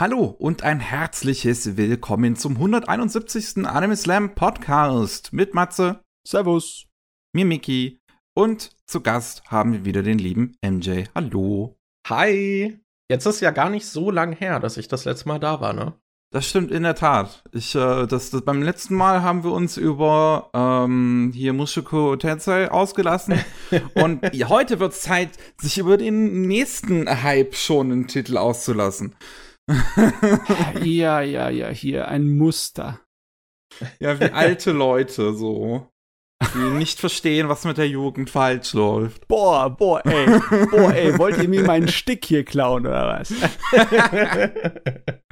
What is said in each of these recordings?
Hallo und ein herzliches Willkommen zum 171. Anime Slam Podcast mit Matze, Servus, mir Miki und zu Gast haben wir wieder den lieben MJ. Hallo. Hi. Jetzt ist ja gar nicht so lang her, dass ich das letzte Mal da war, ne? Das stimmt in der Tat. Ich, äh, das, das, beim letzten Mal haben wir uns über ähm, hier Mushoku Tensei ausgelassen. und heute wird es Zeit, sich über den nächsten Hype schon einen Titel auszulassen. ja, ja, ja, hier ein Muster. Ja, wie alte Leute so. Die nicht verstehen, was mit der Jugend falsch läuft. Boah, boah, ey. Boah, ey, wollt ihr mir meinen Stick hier klauen oder was?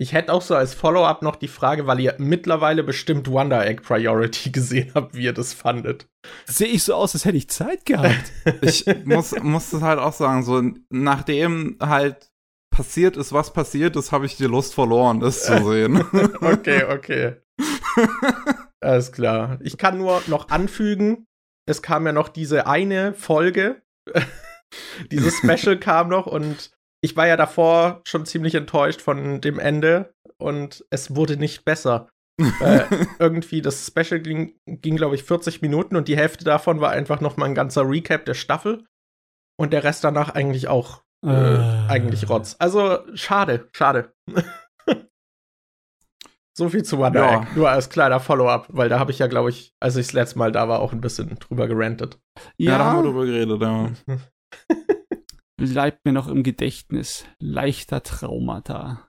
Ich hätte auch so als Follow-up noch die Frage, weil ihr mittlerweile bestimmt Wonder Egg Priority gesehen habt, wie ihr das fandet. Sehe ich so aus, als hätte ich Zeit gehabt. ich muss, muss das halt auch sagen, so nachdem halt passiert ist, was passiert ist, habe ich die Lust verloren, das zu sehen. okay, okay. Alles klar. Ich kann nur noch anfügen, es kam ja noch diese eine Folge. Dieses Special kam noch und ich war ja davor schon ziemlich enttäuscht von dem Ende und es wurde nicht besser. äh, irgendwie das Special ging, ging glaube ich, 40 Minuten und die Hälfte davon war einfach noch mal ein ganzer Recap der Staffel und der Rest danach eigentlich auch äh, äh. eigentlich Rotz. Also schade, schade. so viel zu Wonder ja. Egg, nur als kleiner Follow-up, weil da habe ich ja, glaube ich, als ich das letzte Mal da war, auch ein bisschen drüber gerantet. Ja, ja da haben wir drüber geredet, ja. Bleibt mir noch im Gedächtnis. Leichter Traumata.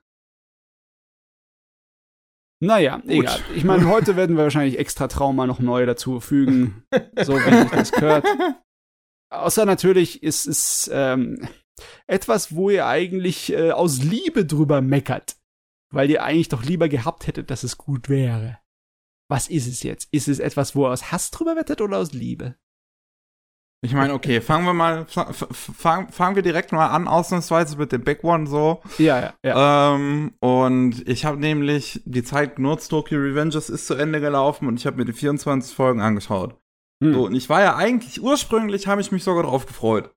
Naja, Gut. egal. Ich meine, heute werden wir wahrscheinlich extra Trauma noch neu dazu fügen. so, wenn ich das gehört. Außer natürlich ist es ähm, etwas, wo ihr eigentlich äh, aus Liebe drüber meckert. Weil ihr eigentlich doch lieber gehabt hättet, dass es gut wäre. Was ist es jetzt? Ist es etwas, wo ihr aus Hass drüber wettet oder aus Liebe? Ich meine, okay, fangen wir mal, fangen fangen wir direkt mal an, ausnahmsweise mit dem Big One so. Ja, ja, ja. Ähm, und ich habe nämlich die Zeit genutzt, Tokyo Revengers ist zu Ende gelaufen und ich habe mir die 24 Folgen angeschaut. Hm. So, und ich war ja eigentlich, ursprünglich habe ich mich sogar drauf gefreut.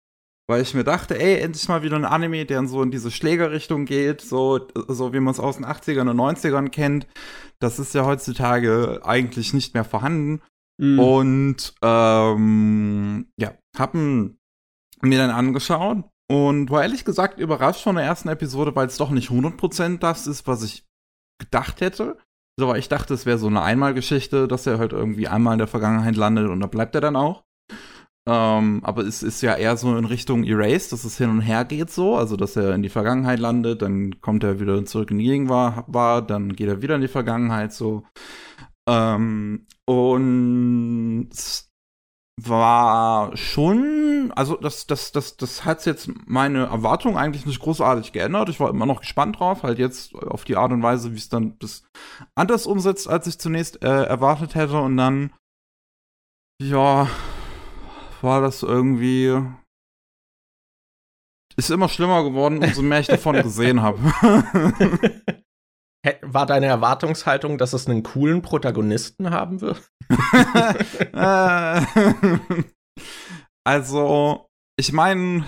Weil ich mir dachte, ey, endlich mal wieder ein Anime, der so in diese Schlägerrichtung geht, so, so wie man es aus den 80ern und 90ern kennt. Das ist ja heutzutage eigentlich nicht mehr vorhanden. Mhm. Und ähm, ja, hab mir dann angeschaut und war ehrlich gesagt überrascht von der ersten Episode, weil es doch nicht 100% das ist, was ich gedacht hätte. So, weil ich dachte, es wäre so eine Einmalgeschichte, dass er halt irgendwie einmal in der Vergangenheit landet und da bleibt er dann auch. Ähm, aber es ist ja eher so in Richtung Erased, dass es hin und her geht so, also dass er in die Vergangenheit landet, dann kommt er wieder zurück in die Gegenwart, dann geht er wieder in die Vergangenheit so. Ähm, und war schon, also das, das, das, das hat jetzt meine Erwartung eigentlich nicht großartig geändert. Ich war immer noch gespannt drauf, halt jetzt auf die Art und Weise, wie es dann das anders umsetzt, als ich zunächst äh, erwartet hätte. Und dann, ja, war das irgendwie. Ist immer schlimmer geworden, umso mehr ich davon gesehen habe. War deine Erwartungshaltung, dass es einen coolen Protagonisten haben wird? also, ich meine,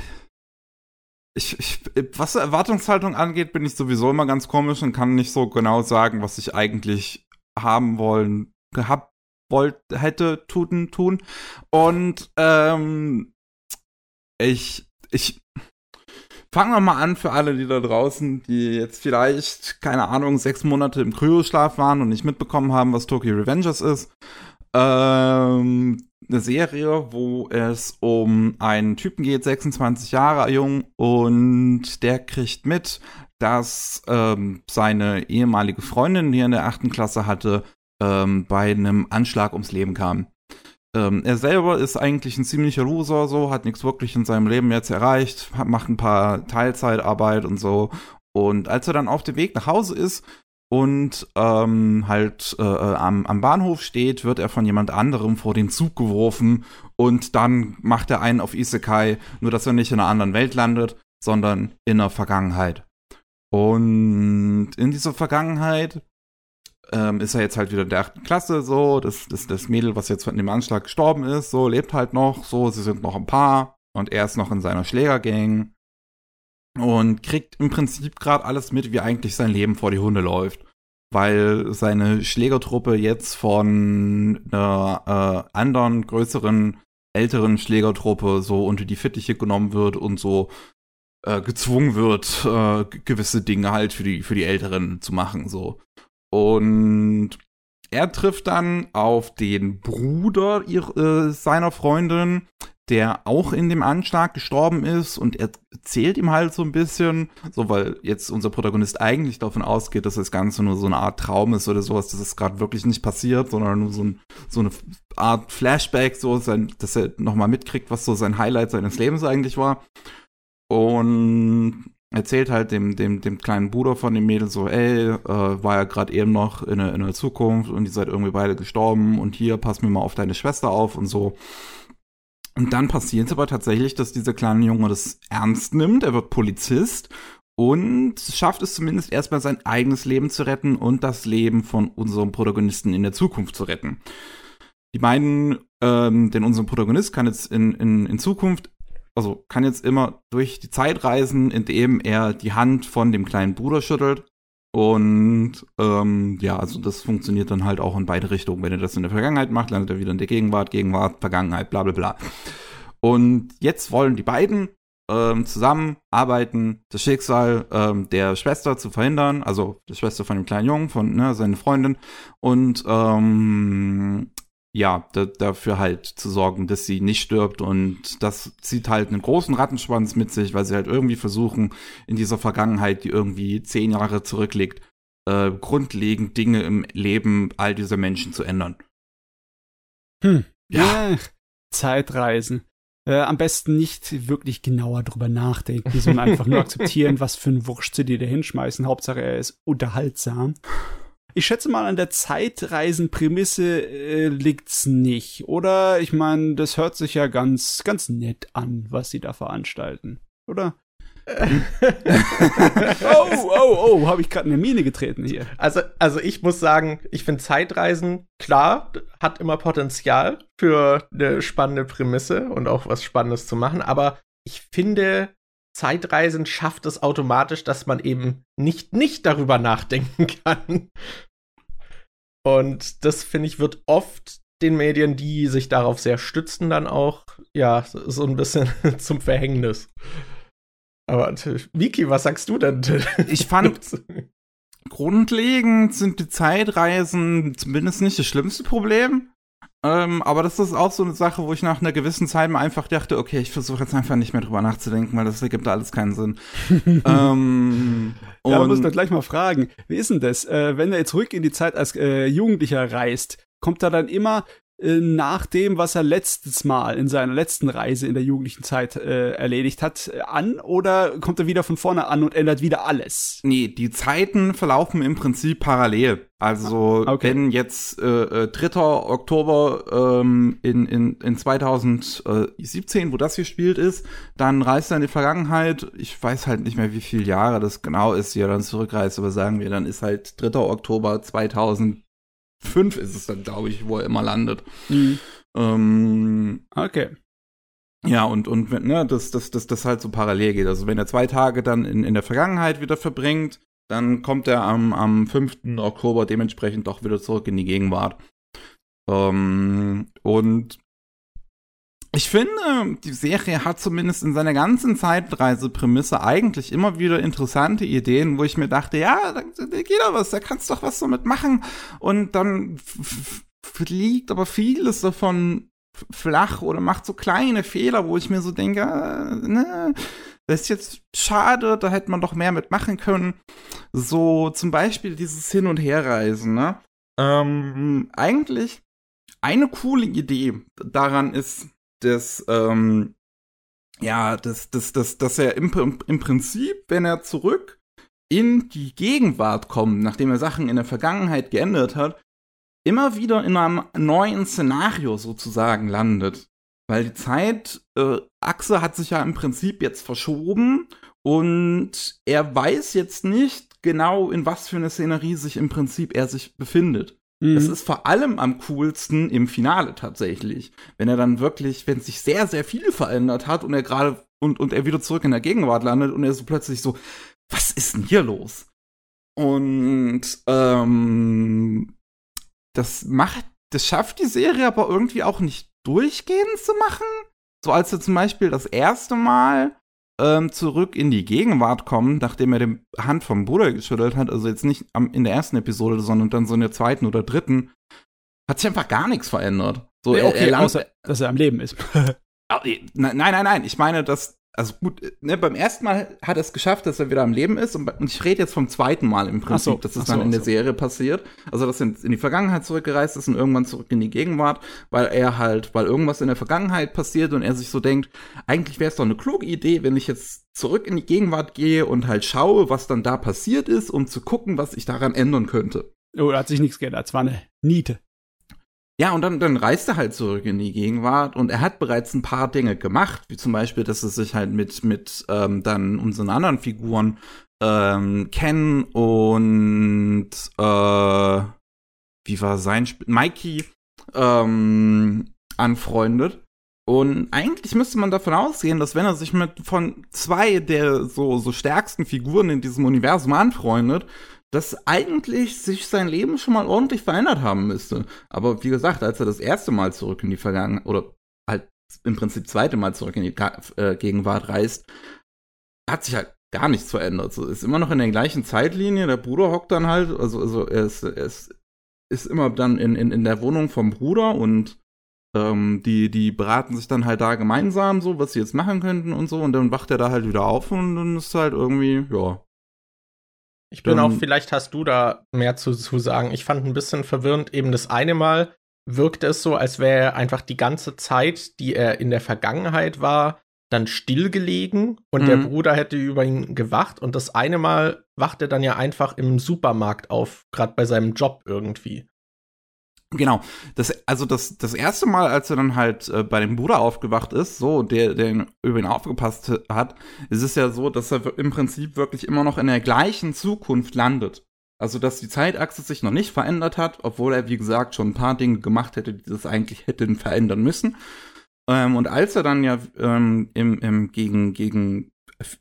ich, ich, was Erwartungshaltung angeht, bin ich sowieso immer ganz komisch und kann nicht so genau sagen, was ich eigentlich haben wollen, gehabt, wollt, hätte, tun, tun. Und ähm, ich, ich, Fangen wir mal an für alle, die da draußen, die jetzt vielleicht, keine Ahnung, sechs Monate im Kryoschlaf waren und nicht mitbekommen haben, was Tokyo Revengers ist. Ähm, eine Serie, wo es um einen Typen geht, 26 Jahre jung, und der kriegt mit, dass ähm, seine ehemalige Freundin, die er in der achten Klasse hatte, ähm, bei einem Anschlag ums Leben kam. Ähm, er selber ist eigentlich ein ziemlicher Loser, so, hat nichts wirklich in seinem Leben jetzt erreicht, hat, macht ein paar Teilzeitarbeit und so. Und als er dann auf dem Weg nach Hause ist und ähm, halt äh, äh, am, am Bahnhof steht, wird er von jemand anderem vor den Zug geworfen und dann macht er einen auf Isekai, nur dass er nicht in einer anderen Welt landet, sondern in der Vergangenheit. Und in dieser Vergangenheit ähm, ist er jetzt halt wieder in der achten Klasse, so, das, das, das Mädel, was jetzt von dem Anschlag gestorben ist, so, lebt halt noch, so, sie sind noch ein Paar und er ist noch in seiner Schlägergang. und kriegt im Prinzip gerade alles mit, wie eigentlich sein Leben vor die Hunde läuft. Weil seine Schlägertruppe jetzt von einer äh, anderen, größeren, älteren Schlägertruppe so unter die Fittiche genommen wird und so äh, gezwungen wird, äh, gewisse Dinge halt für die, für die Älteren zu machen. So. Und er trifft dann auf den Bruder ihr, äh, seiner Freundin, der auch in dem Anschlag gestorben ist und er erzählt ihm halt so ein bisschen, so weil jetzt unser Protagonist eigentlich davon ausgeht, dass das Ganze nur so eine Art Traum ist oder sowas, dass es gerade wirklich nicht passiert, sondern nur so, ein, so eine Art Flashback, so sein, dass er nochmal mitkriegt, was so sein Highlight seines Lebens eigentlich war. Und erzählt halt dem, dem, dem kleinen Bruder von dem Mädel so, ey, äh, war ja gerade eben noch in der, in der Zukunft und ihr seid irgendwie beide gestorben und hier, pass mir mal auf deine Schwester auf und so. Und dann passiert es aber tatsächlich, dass dieser kleine Junge das ernst nimmt. Er wird Polizist und schafft es zumindest erstmal sein eigenes Leben zu retten und das Leben von unserem Protagonisten in der Zukunft zu retten. Die beiden, ähm, denn unser Protagonist kann jetzt in, in, in Zukunft, also kann jetzt immer durch die Zeit reisen, indem er die Hand von dem kleinen Bruder schüttelt und ähm, ja, also das funktioniert dann halt auch in beide Richtungen. Wenn er das in der Vergangenheit macht, landet er wieder in der Gegenwart, Gegenwart, Vergangenheit, bla bla bla. Und jetzt wollen die beiden ähm, zusammen arbeiten, das Schicksal ähm, der Schwester zu verhindern, also der Schwester von dem kleinen Jungen, von ne, seiner Freundin. Und ähm, ja, da, dafür halt zu sorgen, dass sie nicht stirbt und das zieht halt einen großen Rattenschwanz mit sich, weil sie halt irgendwie versuchen, in dieser Vergangenheit, die irgendwie zehn Jahre zurückliegt, äh, grundlegend Dinge im Leben all dieser Menschen zu ändern. Hm. Ja. ja Zeitreisen. Äh, am besten nicht wirklich genauer drüber nachdenken, sondern einfach nur akzeptieren, was für ein Wurst sie dir da hinschmeißen. Hauptsache, er ist unterhaltsam. Ich schätze mal, an der Zeitreisenprämisse äh, liegt's nicht. Oder ich meine, das hört sich ja ganz, ganz nett an, was sie da veranstalten. Oder? oh, oh, oh, habe ich gerade eine Mine getreten hier. Also, also ich muss sagen, ich finde Zeitreisen, klar, hat immer Potenzial für eine spannende Prämisse und auch was Spannendes zu machen, aber ich finde, Zeitreisen schafft es automatisch, dass man eben nicht nicht darüber nachdenken kann. Und das finde ich wird oft den Medien, die sich darauf sehr stützen, dann auch ja so ein bisschen zum Verhängnis. Aber Miki, was sagst du denn? Ich fand grundlegend sind die Zeitreisen zumindest nicht das schlimmste Problem. Ähm, aber das ist auch so eine Sache, wo ich nach einer gewissen Zeit mir einfach dachte, okay, ich versuche jetzt einfach nicht mehr drüber nachzudenken, weil das ergibt alles keinen Sinn. ähm, ja, aber muss doch gleich mal fragen, wie ist denn das, äh, wenn er jetzt zurück in die Zeit als äh, Jugendlicher reist, kommt er dann immer äh, nach dem, was er letztes Mal in seiner letzten Reise in der jugendlichen Zeit äh, erledigt hat, äh, an oder kommt er wieder von vorne an und ändert wieder alles? Nee, die Zeiten verlaufen im Prinzip parallel. Also okay. wenn jetzt äh, 3. Äh, Oktober ähm, in, in, in 2017, wo das gespielt ist, dann reist er in die Vergangenheit. Ich weiß halt nicht mehr, wie viele Jahre das genau ist, wie er dann zurückreist, aber sagen wir, dann ist halt 3. Oktober 2000 fünf ist es dann, glaube ich, wo er immer landet. Mhm. Ähm, okay. Ja, und, und ne, dass das, das, das halt so parallel geht. Also wenn er zwei Tage dann in, in der Vergangenheit wieder verbringt, dann kommt er am, am 5. Oktober dementsprechend doch wieder zurück in die Gegenwart. Ähm, und ich finde, die Serie hat zumindest in seiner ganzen Zeitreiseprämisse eigentlich immer wieder interessante Ideen, wo ich mir dachte, ja, da, da geht doch was, da kannst du doch was damit machen. Und dann fliegt aber vieles davon flach oder macht so kleine Fehler, wo ich mir so denke, äh, ne, das ist jetzt schade, da hätte man doch mehr mitmachen können. So zum Beispiel dieses Hin- und Herreisen, ne? Ähm, eigentlich eine coole Idee daran ist, dass, ähm, ja, dass, dass, dass, dass er im, im Prinzip, wenn er zurück in die Gegenwart kommt, nachdem er Sachen in der Vergangenheit geändert hat, immer wieder in einem neuen Szenario sozusagen landet. Weil die Zeitachse äh, hat sich ja im Prinzip jetzt verschoben und er weiß jetzt nicht genau, in was für eine Szenerie sich im Prinzip er sich befindet. Mhm. Das ist vor allem am coolsten im Finale tatsächlich. Wenn er dann wirklich, wenn sich sehr, sehr viel verändert hat und er gerade und, und er wieder zurück in der Gegenwart landet und er so plötzlich so, was ist denn hier los? Und ähm, das macht, das schafft die Serie aber irgendwie auch nicht durchgehend zu machen. So als er zum Beispiel das erste Mal ähm, zurück in die Gegenwart kommt, nachdem er die Hand vom Bruder geschüttelt hat, also jetzt nicht am, in der ersten Episode, sondern dann so in der zweiten oder dritten, hat sich einfach gar nichts verändert. So, nee, okay, er, er außer, dass er am Leben ist. nein, nein, nein, ich meine, dass also gut, ne, beim ersten Mal hat er es geschafft, dass er wieder am Leben ist. Und, und ich rede jetzt vom zweiten Mal im Prinzip, so, dass es dann so, in der so. Serie passiert. Also, dass er in die Vergangenheit zurückgereist ist und irgendwann zurück in die Gegenwart, weil er halt, weil irgendwas in der Vergangenheit passiert und er sich so denkt, eigentlich wäre es doch eine kluge Idee, wenn ich jetzt zurück in die Gegenwart gehe und halt schaue, was dann da passiert ist, um zu gucken, was ich daran ändern könnte. Oh, da hat sich nichts geändert. Es war eine Niete. Ja, und dann, dann reist er halt zurück in die Gegenwart und er hat bereits ein paar Dinge gemacht, wie zum Beispiel, dass er sich halt mit, mit ähm, dann unseren anderen Figuren ähm, Ken und äh, wie war sein Spiel? Mikey ähm, anfreundet. Und eigentlich müsste man davon ausgehen, dass wenn er sich mit von zwei der so, so stärksten Figuren in diesem Universum anfreundet, dass eigentlich sich sein Leben schon mal ordentlich verändert haben müsste. Aber wie gesagt, als er das erste Mal zurück in die Vergangenheit, oder halt im Prinzip zweite Mal zurück in die äh, Gegenwart reist, hat sich halt gar nichts verändert. So, ist immer noch in der gleichen Zeitlinie. Der Bruder hockt dann halt, also, also er, ist, er ist, ist immer dann in, in, in der Wohnung vom Bruder und ähm, die, die beraten sich dann halt da gemeinsam so, was sie jetzt machen könnten und so. Und dann wacht er da halt wieder auf und dann ist halt irgendwie, ja, ich bin auch, vielleicht hast du da mehr zu, zu sagen. Ich fand ein bisschen verwirrend, eben das eine Mal wirkte es so, als wäre er einfach die ganze Zeit, die er in der Vergangenheit war, dann stillgelegen und mhm. der Bruder hätte über ihn gewacht und das eine Mal wacht er dann ja einfach im Supermarkt auf, gerade bei seinem Job irgendwie. Genau. Das, also das, das erste Mal, als er dann halt äh, bei dem Bruder aufgewacht ist, so, der, der über ihn aufgepasst hat, ist es ja so, dass er im Prinzip wirklich immer noch in der gleichen Zukunft landet. Also, dass die Zeitachse sich noch nicht verändert hat, obwohl er, wie gesagt, schon ein paar Dinge gemacht hätte, die das eigentlich hätten verändern müssen. Ähm, und als er dann ja ähm, im, im gegen, gegen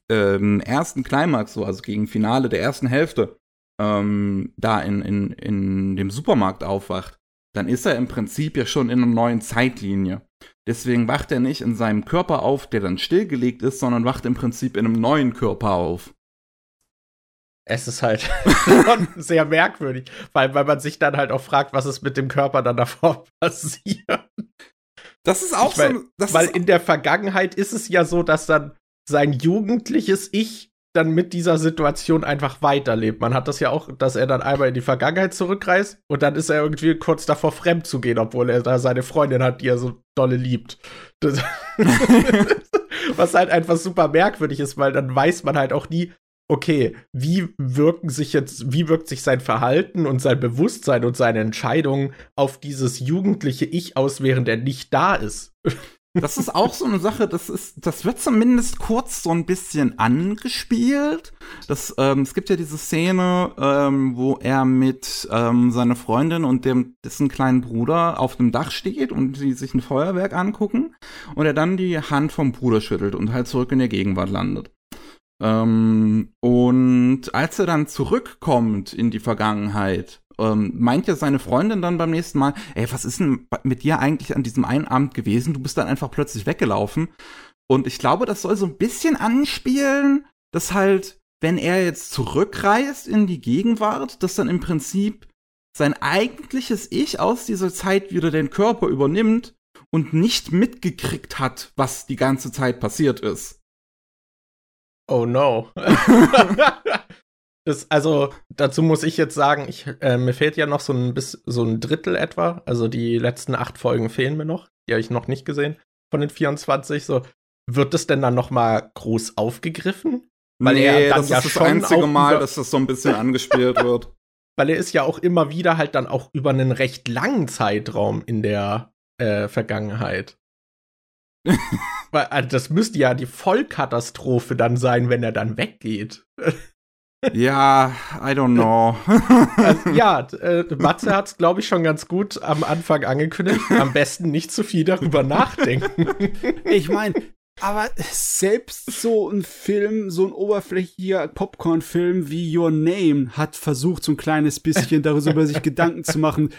ähm, ersten Climax, so, also gegen Finale der ersten Hälfte, ähm, da in, in, in dem Supermarkt aufwacht, dann ist er im Prinzip ja schon in einer neuen Zeitlinie. Deswegen wacht er nicht in seinem Körper auf, der dann stillgelegt ist, sondern wacht im Prinzip in einem neuen Körper auf. Es ist halt sehr merkwürdig, weil, weil man sich dann halt auch fragt, was ist mit dem Körper dann davor passiert. Das ist auch ich mein, so. weil in der Vergangenheit ist es ja so, dass dann sein jugendliches Ich dann mit dieser Situation einfach weiterlebt. Man hat das ja auch, dass er dann einmal in die Vergangenheit zurückreist und dann ist er irgendwie kurz davor, fremd zu gehen, obwohl er da seine Freundin hat, die er so dolle liebt. Was halt einfach super merkwürdig ist, weil dann weiß man halt auch nie, okay, wie wirken sich jetzt, wie wirkt sich sein Verhalten und sein Bewusstsein und seine Entscheidungen auf dieses jugendliche Ich aus, während er nicht da ist. Das ist auch so eine Sache, das ist, das wird zumindest kurz so ein bisschen angespielt. Das, ähm, es gibt ja diese Szene, ähm, wo er mit ähm, seiner Freundin und dem dessen kleinen Bruder auf dem Dach steht und sie sich ein Feuerwerk angucken und er dann die Hand vom Bruder schüttelt und halt zurück in der Gegenwart landet. Ähm, und als er dann zurückkommt in die Vergangenheit, ähm, meint ja seine Freundin dann beim nächsten Mal, ey, was ist denn mit dir eigentlich an diesem einen Abend gewesen? Du bist dann einfach plötzlich weggelaufen. Und ich glaube, das soll so ein bisschen anspielen, dass halt, wenn er jetzt zurückreist in die Gegenwart, dass dann im Prinzip sein eigentliches Ich aus dieser Zeit wieder den Körper übernimmt und nicht mitgekriegt hat, was die ganze Zeit passiert ist. Oh no. Das, also, dazu muss ich jetzt sagen, ich, äh, mir fehlt ja noch so ein, bis, so ein Drittel etwa. Also die letzten acht Folgen fehlen mir noch. Die habe ich noch nicht gesehen von den 24. So, wird das denn dann noch mal groß aufgegriffen? Weil nee, er dann das ja ist das einzige Mal, dass das so ein bisschen angespielt wird. Weil er ist ja auch immer wieder halt dann auch über einen recht langen Zeitraum in der äh, Vergangenheit. Weil, also das müsste ja die Vollkatastrophe dann sein, wenn er dann weggeht. Ja, I don't know. also, ja, äh, Matze hat es, glaube ich, schon ganz gut am Anfang angekündigt. Am besten nicht zu viel darüber nachdenken. Ich meine, Aber selbst so ein Film, so ein oberflächlicher Popcorn-Film wie Your Name hat versucht, so ein kleines bisschen darüber sich Gedanken zu machen,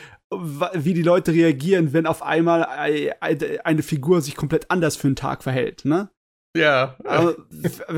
wie die Leute reagieren, wenn auf einmal eine Figur sich komplett anders für einen Tag verhält, ne? Ja. Aber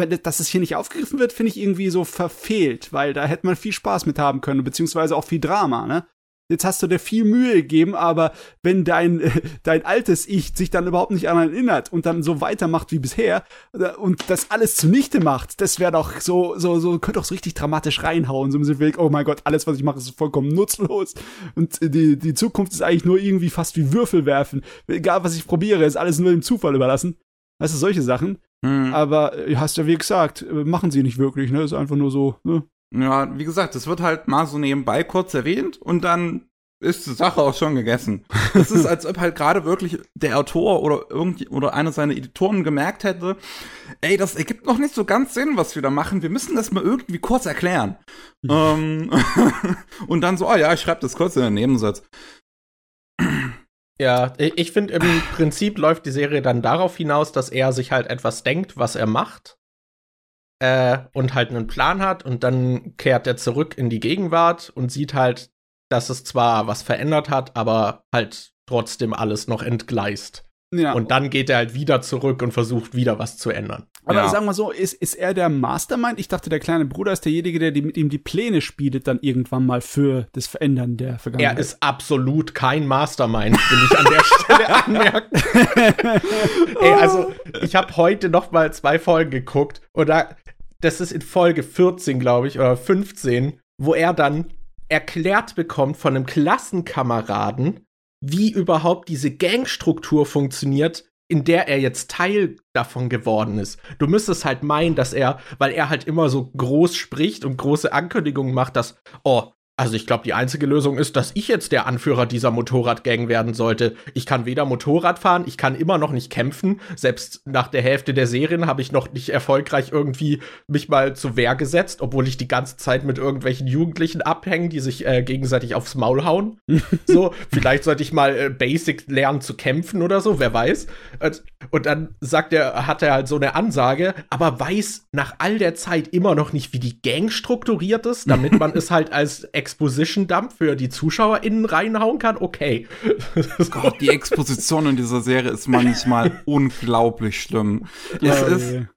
dass es hier nicht aufgegriffen wird, finde ich irgendwie so verfehlt, weil da hätte man viel Spaß mit haben können, beziehungsweise auch viel Drama, ne? Jetzt hast du dir viel Mühe gegeben, aber wenn dein, dein altes Ich sich dann überhaupt nicht daran erinnert und dann so weitermacht wie bisher äh, und das alles zunichte macht, das wäre doch so, so, so, könnte doch so richtig dramatisch reinhauen. So im Sinne, oh mein Gott, alles, was ich mache, ist vollkommen nutzlos. Und die, die Zukunft ist eigentlich nur irgendwie fast wie Würfel werfen. Egal, was ich probiere, ist alles nur dem Zufall überlassen. Weißt du, solche Sachen. Mhm. Aber äh, hast ja wie gesagt, äh, machen sie nicht wirklich, ne? Ist einfach nur so, ne? Ja, wie gesagt, es wird halt mal so nebenbei kurz erwähnt und dann ist die Sache auch schon gegessen. Es ist, als ob halt gerade wirklich der Autor oder irgendwie oder einer seiner Editoren gemerkt hätte, ey, das ergibt noch nicht so ganz Sinn, was wir da machen. Wir müssen das mal irgendwie kurz erklären. ähm, und dann so, oh ja, ich schreibe das kurz in den Nebensatz. Ja, ich finde im Prinzip läuft die Serie dann darauf hinaus, dass er sich halt etwas denkt, was er macht äh, und halt einen Plan hat und dann kehrt er zurück in die Gegenwart und sieht halt, dass es zwar was verändert hat, aber halt trotzdem alles noch entgleist. Ja. Und dann geht er halt wieder zurück und versucht wieder was zu ändern. Aber ja. sagen wir so, ist, ist er der Mastermind? Ich dachte, der kleine Bruder ist derjenige, der die, mit ihm die Pläne spielet, dann irgendwann mal für das Verändern der Vergangenheit. Er ist absolut kein Mastermind, will ich an der Stelle anmerken. Ey, also, ich habe heute noch mal zwei Folgen geguckt und da, das ist in Folge 14, glaube ich, oder 15, wo er dann erklärt bekommt von einem Klassenkameraden, wie überhaupt diese Gangstruktur funktioniert, in der er jetzt Teil davon geworden ist. Du müsstest halt meinen, dass er, weil er halt immer so groß spricht und große Ankündigungen macht, dass, oh, also ich glaube, die einzige Lösung ist, dass ich jetzt der Anführer dieser Motorradgang werden sollte. Ich kann weder Motorrad fahren, ich kann immer noch nicht kämpfen. Selbst nach der Hälfte der Serien habe ich noch nicht erfolgreich irgendwie mich mal zur Wehr gesetzt, obwohl ich die ganze Zeit mit irgendwelchen Jugendlichen abhänge, die sich äh, gegenseitig aufs Maul hauen. so, vielleicht sollte ich mal äh, Basic lernen zu kämpfen oder so, wer weiß. Und, und dann sagt er, hat er halt so eine Ansage, aber weiß nach all der Zeit immer noch nicht, wie die Gang strukturiert ist, damit man es halt als Exposition-Dump für die ZuschauerInnen reinhauen kann, okay. Gott, die Exposition in dieser Serie ist manchmal unglaublich schlimm. Es oh, ist, yeah.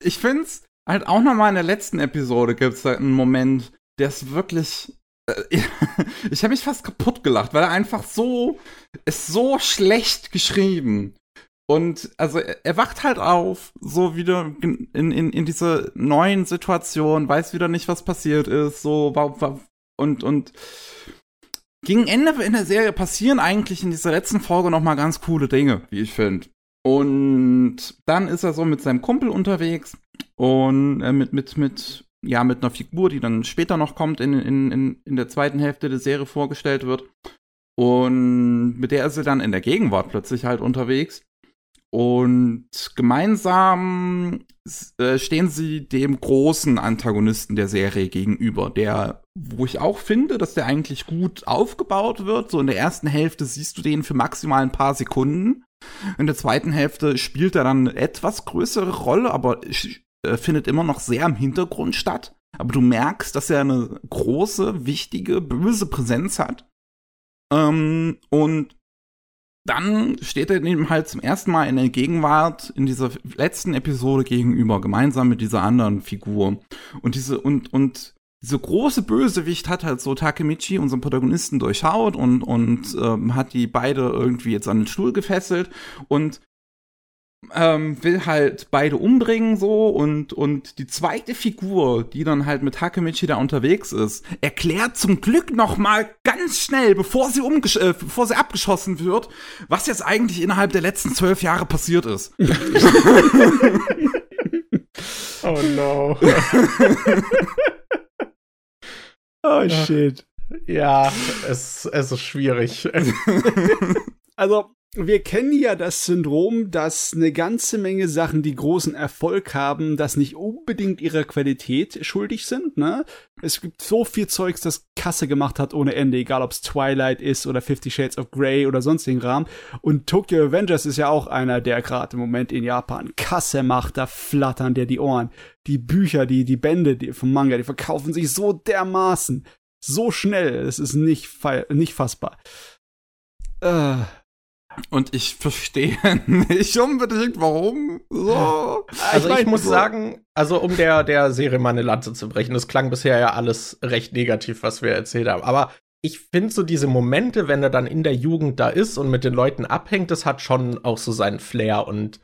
ich find's halt auch nochmal in der letzten Episode gibt's da einen Moment, der ist wirklich äh, ich habe mich fast kaputt gelacht, weil er einfach so ist so schlecht geschrieben. Und also er wacht halt auf, so wieder in, in, in diese neuen Situation, weiß wieder nicht, was passiert ist, so und, und gegen Ende in der Serie passieren eigentlich in dieser letzten Folge noch mal ganz coole Dinge, wie ich finde. Und dann ist er so mit seinem Kumpel unterwegs und äh, mit, mit, mit, ja, mit einer Figur, die dann später noch kommt, in, in, in, in der zweiten Hälfte der Serie vorgestellt wird. Und mit der ist er dann in der Gegenwart plötzlich halt unterwegs. Und gemeinsam äh, stehen sie dem großen Antagonisten der Serie gegenüber, der, wo ich auch finde, dass der eigentlich gut aufgebaut wird. So in der ersten Hälfte siehst du den für maximal ein paar Sekunden. In der zweiten Hälfte spielt er dann eine etwas größere Rolle, aber äh, findet immer noch sehr im Hintergrund statt. Aber du merkst, dass er eine große, wichtige, böse Präsenz hat. Ähm, und dann steht er ihm halt zum ersten Mal in der Gegenwart in dieser letzten Episode gegenüber, gemeinsam mit dieser anderen Figur. Und diese, und, und diese große Bösewicht hat halt so Takemichi, unseren Protagonisten, durchschaut und, und ähm, hat die beide irgendwie jetzt an den Stuhl gefesselt und ähm, will halt beide umbringen so und und die zweite Figur, die dann halt mit Takemichi da unterwegs ist, erklärt zum Glück noch mal ganz schnell, bevor sie umgesch äh, bevor sie abgeschossen wird, was jetzt eigentlich innerhalb der letzten zwölf Jahre passiert ist. oh no. oh shit. Ja, es, es ist schwierig. also wir kennen ja das Syndrom, dass eine ganze Menge Sachen, die großen Erfolg haben, das nicht unbedingt ihrer Qualität schuldig sind, ne? Es gibt so viel Zeugs, das Kasse gemacht hat ohne Ende, egal ob es Twilight ist oder Fifty Shades of Grey oder sonstigen Rahmen. Und Tokyo Avengers ist ja auch einer, der gerade im Moment in Japan Kasse macht, da flattern dir die Ohren. Die Bücher, die, die Bände die vom Manga, die verkaufen sich so dermaßen, so schnell, es ist nicht, nicht fassbar. Äh und ich verstehe nicht unbedingt, warum. So. Also ich, ich muss so. sagen, also um der, der Serie mal eine Lanze zu brechen, das klang bisher ja alles recht negativ, was wir erzählt haben. Aber ich finde so diese Momente, wenn er dann in der Jugend da ist und mit den Leuten abhängt, das hat schon auch so seinen Flair und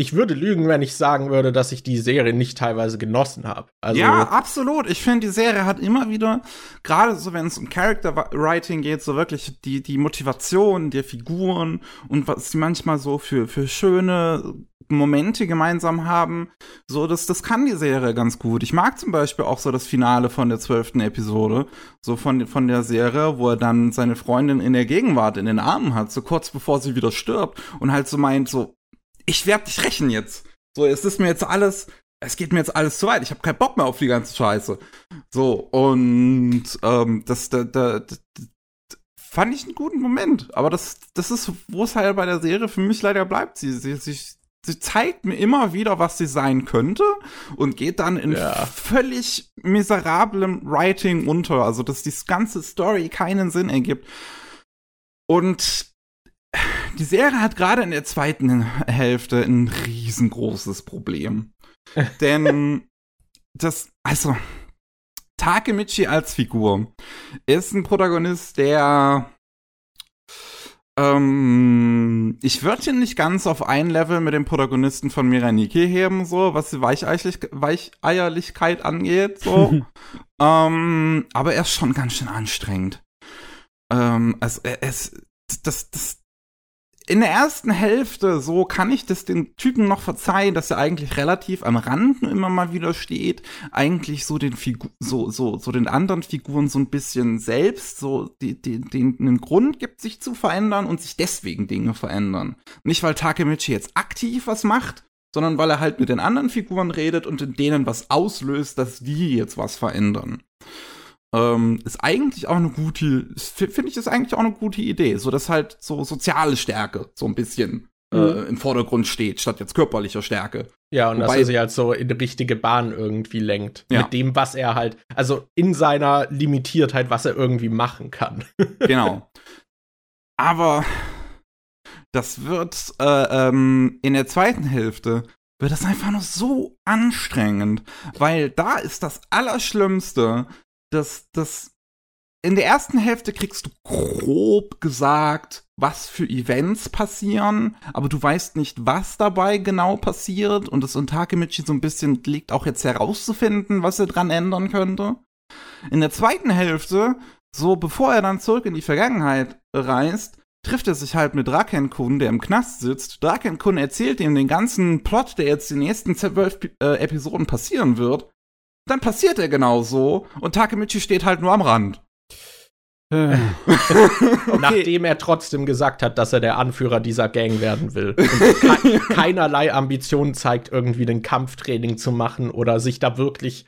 ich würde lügen, wenn ich sagen würde, dass ich die Serie nicht teilweise genossen habe. Also ja, absolut. Ich finde, die Serie hat immer wieder, gerade so, wenn es um Character Writing geht, so wirklich die, die Motivation der Figuren und was sie manchmal so für, für schöne Momente gemeinsam haben. So, das, das kann die Serie ganz gut. Ich mag zum Beispiel auch so das Finale von der zwölften Episode, so von, von der Serie, wo er dann seine Freundin in der Gegenwart in den Armen hat, so kurz bevor sie wieder stirbt und halt so meint, so, ich werde dich rächen jetzt. So, es ist mir jetzt alles, es geht mir jetzt alles zu weit. Ich habe keinen Bock mehr auf die ganze Scheiße. So, und ähm, das, da, da, da, fand ich einen guten Moment. Aber das, das ist, wo es halt bei der Serie für mich leider bleibt. Sie, sie, sie, sie zeigt mir immer wieder, was sie sein könnte und geht dann in ja. völlig miserablem Writing unter. Also, dass die ganze Story keinen Sinn ergibt. Und die Serie hat gerade in der zweiten Hälfte ein riesengroßes Problem. Denn das, also, Takemichi als Figur ist ein Protagonist, der ähm, ich würde ihn nicht ganz auf ein Level mit dem Protagonisten von Miraniki heben, so, was die Weicheierlichkeit angeht, so. ähm, aber er ist schon ganz schön anstrengend. Ähm, also, er ist, das, das, in der ersten Hälfte, so kann ich das den Typen noch verzeihen, dass er eigentlich relativ am Rand immer mal wieder steht, eigentlich so den Figu so, so, so den anderen Figuren so ein bisschen selbst so die, den, einen Grund gibt, sich zu verändern und sich deswegen Dinge verändern. Nicht, weil Takemichi jetzt aktiv was macht, sondern weil er halt mit den anderen Figuren redet und in denen was auslöst, dass die jetzt was verändern ähm, ist eigentlich auch eine gute, finde ich, ist eigentlich auch eine gute Idee, so dass halt so soziale Stärke so ein bisschen äh, mhm. äh, im Vordergrund steht, statt jetzt körperlicher Stärke. Ja, und Wobei, dass er sich halt so in die richtige Bahn irgendwie lenkt. Ja. Mit dem, was er halt, also in seiner Limitiertheit, was er irgendwie machen kann. genau. Aber das wird äh, ähm, in der zweiten Hälfte wird das einfach nur so anstrengend, weil da ist das Allerschlimmste, dass das in der ersten Hälfte kriegst du grob gesagt, was für Events passieren, aber du weißt nicht, was dabei genau passiert und das Takemichi so ein bisschen liegt auch jetzt herauszufinden, was er dran ändern könnte. In der zweiten Hälfte, so bevor er dann zurück in die Vergangenheit reist, trifft er sich halt mit Draken-kun, der im Knast sitzt. Draken-kun erzählt ihm den ganzen Plot, der jetzt die nächsten zwölf äh, Episoden passieren wird dann passiert er genauso und Takemichi steht halt nur am Rand. Äh. okay. Nachdem er trotzdem gesagt hat, dass er der Anführer dieser Gang werden will. Und ke keinerlei Ambitionen zeigt, irgendwie den Kampftraining zu machen oder sich da wirklich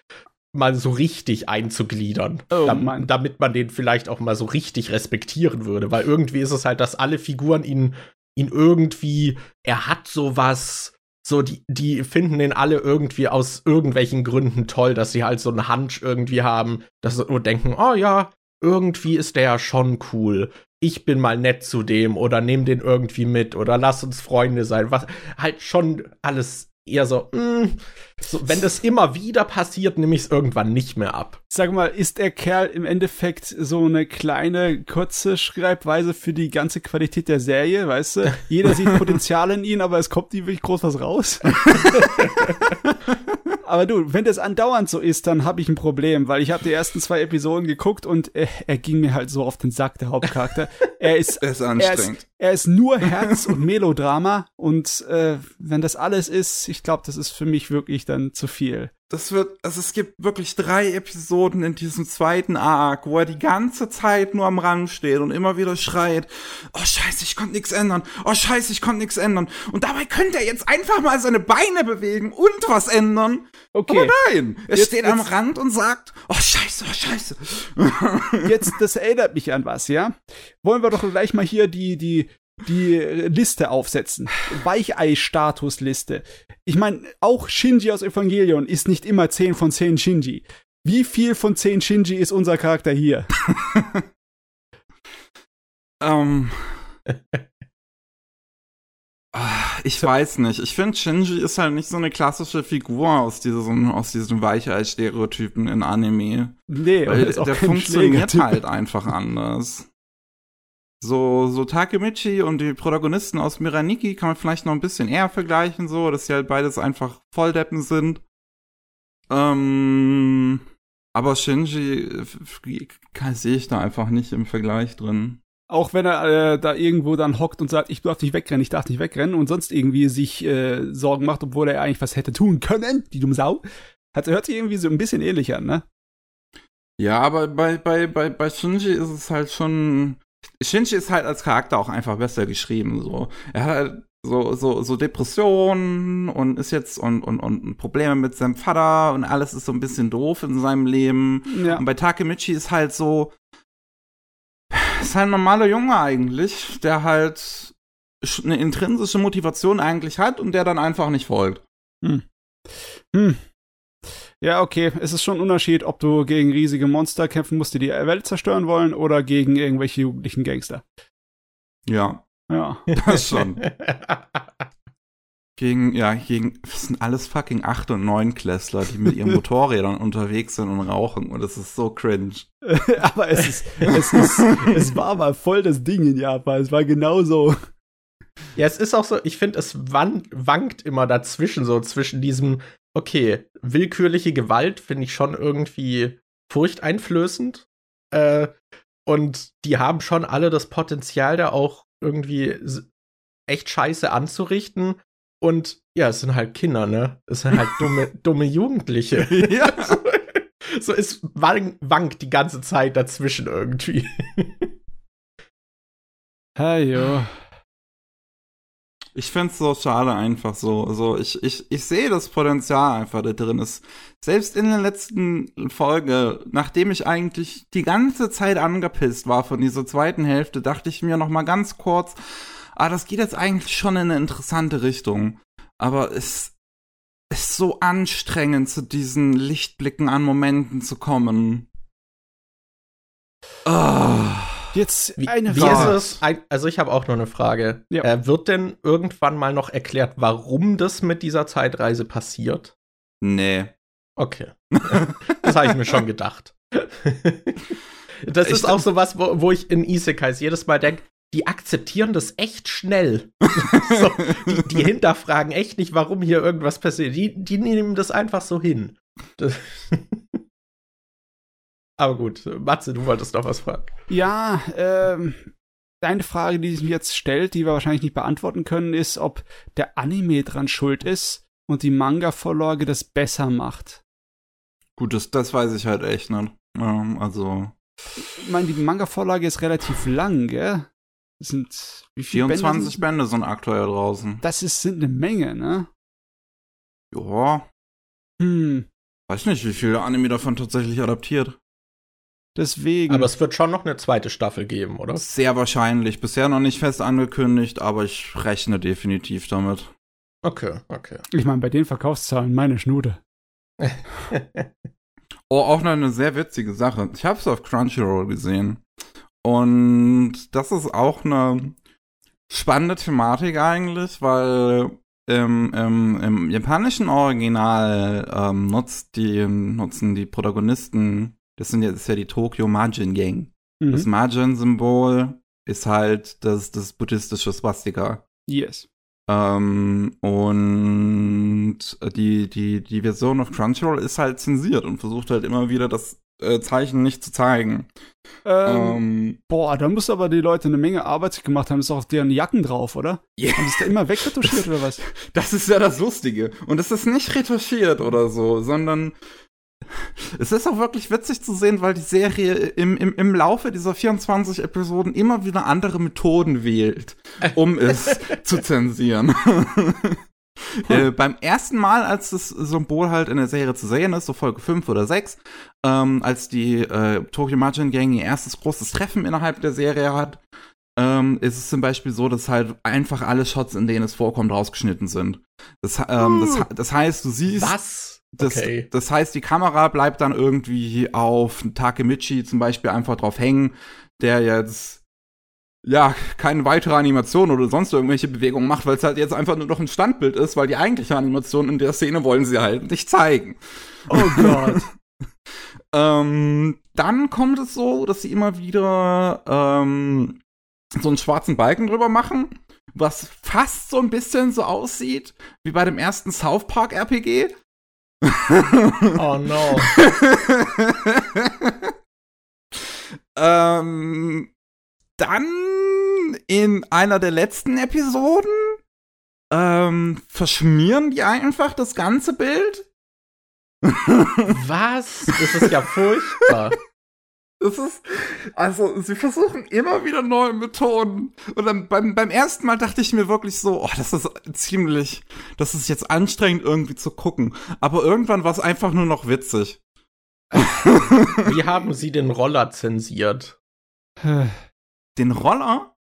mal so richtig einzugliedern. Oh, damit, damit man den vielleicht auch mal so richtig respektieren würde. Weil irgendwie ist es halt, dass alle Figuren ihn, ihn irgendwie, er hat sowas so, die, die finden den alle irgendwie aus irgendwelchen Gründen toll, dass sie halt so einen Hunch irgendwie haben, dass sie nur denken, oh ja, irgendwie ist der ja schon cool. Ich bin mal nett zu dem oder nehm den irgendwie mit oder lass uns Freunde sein. Was halt schon alles eher so, mh, mm, so, wenn das immer wieder passiert, nehme ich es irgendwann nicht mehr ab. Sag mal, ist der Kerl im Endeffekt so eine kleine, kurze Schreibweise für die ganze Qualität der Serie, weißt du? Jeder sieht Potenzial in ihn, aber es kommt nie wirklich groß was raus. aber du, wenn das andauernd so ist, dann habe ich ein Problem, weil ich habe die ersten zwei Episoden geguckt und er, er, ging mir halt so auf den Sack, der Hauptcharakter. Er ist, er ist anstrengend. Er ist, er ist nur Herz und Melodrama und äh, wenn das alles ist, ich glaube, das ist für mich wirklich dann zu viel. das wird, also es gibt wirklich drei Episoden in diesem zweiten Arc, wo er die ganze Zeit nur am Rand steht und immer wieder schreit, oh scheiße, ich konnte nichts ändern, oh scheiße, ich konnte nichts ändern. Und dabei könnte er jetzt einfach mal seine Beine bewegen und was ändern. Okay. Aber nein, er jetzt, steht jetzt, am Rand und sagt, oh scheiße, oh scheiße. Jetzt, das erinnert mich an was, ja? Wollen wir doch gleich mal hier die, die, die Liste aufsetzen. Weichei-Statusliste. Ich meine, auch Shinji aus Evangelion ist nicht immer 10 von 10 Shinji. Wie viel von 10 Shinji ist unser Charakter hier? ähm. Ich weiß nicht. Ich finde, Shinji ist halt nicht so eine klassische Figur aus diesen, aus diesen Weichei-Stereotypen in Anime. Nee, weil der funktioniert halt einfach anders. So, so Takemichi und die Protagonisten aus Miraniki kann man vielleicht noch ein bisschen eher vergleichen, so, dass sie halt beides einfach Volldeppen sind. Ähm, aber Shinji sehe ich da einfach nicht im Vergleich drin. Auch wenn er äh, da irgendwo dann hockt und sagt, ich darf nicht wegrennen, ich darf nicht wegrennen und sonst irgendwie sich äh, Sorgen macht, obwohl er eigentlich was hätte tun können, die dumme Sau. Hat, hört sich irgendwie so ein bisschen ähnlich an, ne? Ja, aber bei, bei, bei, bei Shinji ist es halt schon Shinji ist halt als Charakter auch einfach besser geschrieben. So. Er hat halt so, so, so Depressionen und ist jetzt und, und, und Probleme mit seinem Vater und alles ist so ein bisschen doof in seinem Leben. Ja. Und bei Takemichi ist halt so, ist halt ein normaler Junge eigentlich, der halt eine intrinsische Motivation eigentlich hat und der dann einfach nicht folgt. Hm. Hm. Ja, okay. Es ist schon ein Unterschied, ob du gegen riesige Monster kämpfen musst, die die Welt zerstören wollen, oder gegen irgendwelche jugendlichen Gangster. Ja. Ja. Das schon. gegen, ja, gegen, das sind alles fucking 8- und 9-Klässler, die mit ihren Motorrädern unterwegs sind und rauchen und es ist so cringe. Aber es ist, es ist, es war mal voll das Ding in Japan. Es war genauso. Ja, es ist auch so, ich finde, es wankt immer dazwischen, so zwischen diesem okay, willkürliche Gewalt finde ich schon irgendwie furchteinflößend. Äh, und die haben schon alle das Potenzial, da auch irgendwie echt Scheiße anzurichten. Und ja, es sind halt Kinder, ne? Es sind halt dumme, dumme Jugendliche. ja. so, so es wankt die ganze Zeit dazwischen irgendwie. Hey, jo. Ich find's so schade einfach so. so ich, ich, ich sehe das Potenzial einfach da drin. Ist selbst in der letzten Folge, nachdem ich eigentlich die ganze Zeit angepisst war von dieser zweiten Hälfte, dachte ich mir noch mal ganz kurz, ah, das geht jetzt eigentlich schon in eine interessante Richtung. Aber es ist so anstrengend, zu diesen Lichtblicken an Momenten zu kommen. Ah. Jetzt wie, eine wie Frage. Ist es, also ich habe auch noch eine Frage. Ja. Äh, wird denn irgendwann mal noch erklärt, warum das mit dieser Zeitreise passiert? Nee. Okay. das habe ich mir schon gedacht. das ich ist auch so was, wo, wo ich in Isekais jedes Mal denke, die akzeptieren das echt schnell. so, die, die, hinterfragen echt nicht, warum hier irgendwas passiert. Die, die nehmen das einfach so hin. Aber gut, Matze, du wolltest noch was fragen. Ja, ähm, deine Frage, die sich mir jetzt stellt, die wir wahrscheinlich nicht beantworten können, ist, ob der Anime dran schuld ist und die Manga-Vorlage das besser macht. Gut, das, das weiß ich halt echt nicht. Ähm, also. Ich meine, die Manga-Vorlage ist relativ lang, gell? Das sind wie viele 24 Bände, Bände sind aktuell draußen. Das ist, sind eine Menge, ne? Ja. Hm. Weiß nicht, wie viele Anime davon tatsächlich adaptiert. Deswegen. Aber es wird schon noch eine zweite Staffel geben, oder? Sehr wahrscheinlich. Bisher noch nicht fest angekündigt, aber ich rechne definitiv damit. Okay, okay. Ich meine, bei den Verkaufszahlen meine Schnute. oh, auch noch eine sehr witzige Sache. Ich habe es auf Crunchyroll gesehen. Und das ist auch eine spannende Thematik eigentlich, weil im, im, im japanischen Original ähm, nutzt die, nutzen die Protagonisten das sind jetzt ja die Tokyo Margin Gang. Mhm. Das Margin-Symbol ist halt das, das buddhistische Swastika. Yes. Ähm, und die, die, die Version of Crunchyroll ist halt zensiert und versucht halt immer wieder das äh, Zeichen nicht zu zeigen. Ähm, ähm, boah, da muss aber die Leute eine Menge Arbeit gemacht haben. Ist auch deren Jacken drauf, oder? Yeah. Haben sie es da immer wegretuschiert oder was? Das ist ja das Lustige. Und es ist nicht retuschiert oder so, sondern es ist auch wirklich witzig zu sehen, weil die Serie im, im, im Laufe dieser 24 Episoden immer wieder andere Methoden wählt, um es zu zensieren. Äh, beim ersten Mal, als das Symbol halt in der Serie zu sehen ist, so Folge 5 oder 6, ähm, als die äh, Tokyo Margin Gang ihr erstes großes Treffen innerhalb der Serie hat, ähm, ist es zum Beispiel so, dass halt einfach alle Shots, in denen es vorkommt, rausgeschnitten sind. Das, ähm, das, das heißt, du siehst. Was? Das, okay. das heißt, die Kamera bleibt dann irgendwie auf Takemichi zum Beispiel einfach drauf hängen, der jetzt ja keine weitere Animation oder sonst irgendwelche Bewegungen macht, weil es halt jetzt einfach nur noch ein Standbild ist, weil die eigentliche Animation in der Szene wollen sie halt nicht zeigen. Oh Gott. ähm, dann kommt es so, dass sie immer wieder ähm, so einen schwarzen Balken drüber machen, was fast so ein bisschen so aussieht wie bei dem ersten South Park RPG. Oh no. ähm, dann in einer der letzten Episoden ähm, verschmieren die einfach das ganze Bild. Was? Das ist ja furchtbar. Es ist, also, sie versuchen immer wieder neue Methoden. Und dann beim, beim ersten Mal dachte ich mir wirklich so, oh, das ist ziemlich, das ist jetzt anstrengend irgendwie zu gucken. Aber irgendwann war es einfach nur noch witzig. Wie haben sie den Roller zensiert? Den Roller?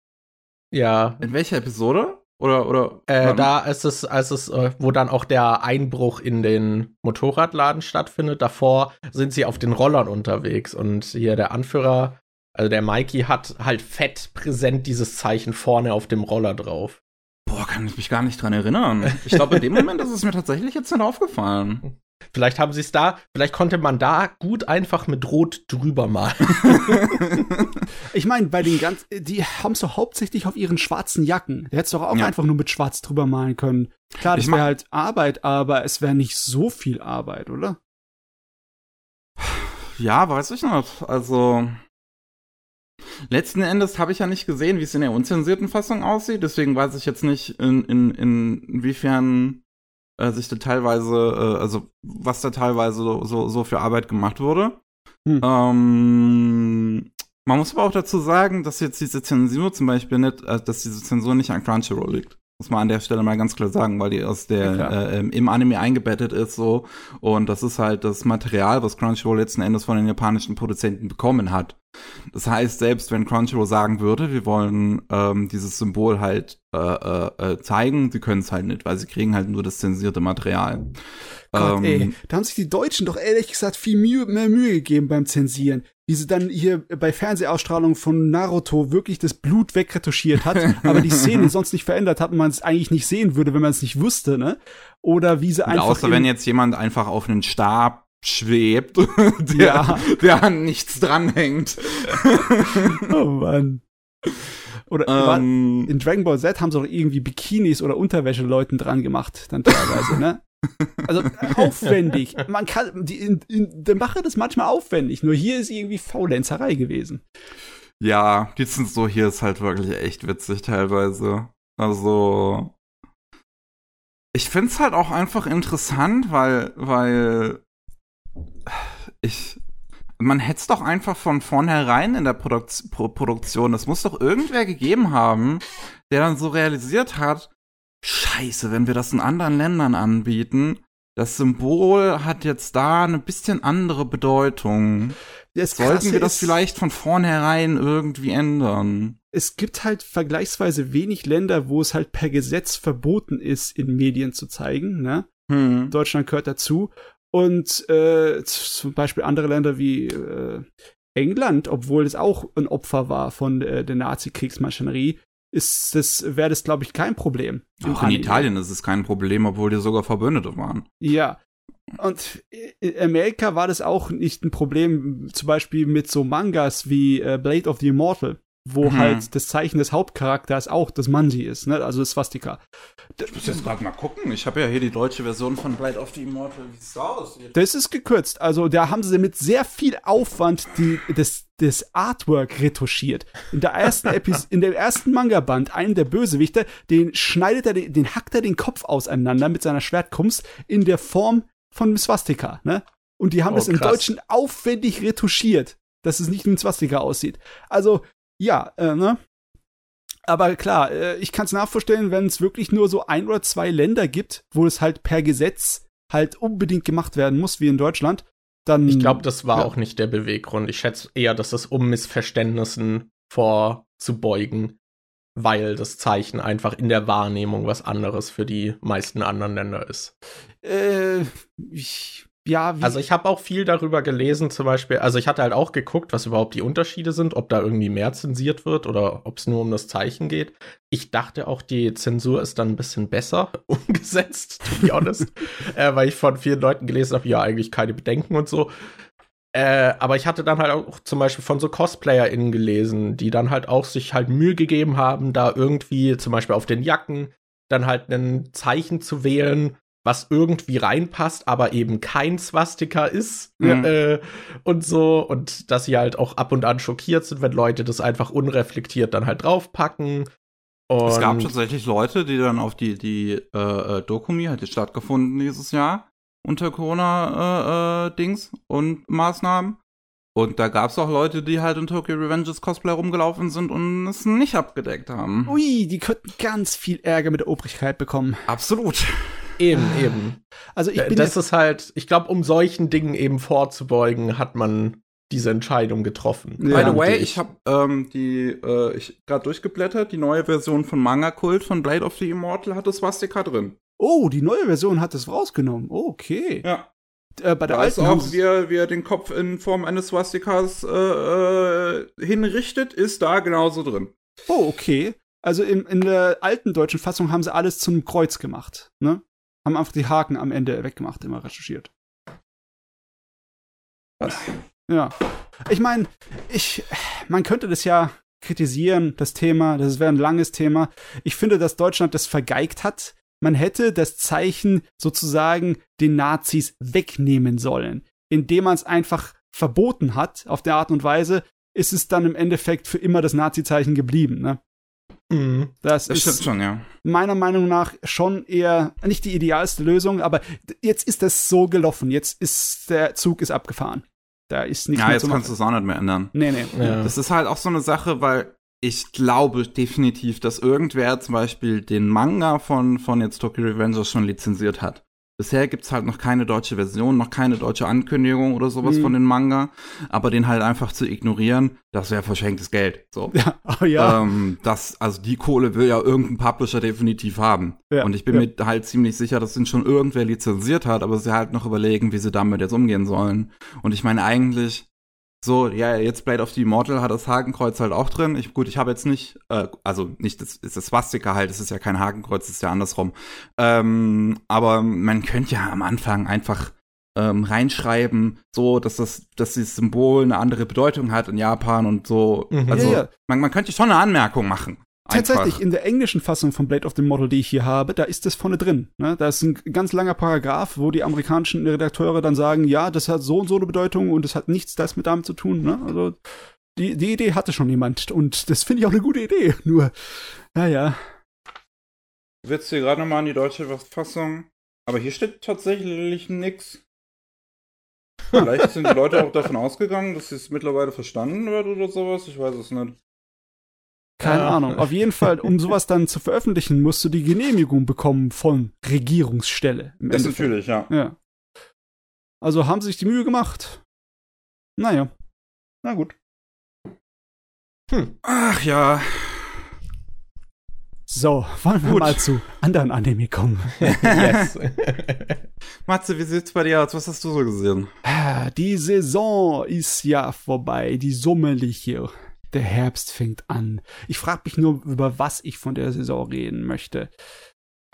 Ja. In welcher Episode? Oder, oder? Äh, da ist es, als es, äh, wo dann auch der Einbruch in den Motorradladen stattfindet. Davor sind sie auf den Rollern unterwegs und hier der Anführer, also der Mikey, hat halt fett präsent dieses Zeichen vorne auf dem Roller drauf. Boah, kann ich mich gar nicht dran erinnern. Ich glaube, in dem Moment ist es mir tatsächlich jetzt nicht aufgefallen. Vielleicht haben sie es da, vielleicht konnte man da gut einfach mit Rot drüber malen. ich meine, bei den ganz, die haben es doch hauptsächlich auf ihren schwarzen Jacken. Der hätte es doch auch ja. einfach nur mit Schwarz drüber malen können. Klar, das wäre halt Arbeit, aber es wäre nicht so viel Arbeit, oder? Ja, weiß ich nicht. Also, Letzten Endes habe ich ja nicht gesehen, wie es in der unzensierten Fassung aussieht, deswegen weiß ich jetzt nicht, in, in, in, inwiefern äh, sich da teilweise, äh, also was da teilweise so, so, so für Arbeit gemacht wurde. Hm. Ähm, man muss aber auch dazu sagen, dass jetzt diese Zensur zum Beispiel nicht, äh, dass diese Zensur nicht an Crunchyroll liegt. Muss man an der Stelle mal ganz klar sagen, weil die aus der ja, äh, im Anime eingebettet ist so und das ist halt das Material, was Crunchyroll letzten Endes von den japanischen Produzenten bekommen hat. Das heißt, selbst wenn Crunchyroll sagen würde, wir wollen ähm, dieses Symbol halt äh, äh, äh zeigen, sie können es halt nicht, weil sie kriegen halt nur das zensierte Material. Gott, ähm, ey, da haben sich die Deutschen doch ehrlich gesagt viel Mühe, mehr Mühe gegeben beim Zensieren. Wie sie dann hier bei Fernsehausstrahlung von Naruto wirklich das Blut wegretuschiert hat, aber die Szene sonst nicht verändert hat und man es eigentlich nicht sehen würde, wenn man es nicht wüsste, ne? Oder wie sie einfach. Außer wenn jetzt jemand einfach auf einen Stab schwebt, der, ja. der an nichts dranhängt. oh Mann. Oder ähm, in Dragon Ball Z haben sie auch irgendwie Bikinis oder Unterwäsche Leuten dran gemacht, dann teilweise, ne? Also aufwendig. Man kann, die, in, in der Mache das manchmal aufwendig. Nur hier ist irgendwie Faulenzerei gewesen. Ja, die sind so hier ist halt wirklich echt witzig teilweise. Also ich find's halt auch einfach interessant, weil weil ich man hätte es doch einfach von vornherein in der Produk Pro Produktion, das muss doch irgendwer gegeben haben, der dann so realisiert hat, scheiße, wenn wir das in anderen Ländern anbieten, das Symbol hat jetzt da eine bisschen andere Bedeutung. Das Sollten wir das vielleicht von vornherein irgendwie ändern? Es gibt halt vergleichsweise wenig Länder, wo es halt per Gesetz verboten ist, in Medien zu zeigen. Ne? Hm. Deutschland gehört dazu. Und äh, zum Beispiel andere Länder wie äh, England, obwohl es auch ein Opfer war von äh, der Nazi-Kriegsmaschinerie, ist das, wäre das, glaube ich, kein Problem. Auch in Italien ist es kein Problem, obwohl die sogar Verbündete waren. Ja. Und in Amerika war das auch nicht ein Problem, zum Beispiel mit so Mangas wie äh, Blade of the Immortal, wo mhm. halt das Zeichen des Hauptcharakters auch das Manji ist, ne? also das Swastika. Ich muss jetzt gerade mal gucken. Ich habe ja hier die deutsche Version von Blade of the Immortal. Wie es aussieht. Das ist gekürzt. Also da haben sie mit sehr viel Aufwand die, das, das Artwork retuschiert. In der ersten Epis in dem ersten Manga-Band, einen der Bösewichter, den schneidet er, den, den hackt er den Kopf auseinander mit seiner Schwertkunst in der Form von Swastika, ne? Und die haben oh, das im Deutschen aufwendig retuschiert, dass es nicht wie ein Swastika aussieht. Also, ja, äh, ne? Aber klar, äh, ich kann es nachvorstellen, wenn es wirklich nur so ein oder zwei Länder gibt, wo es halt per Gesetz halt unbedingt gemacht werden muss, wie in Deutschland, dann. Ich glaube, das war ja. auch nicht der Beweggrund. Ich schätze eher, dass es um Missverständnissen vorzubeugen, weil das Zeichen einfach in der Wahrnehmung was anderes für die meisten anderen Länder ist. Äh, ich ja, wie also ich habe auch viel darüber gelesen, zum Beispiel. Also ich hatte halt auch geguckt, was überhaupt die Unterschiede sind, ob da irgendwie mehr zensiert wird oder ob es nur um das Zeichen geht. Ich dachte auch, die Zensur ist dann ein bisschen besser umgesetzt, to be honest, äh, weil ich von vielen Leuten gelesen habe, ja, eigentlich keine Bedenken und so. Äh, aber ich hatte dann halt auch zum Beispiel von so CosplayerInnen gelesen, die dann halt auch sich halt Mühe gegeben haben, da irgendwie zum Beispiel auf den Jacken dann halt ein Zeichen zu wählen, was irgendwie reinpasst, aber eben kein Swastika ist mhm. äh, und so und dass sie halt auch ab und an schockiert sind, wenn Leute das einfach unreflektiert dann halt draufpacken. Und es gab tatsächlich Leute, die dann auf die die äh, äh Dokumi hat jetzt stattgefunden dieses Jahr unter Corona äh, äh, Dings und Maßnahmen. Und da gab es auch Leute, die halt in Tokyo Revenges Cosplay rumgelaufen sind und es nicht abgedeckt haben. Ui, die könnten ganz viel Ärger mit der Obrigkeit bekommen. Absolut. Eben, eben. Also ich bin das ist halt, ich glaube, um solchen Dingen eben vorzubeugen, hat man diese Entscheidung getroffen. Ja. By the way, ich habe ähm, die, äh, ich gerade durchgeblättert, die neue Version von Manga Kult von Blade of the Immortal hat das Swastika drin. Oh, die neue Version hat es rausgenommen. okay. Ja. Äh, bei der da alten auch, wie er, wie er den Kopf in Form eines Swastikas äh, äh, hinrichtet, ist da genauso drin. Oh, okay. Also in, in der alten deutschen Fassung haben sie alles zum Kreuz gemacht, ne? Haben einfach die Haken am Ende weggemacht, immer recherchiert. Was? Ja. Ich meine, ich, man könnte das ja kritisieren, das Thema, das wäre ein langes Thema. Ich finde, dass Deutschland das vergeigt hat. Man hätte das Zeichen sozusagen den Nazis wegnehmen sollen, indem man es einfach verboten hat, auf der Art und Weise, ist es dann im Endeffekt für immer das Nazi-Zeichen geblieben. Ne? Mhm. Das, das ist schon, ja. meiner Meinung nach schon eher nicht die idealste Lösung, aber jetzt ist das so gelaufen. Jetzt ist der Zug ist abgefahren. Da ist nichts ja, mehr jetzt kannst du es auch nicht mehr ändern. Nee, nee. Ja. Das ist halt auch so eine Sache, weil ich glaube definitiv, dass irgendwer zum Beispiel den Manga von, von jetzt Tokyo Revengers schon lizenziert hat. Bisher gibt's halt noch keine deutsche Version, noch keine deutsche Ankündigung oder sowas mhm. von den Manga. Aber den halt einfach zu ignorieren, das wäre verschenktes Geld. So. Ja, oh ja. Ähm, das, also die Kohle will ja irgendein Publisher definitiv haben. Ja, Und ich bin ja. mir halt ziemlich sicher, dass den schon irgendwer lizenziert hat, aber sie halt noch überlegen, wie sie damit jetzt umgehen sollen. Und ich meine eigentlich, so, ja, jetzt Blade of the Immortal hat das Hakenkreuz halt auch drin. Ich, gut, ich habe jetzt nicht, äh, also nicht, das ist das Swastika halt, das ist ja kein Hakenkreuz, das ist ja andersrum. Ähm, aber man könnte ja am Anfang einfach ähm, reinschreiben, so, dass das, dass dieses Symbol eine andere Bedeutung hat in Japan und so. Mhm. Also, ja, ja. Man, man könnte schon eine Anmerkung machen. Tatsächlich, in der englischen Fassung von Blade of the Model, die ich hier habe, da ist das vorne drin. Ne? Da ist ein ganz langer Paragraph, wo die amerikanischen Redakteure dann sagen, ja, das hat so und so eine Bedeutung und es hat nichts das mit damit zu tun. Ne? Also die, die Idee hatte schon jemand und das finde ich auch eine gute Idee. Nur, naja. Wird's hier gerade nochmal an die deutsche Fassung? Aber hier steht tatsächlich nix. Vielleicht sind die Leute auch davon ausgegangen, dass es mittlerweile verstanden wird oder sowas. Ich weiß es nicht. Keine ja. Ahnung. Auf jeden Fall, um sowas dann zu veröffentlichen, musst du die Genehmigung bekommen von Regierungsstelle. Das ist natürlich, ja. Ja. Also haben sie sich die Mühe gemacht. Naja. Na gut. Hm. Ach ja. So, wollen wir Gut. mal zu anderen Anime kommen. yes. Matze, wie sieht's bei dir aus? Was hast du so gesehen? Die Saison ist ja vorbei, die sommerliche der Herbst fängt an. Ich frage mich nur, über was ich von der Saison reden möchte.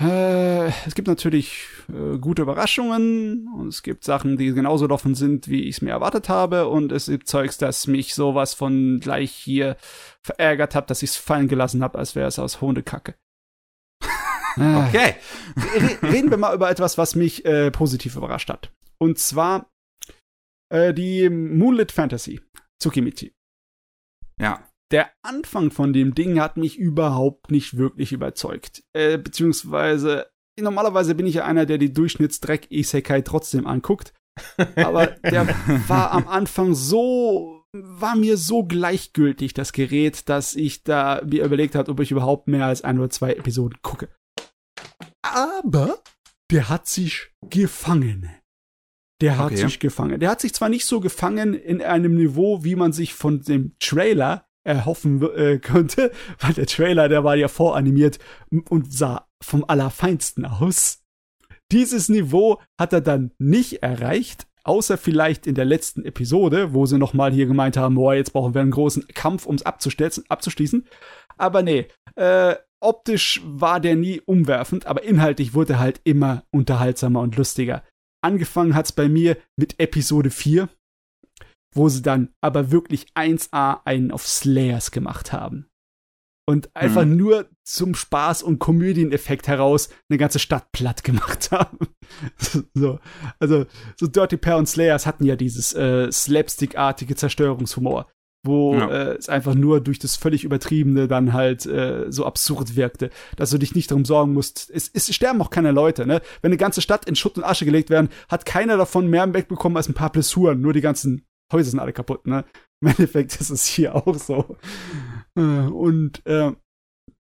Äh, es gibt natürlich äh, gute Überraschungen und es gibt Sachen, die genauso offen sind, wie ich es mir erwartet habe und es gibt Zeugs, das mich sowas von gleich hier verärgert hat, dass ich es fallen gelassen habe, als wäre es aus Hundekacke. Ah. okay. Reden wir mal über etwas, was mich äh, positiv überrascht hat. Und zwar äh, die Moonlit Fantasy Tsukimichi. Ja der Anfang von dem Ding hat mich überhaupt nicht wirklich überzeugt. Äh, beziehungsweise, normalerweise bin ich ja einer, der die Durchschnittsdreck Isekai trotzdem anguckt. Aber der war am Anfang so, war mir so gleichgültig, das Gerät, dass ich da mir überlegt habe, ob ich überhaupt mehr als ein oder zwei Episoden gucke. Aber der hat sich gefangen. Der hat okay. sich gefangen. Der hat sich zwar nicht so gefangen in einem Niveau, wie man sich von dem Trailer erhoffen äh, könnte, weil der Trailer, der war ja voranimiert und sah vom Allerfeinsten aus. Dieses Niveau hat er dann nicht erreicht, außer vielleicht in der letzten Episode, wo sie nochmal hier gemeint haben, boah, jetzt brauchen wir einen großen Kampf, ums abzuschließen. Aber nee, äh, optisch war der nie umwerfend, aber inhaltlich wurde er halt immer unterhaltsamer und lustiger. Angefangen hat's bei mir mit Episode 4, wo sie dann aber wirklich 1A einen auf Slayers gemacht haben. Und einfach mhm. nur zum Spaß und Komödieneffekt heraus eine ganze Stadt platt gemacht haben. so, also, so Dirty Pair und Slayers hatten ja dieses äh, Slapstick-artige Zerstörungshumor, wo ja. äh, es einfach nur durch das völlig Übertriebene dann halt äh, so absurd wirkte, dass du dich nicht darum sorgen musst. Es, es sterben auch keine Leute, ne? Wenn eine ganze Stadt in Schutt und Asche gelegt werden, hat keiner davon mehr wegbekommen als ein paar Blessuren, nur die ganzen Häuser sind alle kaputt, ne? Im Endeffekt ist es hier auch so. Äh, und äh,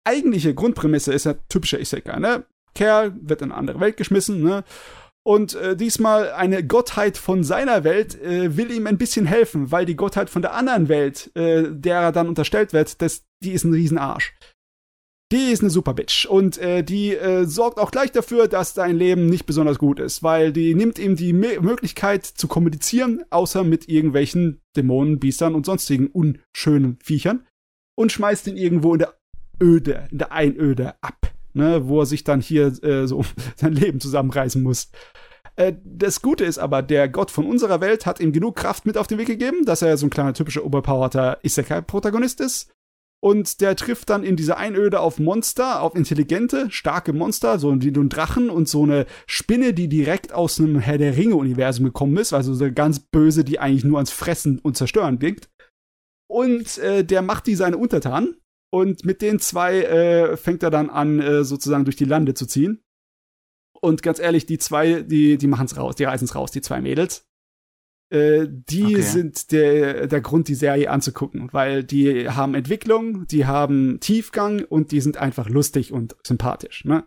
eigentliche Grundprämisse ist ja typischer Isekai, ne? Kerl wird in eine andere Welt geschmissen, ne? Und äh, diesmal eine Gottheit von seiner Welt äh, will ihm ein bisschen helfen, weil die Gottheit von der anderen Welt, äh, der er dann unterstellt wird, das, die ist ein Riesenarsch. Die ist eine super Bitch und äh, die äh, sorgt auch gleich dafür, dass dein Leben nicht besonders gut ist, weil die nimmt ihm die Me Möglichkeit zu kommunizieren, außer mit irgendwelchen Dämonen, Biestern und sonstigen unschönen Viechern und schmeißt ihn irgendwo in der Öde, in der Einöde ab, ne, wo er sich dann hier äh, so sein Leben zusammenreißen muss. Äh, das Gute ist aber, der Gott von unserer Welt hat ihm genug Kraft mit auf den Weg gegeben, dass er so ein kleiner typischer oberpowerter Isekai-Protagonist ist und der trifft dann in dieser Einöde auf Monster, auf intelligente, starke Monster, so wie ein Drachen und so eine Spinne, die direkt aus einem Herr der Ringe-Universum gekommen ist, also so ganz böse, die eigentlich nur ans Fressen und Zerstören denkt. Und äh, der macht die seine Untertanen. Und mit den zwei äh, fängt er dann an, äh, sozusagen durch die Lande zu ziehen. Und ganz ehrlich, die zwei, die, die machen's raus, die reißen's raus, die zwei Mädels. Äh, die okay. sind der, der Grund, die Serie anzugucken, weil die haben Entwicklung, die haben Tiefgang und die sind einfach lustig und sympathisch, ne?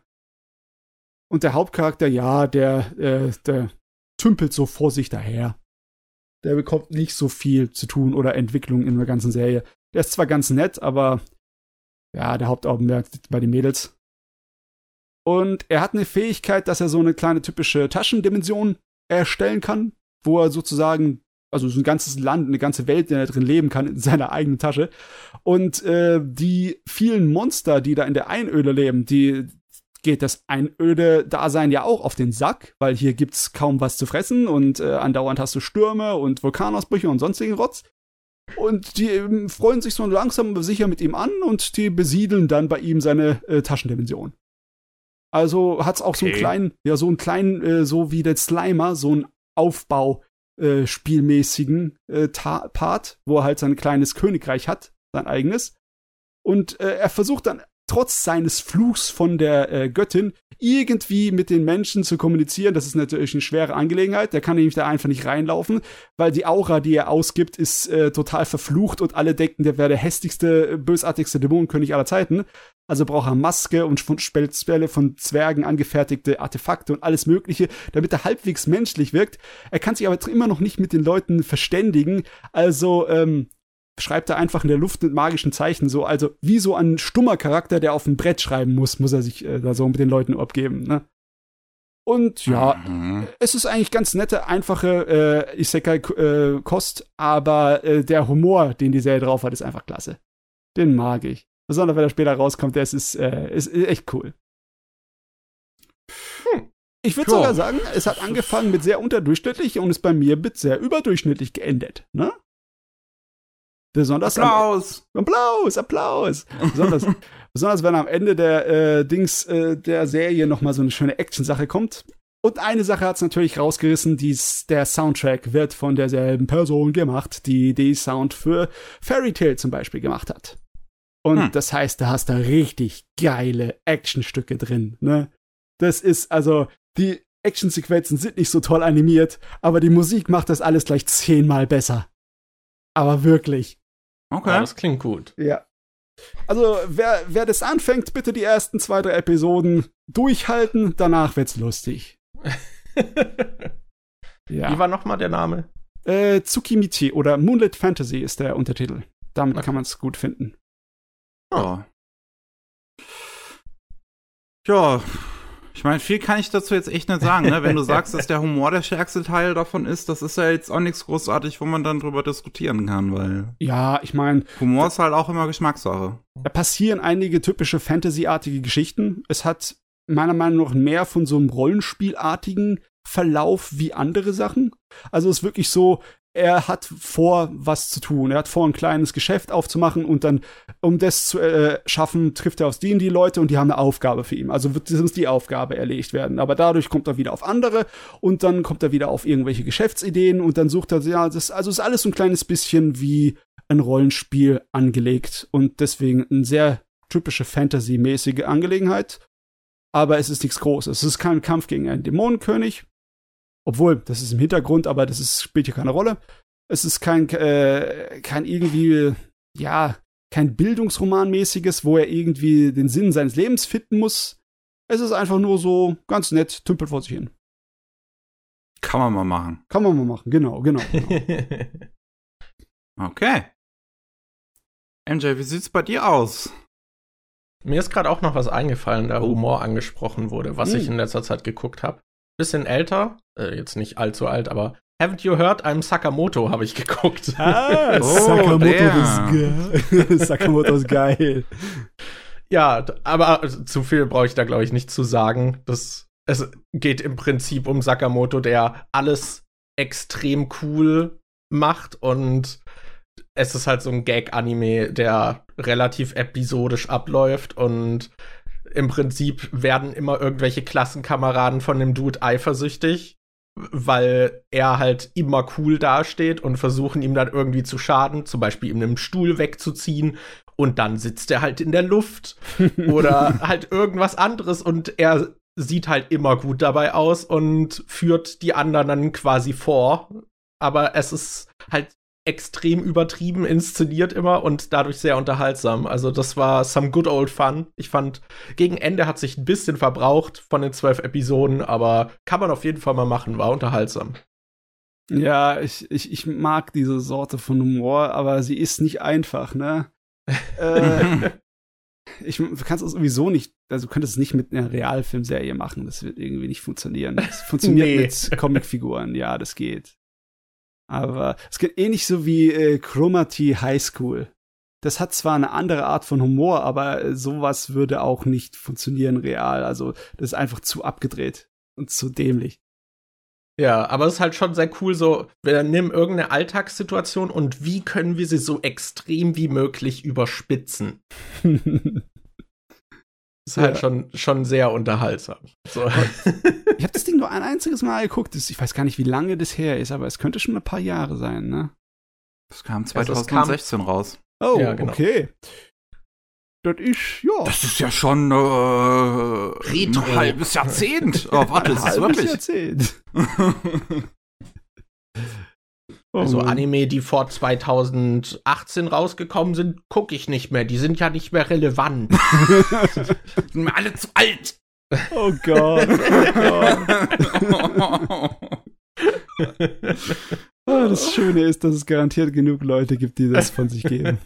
Und der Hauptcharakter, ja, der, äh, der tümpelt so vor sich daher. Der bekommt nicht so viel zu tun oder Entwicklung in der ganzen Serie. Der ist zwar ganz nett, aber ja, der Hauptaugenmerk bei den Mädels. Und er hat eine Fähigkeit, dass er so eine kleine typische Taschendimension erstellen kann, wo er sozusagen, also so ein ganzes Land, eine ganze Welt, in der er drin leben kann, in seiner eigenen Tasche. Und äh, die vielen Monster, die da in der Einöde leben, die geht das Einöde-Dasein ja auch auf den Sack, weil hier gibt's kaum was zu fressen und äh, andauernd hast du Stürme und Vulkanausbrüche und sonstigen Rotz. Und die ähm, freuen sich so langsam aber sicher mit ihm an und die besiedeln dann bei ihm seine äh, Taschendimension. Also hat's auch okay. so einen kleinen, ja, so einen kleinen, äh, so wie der Slimer, so einen Aufbau äh, spielmäßigen äh, Part, wo er halt sein kleines Königreich hat, sein eigenes. Und äh, er versucht dann trotz seines Fluchs von der äh, Göttin irgendwie mit den Menschen zu kommunizieren. Das ist natürlich eine schwere Angelegenheit. Der kann nämlich da einfach nicht reinlaufen, weil die Aura, die er ausgibt, ist äh, total verflucht und alle denken, der wäre der hässlichste, bösartigste Dämonenkönig aller Zeiten. Also braucht er Maske und Spelle von Zwergen angefertigte Artefakte und alles Mögliche, damit er halbwegs menschlich wirkt. Er kann sich aber immer noch nicht mit den Leuten verständigen. Also ähm, schreibt er einfach in der Luft mit magischen Zeichen so, also wie so ein stummer Charakter, der auf ein Brett schreiben muss, muss er sich äh, da so mit den Leuten abgeben, ne? Und ja, mhm. es ist eigentlich ganz nette, einfache äh, Isekai-Kost, äh, aber äh, der Humor, den die Serie drauf hat, ist einfach klasse. Den mag ich. Besonders wenn er später rauskommt, der ist, ist, äh, ist echt cool. Ich würde sogar sagen, es hat angefangen mit sehr unterdurchschnittlich und ist bei mir mit sehr überdurchschnittlich geendet. Ne? Besonders Applaus! Am, Applaus, Applaus! Besonders, besonders wenn am Ende der äh, Dings äh, der Serie noch mal so eine schöne Action-Sache kommt. Und eine Sache hat es natürlich rausgerissen, dies, der Soundtrack wird von derselben Person gemacht, die die Sound für Fairy Tale zum Beispiel gemacht hat. Und hm. das heißt, da hast du richtig geile Actionstücke drin, ne? Das ist also, die Actionsequenzen sind nicht so toll animiert, aber die Musik macht das alles gleich zehnmal besser. Aber wirklich. Okay. Ja, das klingt gut. Ja. Also, wer, wer das anfängt, bitte die ersten zwei, drei Episoden durchhalten, danach wird's lustig. ja. Wie war nochmal der Name? Äh, Tsukimichi oder Moonlit Fantasy ist der Untertitel. Damit okay. kann man es gut finden. Oh. Ja, ich meine, viel kann ich dazu jetzt echt nicht sagen. Ne? Wenn du sagst, dass der Humor der stärkste Teil davon ist, das ist ja jetzt auch nichts großartig, wo man dann drüber diskutieren kann, weil. Ja, ich meine. Humor ist halt auch immer Geschmackssache. Da passieren einige typische Fantasy-artige Geschichten. Es hat meiner Meinung nach mehr von so einem Rollenspielartigen Verlauf wie andere Sachen. Also es ist wirklich so, er hat vor, was zu tun. Er hat vor, ein kleines Geschäft aufzumachen und dann, um das zu äh, schaffen, trifft er aus denen die Leute und die haben eine Aufgabe für ihn. Also wird muss die Aufgabe erlegt werden. Aber dadurch kommt er wieder auf andere und dann kommt er wieder auf irgendwelche Geschäftsideen und dann sucht er, ja, das, also ist alles so ein kleines bisschen wie ein Rollenspiel angelegt und deswegen eine sehr typische Fantasy-mäßige Angelegenheit. Aber es ist nichts Großes. Es ist kein Kampf gegen einen Dämonenkönig, obwohl, das ist im Hintergrund, aber das ist, spielt hier keine Rolle. Es ist kein, äh, kein irgendwie, ja, kein Bildungsromanmäßiges, wo er irgendwie den Sinn seines Lebens finden muss. Es ist einfach nur so ganz nett, tümpelt vor sich hin. Kann man mal machen. Kann man mal machen, genau, genau. genau. okay. MJ, wie sieht's bei dir aus? Mir ist gerade auch noch was eingefallen, da Humor angesprochen wurde, was hm. ich in letzter Zeit geguckt habe bisschen älter, äh, jetzt nicht allzu alt, aber Haven't You Heard I'm Sakamoto habe ich geguckt. Ah, oh, Sakamoto, ist geil. Sakamoto ist geil. Ja, aber zu viel brauche ich da, glaube ich, nicht zu sagen. Das, es geht im Prinzip um Sakamoto, der alles extrem cool macht und es ist halt so ein Gag-Anime, der relativ episodisch abläuft und im Prinzip werden immer irgendwelche Klassenkameraden von dem Dude eifersüchtig, weil er halt immer cool dasteht und versuchen ihm dann irgendwie zu schaden, zum Beispiel ihm einen Stuhl wegzuziehen und dann sitzt er halt in der Luft oder halt irgendwas anderes und er sieht halt immer gut dabei aus und führt die anderen dann quasi vor. Aber es ist halt extrem übertrieben inszeniert immer und dadurch sehr unterhaltsam. Also das war some good old fun. Ich fand, gegen Ende hat sich ein bisschen verbraucht von den zwölf Episoden, aber kann man auf jeden Fall mal machen, war unterhaltsam. Ja, ich, ich, ich mag diese Sorte von Humor, aber sie ist nicht einfach, ne? äh, ich, du kannst es sowieso nicht, also du könntest es nicht mit einer Realfilmserie machen, das wird irgendwie nicht funktionieren. Das funktioniert nee. mit Comicfiguren, ja, das geht. Aber es geht ähnlich so wie äh, Chromati High School. Das hat zwar eine andere Art von Humor, aber äh, sowas würde auch nicht funktionieren real. Also das ist einfach zu abgedreht und zu dämlich. Ja, aber es ist halt schon sehr cool, so, wir nehmen irgendeine Alltagssituation und wie können wir sie so extrem wie möglich überspitzen? ist halt ja. schon, schon sehr unterhaltsam. So. ich habe das Ding nur ein einziges Mal geguckt. Ich weiß gar nicht, wie lange das her ist, aber es könnte schon ein paar Jahre sein, ne? Das kam 2016 also kam raus. Oh, ja, genau. okay. Das ist, ja. Das ist ja schon äh, Retro. ein halbes Jahrzehnt. Oh, warte, das ist wirklich. Jahrzehnt. Also oh. Anime, die vor 2018 rausgekommen sind, gucke ich nicht mehr. Die sind ja nicht mehr relevant. sind mir alle zu alt. Oh Gott. Oh das Schöne ist, dass es garantiert genug Leute gibt, die das von sich geben.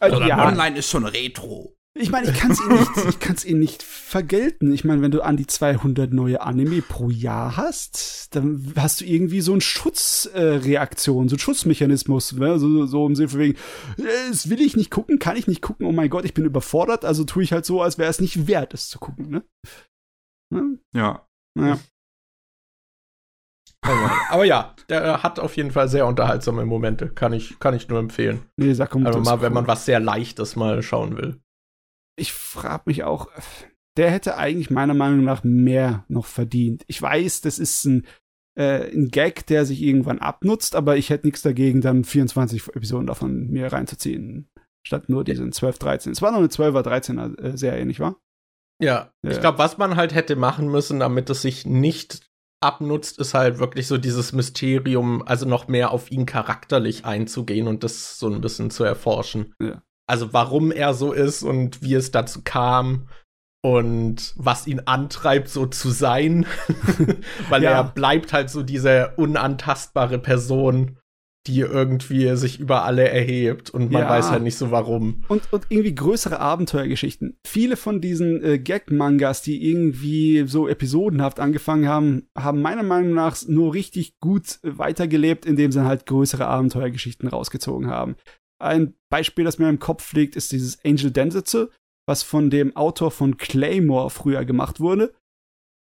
Also, ja. Online ist schon retro. Ich meine, ich kann es ihnen, nicht, ich kann's ihnen nicht vergelten. Ich meine, wenn du an die 200 neue Anime pro Jahr hast, dann hast du irgendwie so eine Schutzreaktion, äh, so einen Schutzmechanismus. Ne? So, so im Sinne von wegen, das will ich nicht gucken, kann ich nicht gucken, oh mein Gott, ich bin überfordert, also tue ich halt so, als wäre es nicht wert, es zu gucken. Ne? Hm? Ja. Ja. Aber ja, der hat auf jeden Fall sehr unterhaltsame Momente. Kann ich, kann ich nur empfehlen. Nee, Sakamoto Also ist mal, wenn man was sehr Leichtes mal schauen will. Ich frage mich auch, der hätte eigentlich meiner Meinung nach mehr noch verdient. Ich weiß, das ist ein, äh, ein Gag, der sich irgendwann abnutzt, aber ich hätte nichts dagegen, dann 24 Episoden davon mir reinzuziehen, statt nur diesen 12, 13. Es war noch eine 12er, 13er äh, Serie, nicht wahr? Ja, Ja. ich glaube, was man halt hätte machen müssen, damit es sich nicht abnutzt, ist halt wirklich so dieses Mysterium, also noch mehr auf ihn charakterlich einzugehen und das so ein bisschen zu erforschen. Ja. Also warum er so ist und wie es dazu kam und was ihn antreibt, so zu sein. Weil Ja. er bleibt halt so diese unantastbare Person, die irgendwie sich über alle erhebt und man Ja. weiß halt nicht so warum. Und, und irgendwie größere Abenteuergeschichten. Viele von diesen äh, Gag-Mangas, die irgendwie so episodenhaft angefangen haben, haben meiner Meinung nach nur richtig gut weitergelebt, indem sie halt größere Abenteuergeschichten rausgezogen haben. Ein Beispiel, das mir im Kopf liegt, ist dieses Angel Densetsu, was von dem Autor von Claymore früher gemacht wurde.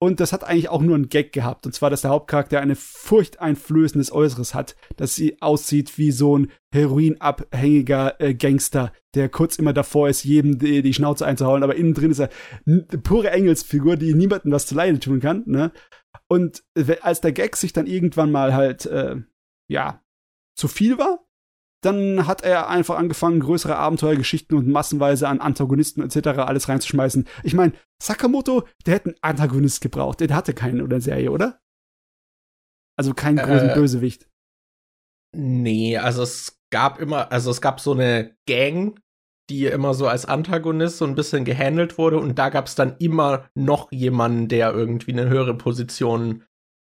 Und das hat eigentlich auch nur einen Gag gehabt. Und zwar, dass der Hauptcharakter eine furchteinflößendes Äußeres hat, dass sie aussieht wie so ein heroinabhängiger äh, Gangster, der kurz immer davor ist, jedem die, die Schnauze einzuhauen, aber innen drin ist er eine pure Engelsfigur, die niemandem was zu Leide tun kann. Ne? Und als der Gag sich dann irgendwann mal halt, äh, ja, zu viel war, dann hat er einfach angefangen, größere Abenteuergeschichten und massenweise an Antagonisten etc. alles reinzuschmeißen. Ich meine, Sakamoto, der hätte einen Antagonist gebraucht. Der hatte keinen oder Serie, oder? Also keinen großen Äh, Bösewicht. Nee, also es gab immer, also es gab so eine Gang, die immer so als Antagonist so ein bisschen gehandelt wurde und da gab es dann immer noch jemanden, der irgendwie eine höhere Position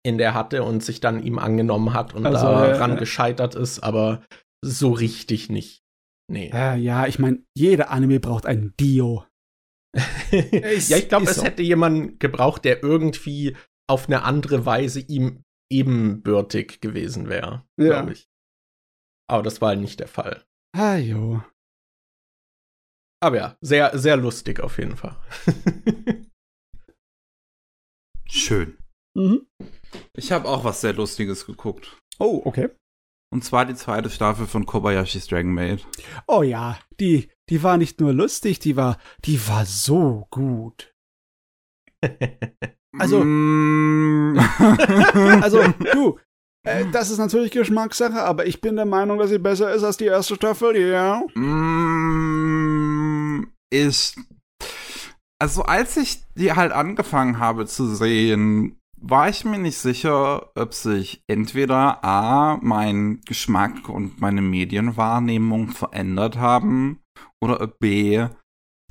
in der hatte und sich dann ihm angenommen hat und Also, äh, daran äh, gescheitert ist, aber so richtig nicht. Nee. Ja, ja, ich meine, jeder Anime braucht einen Dio. ja, ich glaube, es so. hätte jemanden gebraucht, der irgendwie auf eine andere Weise ihm ebenbürtig gewesen wäre, Ja. glaube ich. Aber das war nicht der Fall. Ah, jo. Aber ja, sehr, sehr lustig auf jeden Fall. Schön. Mhm. Ich habe auch was sehr Lustiges geguckt. Oh, okay. Und zwar die zweite Staffel von Kobayashi's Dragon Maid. Oh ja, die, die war nicht nur lustig, die war, die war so gut. Also- Mm. Also, du, äh, das ist natürlich Geschmackssache, aber ich bin der Meinung, dass sie besser ist als die erste Staffel, ja. Mm, ich. Also, als ich die halt angefangen habe zu sehen, war ich mir nicht sicher, ob sich entweder A, mein Geschmack und meine Medienwahrnehmung verändert haben oder B,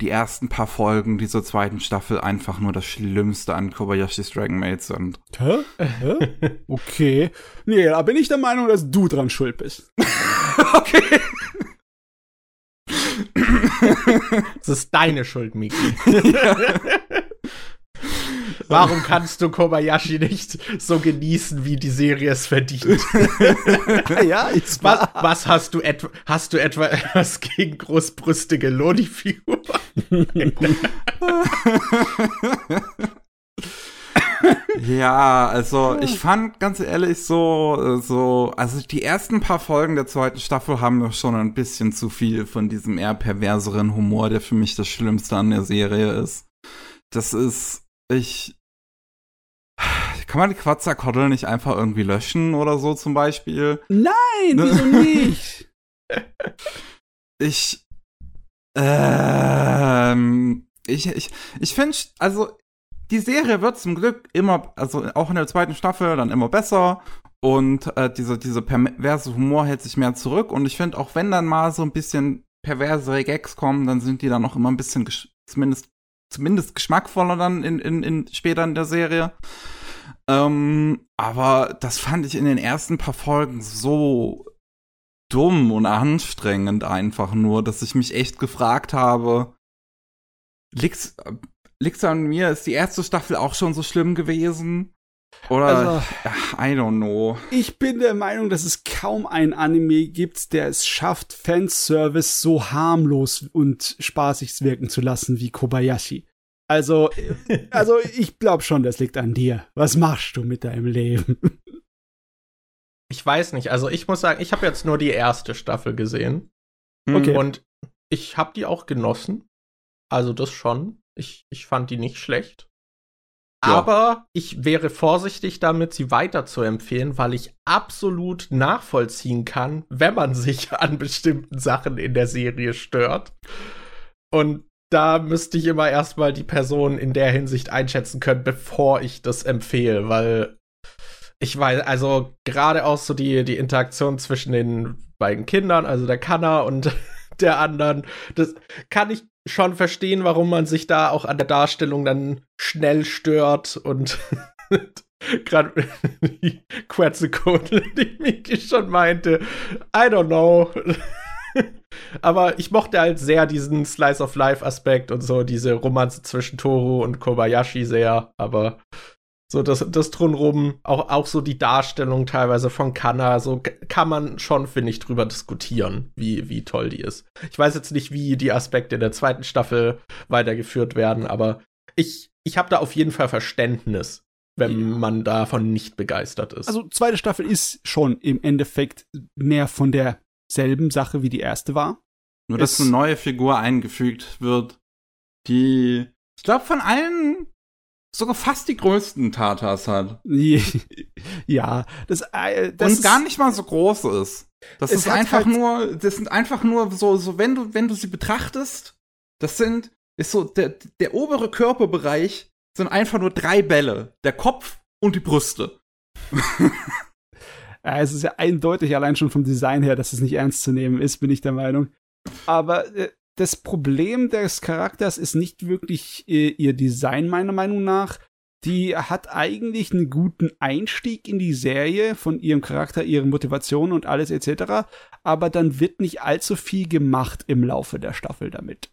die ersten paar Folgen dieser zweiten Staffel einfach nur das Schlimmste an Kobayashi's Dragon Maid sind. Hä? Hä? Okay. Nee, da bin ich der Meinung, dass du dran schuld bist. okay. Das ist deine Schuld, Miki. Warum kannst du Kobayashi nicht so genießen, wie die Serie es verdient? ja, ich Was, was hast du etwa, hast du etwa etwas gegen großbrüstige Loni-Figuren? Ja, also ich fand ganz ehrlich so, so, also die ersten paar Folgen der zweiten Staffel haben mir schon ein bisschen zu viel von diesem eher perverseren Humor, der für mich das Schlimmste an der Serie ist. Das ist, ich, kann man die Quatzerkoddel nicht einfach irgendwie löschen oder so zum Beispiel? Nein, wieso nicht? Ich, ähm, ich, ich, ich finde, also die Serie wird zum Glück immer, also auch in der zweiten Staffel dann immer besser und äh, diese, diese perverse Humor hält sich mehr zurück und ich finde auch wenn dann mal so ein bisschen perversere Gags kommen, dann sind die dann noch immer ein bisschen zumindest zumindest geschmackvoller dann in, in, in später in der Serie. Ähm, aber das fand ich in den ersten paar Folgen so dumm und anstrengend einfach nur, dass ich mich echt gefragt habe, liegt's, liegt's an mir? Ist die erste Staffel auch schon so schlimm gewesen? Oder, Also- I don't know. Ich bin der Meinung, dass es kaum ein Anime gibt, der es schafft, Fanservice so harmlos und spaßig wirken zu lassen wie Kobayashi. Also, also ich glaube schon, das liegt an dir. Was machst du mit deinem Leben? Ich weiß nicht. Also ich muss sagen, ich habe jetzt nur die erste Staffel gesehen. Okay. Und ich habe die auch genossen. Also das schon. Ich, ich fand die nicht schlecht. Aber ich wäre vorsichtig damit, sie weiter zu empfehlen, weil ich absolut nachvollziehen kann, wenn man sich an bestimmten Sachen in der Serie stört. Und da müsste ich immer erstmal die Person in der Hinsicht einschätzen können, bevor ich das empfehle, weil ich weiß, also gerade auch so die, die Interaktion zwischen den beiden Kindern, also der Kanner und der anderen, das kann ich schon verstehen, warum man sich da auch an der Darstellung dann schnell stört und gerade die Quetzalcoatl, die Miki schon meinte, I don't know. Aber ich mochte halt sehr diesen Slice of Life Aspekt und so diese Romanze zwischen Toru und Kobayashi sehr, aber so das, das drumherum, auch, auch so die Darstellung teilweise von Kanna, so kann man schon, finde ich, drüber diskutieren, wie, wie toll die ist. Ich weiß jetzt nicht, wie die Aspekte in der zweiten Staffel weitergeführt werden, aber ich, ich habe da auf jeden Fall Verständnis, wenn man davon nicht begeistert ist. Also, zweite Staffel ist schon im Endeffekt mehr von derselben Sache wie die erste war. Nur, dass Es- eine neue Figur eingefügt wird, die, ich glaube, von allen sogar fast die größten Tatas hat. ja, das, äh, das und gar nicht mal so groß ist. Das ist einfach halt- nur, das sind einfach nur so, so wenn du, wenn du sie betrachtest, das sind, ist so, der, der obere Körperbereich sind einfach nur drei Bälle. Der Kopf und die Brüste. Ja, es ist ja eindeutig allein schon vom Design her, dass es nicht ernst zu nehmen ist, bin ich der Meinung. Aber äh, das Problem des Charakters ist nicht wirklich äh, ihr Design, meiner Meinung nach. Die hat eigentlich einen guten Einstieg in die Serie von ihrem Charakter, ihrer Motivation und alles etc. Aber dann wird nicht allzu viel gemacht im Laufe der Staffel damit.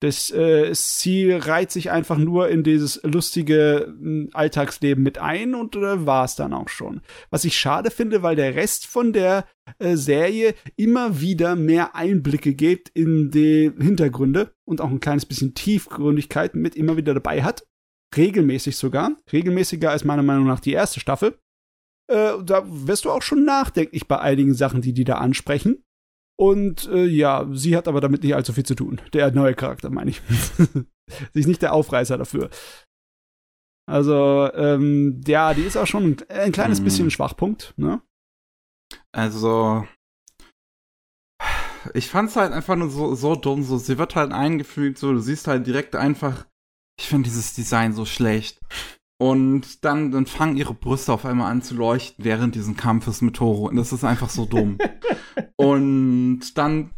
Das, äh, sie reiht sich einfach nur in dieses lustige mh, Alltagsleben mit ein und äh, war es dann auch schon. Was ich schade finde, weil der Rest von der äh, Serie immer wieder mehr Einblicke gibt in die Hintergründe und auch ein kleines bisschen Tiefgründigkeit mit immer wieder dabei hat. Regelmäßig sogar. Regelmäßiger als meiner Meinung nach die erste Staffel. Äh, da wirst du auch schon nachdenklich bei einigen Sachen, die die da ansprechen. Und äh, ja, sie hat aber damit nicht allzu viel zu tun. Der neue Charakter, meine ich. sie ist nicht der Aufreißer dafür. Also, ähm, ja, die ist auch schon ein, ein kleines Mhm. bisschen ein Schwachpunkt, ne? Also, ich fand's halt einfach nur so, so dumm. So, sie wird halt eingefügt, so, du siehst halt direkt einfach, ich finde dieses Design so schlecht. Und dann, dann fangen ihre Brüste auf einmal an zu leuchten während diesen Kampfes mit Toro. Und das ist einfach so dumm. und dann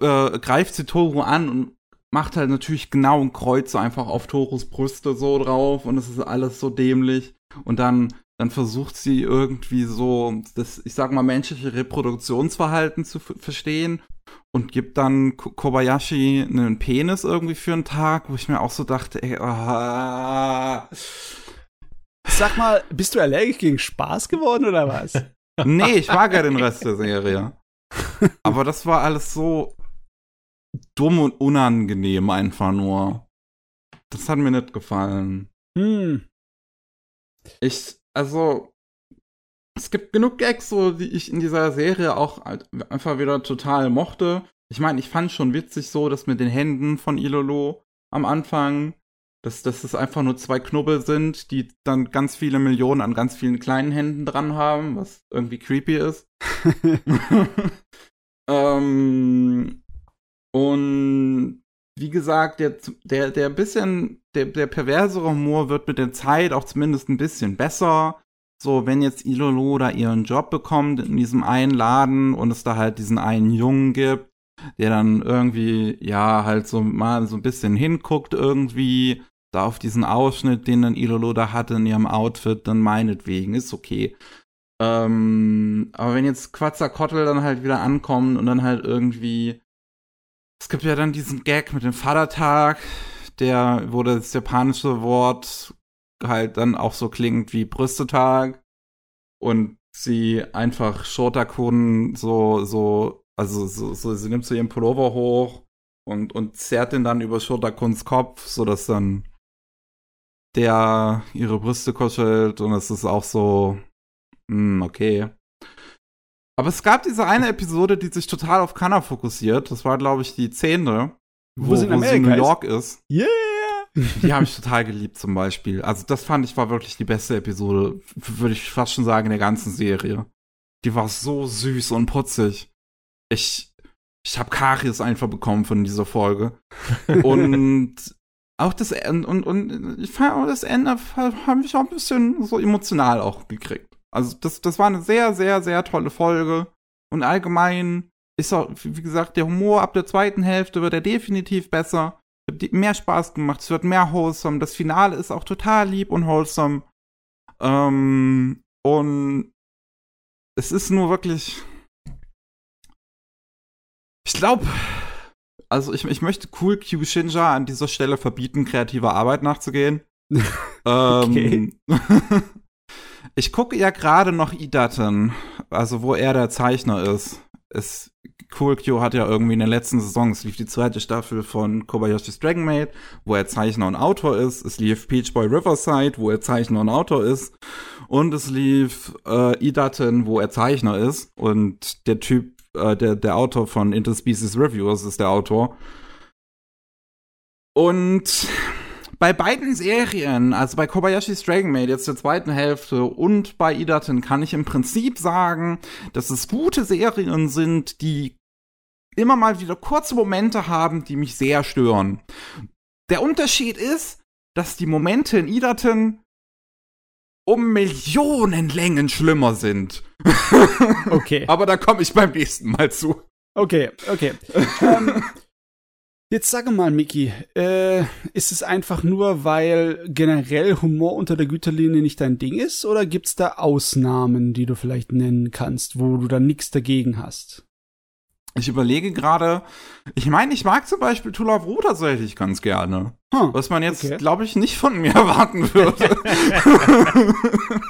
äh, greift sie Toro an und macht halt natürlich genau ein Kreuz so einfach auf Toros Brüste so drauf. Und es ist alles so dämlich. Und dann dann versucht sie irgendwie so das, ich sag mal, menschliche Reproduktionsverhalten zu verstehen und gibt dann Ko- Kobayashi einen Penis irgendwie für einen Tag, wo ich mir auch so dachte, ey, ah. Sag mal, bist du allergisch gegen Spaß geworden oder was? nee, ich mag ja den Rest der Serie. Aber das war alles so dumm und unangenehm einfach nur. Das hat mir nicht gefallen. hm. Ich, also, es gibt genug Gags, so, die ich in dieser Serie auch einfach wieder total mochte. Ich meine, ich fand schon witzig so, dass mit den Händen von Ilolo am Anfang, dass, dass es einfach nur zwei Knubbel sind, die dann ganz viele Millionen an ganz vielen kleinen Händen dran haben, was irgendwie creepy ist. ähm, und wie gesagt, der, der, der bisschen, der, der perversere Humor wird mit der Zeit auch zumindest ein bisschen besser. So, wenn jetzt Ilolo da ihren Job bekommt in diesem einen Laden und es da halt diesen einen Jungen gibt, der dann irgendwie, ja, halt so mal so ein bisschen hinguckt irgendwie, da auf diesen Ausschnitt, den dann Ilolo da hatte in ihrem Outfit, dann meinetwegen, ist okay. Ähm, aber wenn jetzt Quetzalcoatl dann halt wieder ankommt und dann halt irgendwie es gibt ja dann diesen Gag mit dem Vatertag, der, wo das japanische Wort halt dann auch so klingt wie Brüstetag und sie einfach Shotakun so, so, also so, so, sie nimmt so ihren Pullover hoch und, und zerrt den dann über Schurterkunds Kopf, sodass dann der ihre Brüste kuschelt und es ist auch so, hm, okay. Aber es gab diese eine Episode, die sich total auf Kanna fokussiert. Das war, glaube ich, die zehnte, wo, wo, sie in New York ist. ist. Yeah! Die habe ich total geliebt zum Beispiel. Also das fand ich war wirklich die beste Episode, würde ich fast schon sagen, in der ganzen Serie. Die war so süß und putzig. Ich, ich habe Karies einfach bekommen von dieser Folge. und auch das Ende, und, und ich fand auch das Ende, habe ich auch ein bisschen so emotional auch gekriegt. Also das, das war eine sehr, sehr, sehr tolle Folge. Und allgemein ist auch, wie gesagt, der Humor ab der zweiten Hälfte wird er definitiv besser. Hat mehr Spaß gemacht, es wird mehr wholesome. Das Finale ist auch total lieb und wholesome. Ähm, und es ist nur wirklich. Ich glaube, also ich, ich möchte Cool Q Shinja an dieser Stelle verbieten, kreativer Arbeit nachzugehen. ähm, ich gucke ja gerade noch Idaten, also wo er der Zeichner ist. Es, cool Q hat ja irgendwie in den letzten Saisons lief die zweite Staffel von Kobayashi's Dragon Maid, wo er Zeichner und Autor ist. Es lief Peach Boy Riverside, wo er Zeichner und Autor ist. Und es lief äh, Idaten, wo er Zeichner ist. Und der Typ, äh, der, der Autor von Interspecies Reviews ist der Autor. Und bei beiden Serien, also bei Kobayashi's Dragon Maid, jetzt der zweiten Hälfte und bei Idaten, kann ich im Prinzip sagen, dass es gute Serien sind, die immer mal wieder kurze Momente haben, die mich sehr stören. Der Unterschied ist, dass die Momente in Idaten um Millionen Längen schlimmer sind. Okay. Aber da komme ich beim nächsten Mal zu. Okay, okay. ähm, Jetzt sage mal, Miki, äh, ist es einfach nur, weil generell Humor unter der Güterlinie nicht dein Ding ist, oder gibt's da Ausnahmen, die du vielleicht nennen kannst, wo du dann nichts dagegen hast? Ich überlege gerade, ich meine, ich mag zum Beispiel Tula Bru tatsächlich ganz gerne. Huh, was man jetzt, okay. glaube ich, nicht von mir erwarten würde.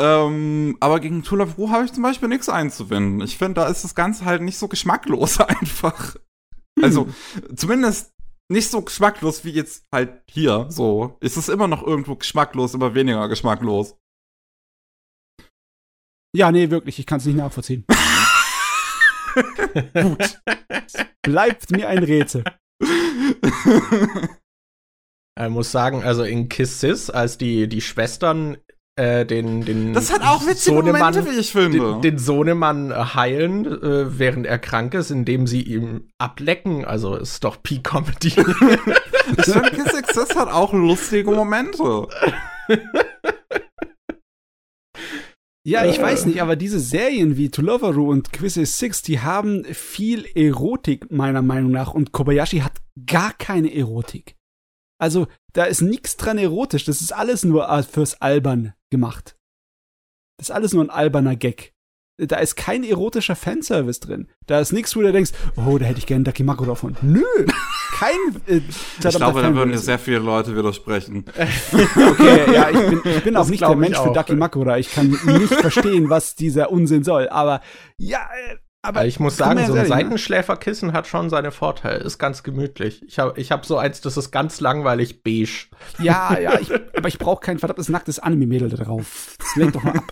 ähm, aber gegen Tula Bru habe ich zum Beispiel nichts einzuwenden. Ich finde, da ist das Ganze halt nicht so geschmacklos einfach. Also, zumindest nicht so geschmacklos wie jetzt halt hier. So ist es immer noch irgendwo geschmacklos, immer weniger geschmacklos. Ja, nee, wirklich, ich kann es nicht nachvollziehen. Gut. Bleibt mir ein Rätsel. Ich muss sagen, also in Kiss Sis, als die, die Schwestern äh, den, den Das hat auch witzige Sohnemann, Momente, wie ich finde. Den, den Sohnemann äh, heilen, äh, während er krank ist, indem sie ihm ablecken. Also ist doch Peak-Comedy. ich finde, Kiss Success hat auch lustige Momente. Ja, ich weiß nicht, aber diese Serien wie To Loveru und Quiz is Six, die haben viel Erotik, meiner Meinung nach. Und Kobayashi hat gar keine Erotik. Also, da ist nichts dran erotisch. Das ist alles nur äh, fürs Albern gemacht. Das ist alles nur ein alberner Gag. Da ist kein erotischer Fanservice drin. Da ist nichts, wo du denkst, oh, da hätte ich gerne Dakimako davon. Nö! Kein. Äh, ich glaube, da würden dir sehr viele Leute widersprechen. okay, ja, ich bin, ich bin auch nicht der Mensch für Dakimakura. Ich kann nicht verstehen, was dieser Unsinn soll. Aber ja, äh, aber ich muss sagen, so ein ne? Seitenschläferkissen hat schon seine Vorteile. Ist ganz gemütlich. Ich habe ich hab so eins, das ist ganz langweilig beige. Ja, ja, ich, aber ich brauche kein verdammtes nacktes Anime-Mädel da drauf. Das lenkt doch mal ab.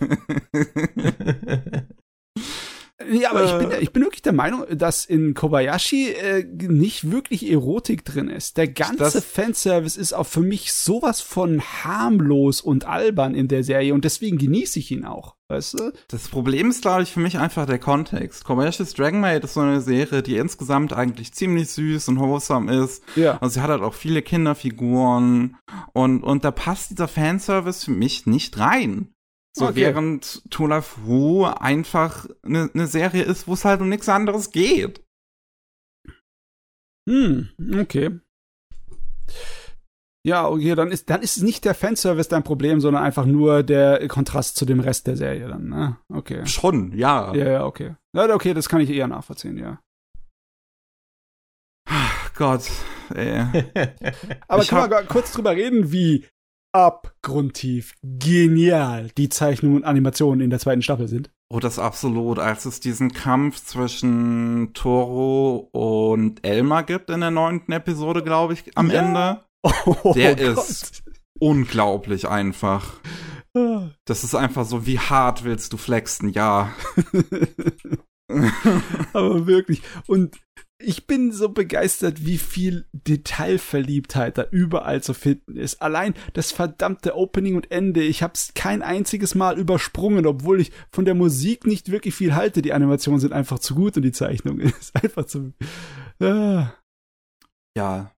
Ja, aber ich bin, äh. ich bin wirklich der Meinung, dass in Kobayashi äh, nicht wirklich Erotik drin ist. Der ganze das Fanservice ist auch für mich sowas von harmlos und albern in der Serie und deswegen genieße ich ihn auch. Weißt du? Das Problem ist, glaube ich, für mich einfach der Kontext. Kobayashi's Dragon Maid ist so eine Serie, die insgesamt eigentlich ziemlich süß und wholesome ist. Ja. Also sie hat halt auch viele Kinderfiguren und, und da passt dieser Fanservice für mich nicht rein. So okay. während To Love Wu einfach eine ne Serie ist, wo es halt um nichts anderes geht. Hm, okay. Ja, okay, dann ist, dann ist nicht der Fanservice dein Problem, sondern einfach nur der Kontrast zu dem Rest der Serie dann, ne? Okay. Schon, ja. Ja, ja, okay. Ja, okay, das kann ich eher nachvollziehen, ja. Ach Gott, ey. Aber ich kann man kurz drüber reden, wie abgrundtief genial die Zeichnungen und Animationen in der zweiten Staffel sind. Oh, das absolut. Als es diesen Kampf zwischen Toro und Elmar gibt in der neunten Episode, glaube ich, am ja. Ende. Oh, der oh ist unglaublich einfach. Das ist einfach so, wie hart willst du flexen? Ja. Aber wirklich. Und ich bin so begeistert, wie viel Detailverliebtheit da überall zu finden ist. Allein das verdammte Opening und Ende. Ich hab's kein einziges Mal übersprungen, obwohl ich von der Musik nicht wirklich viel halte. Die Animationen sind einfach zu gut und die Zeichnung ist einfach zu. Ah. Ja.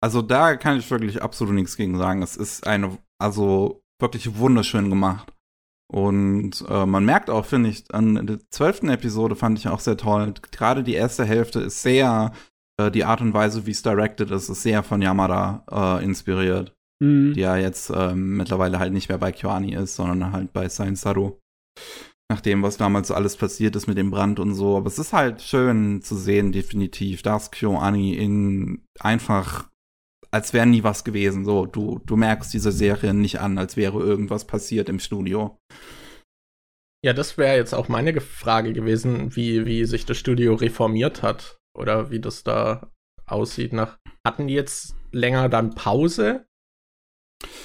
Also da kann ich wirklich absolut nichts gegen sagen. Es ist eine, also wirklich wunderschön gemacht. Und äh, man merkt auch, finde ich, an der zwölften Episode fand ich auch sehr toll. Gerade die erste Hälfte ist sehr, äh, die Art und Weise, wie es directed ist, ist sehr von Yamada äh, inspiriert. Mhm. Die ja jetzt ähm, mittlerweile halt nicht mehr bei Kyoani ist, sondern halt bei Sain Saru. Nach dem, was damals alles passiert ist mit dem Brand und so. Aber es ist halt schön zu sehen, definitiv, dass Kyoani in einfach als wäre nie was gewesen. So, du, du merkst diese Serie nicht an, als wäre irgendwas passiert im Studio. Ja, das wäre jetzt auch meine Frage gewesen, wie, wie sich das Studio reformiert hat oder wie das da aussieht. Nach, hatten die jetzt länger dann Pause?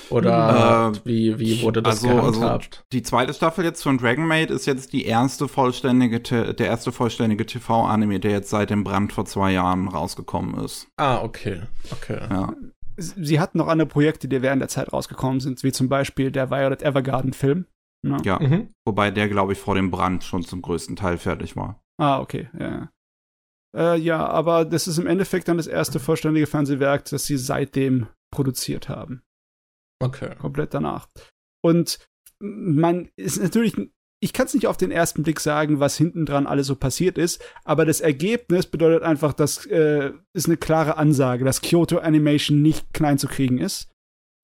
Oder äh, wie, wie wurde das also, also gehandhabt? Also die zweite Staffel jetzt von Dragon Maid ist jetzt die erste vollständige, der erste vollständige TV-Anime, der jetzt seit dem Brand vor zwei Jahren rausgekommen ist. Ah, okay. Okay. Ja. Sie hatten noch andere Projekte, die während der Zeit rausgekommen sind, wie zum Beispiel der Violet Evergarden-Film. Ne? Ja, mhm. wobei der, glaube ich, vor dem Brand schon zum größten Teil fertig war. Ah, okay, ja. Äh, ja, aber das ist im Endeffekt dann das erste vollständige Fernsehwerk, das sie seitdem produziert haben. Okay. Komplett danach. Und man ist natürlich, ich kann es nicht auf den ersten Blick sagen, was hinten dran alles so passiert ist, aber das Ergebnis bedeutet einfach, dass äh, ist eine klare Ansage, dass Kyoto Animation nicht klein zu kriegen ist.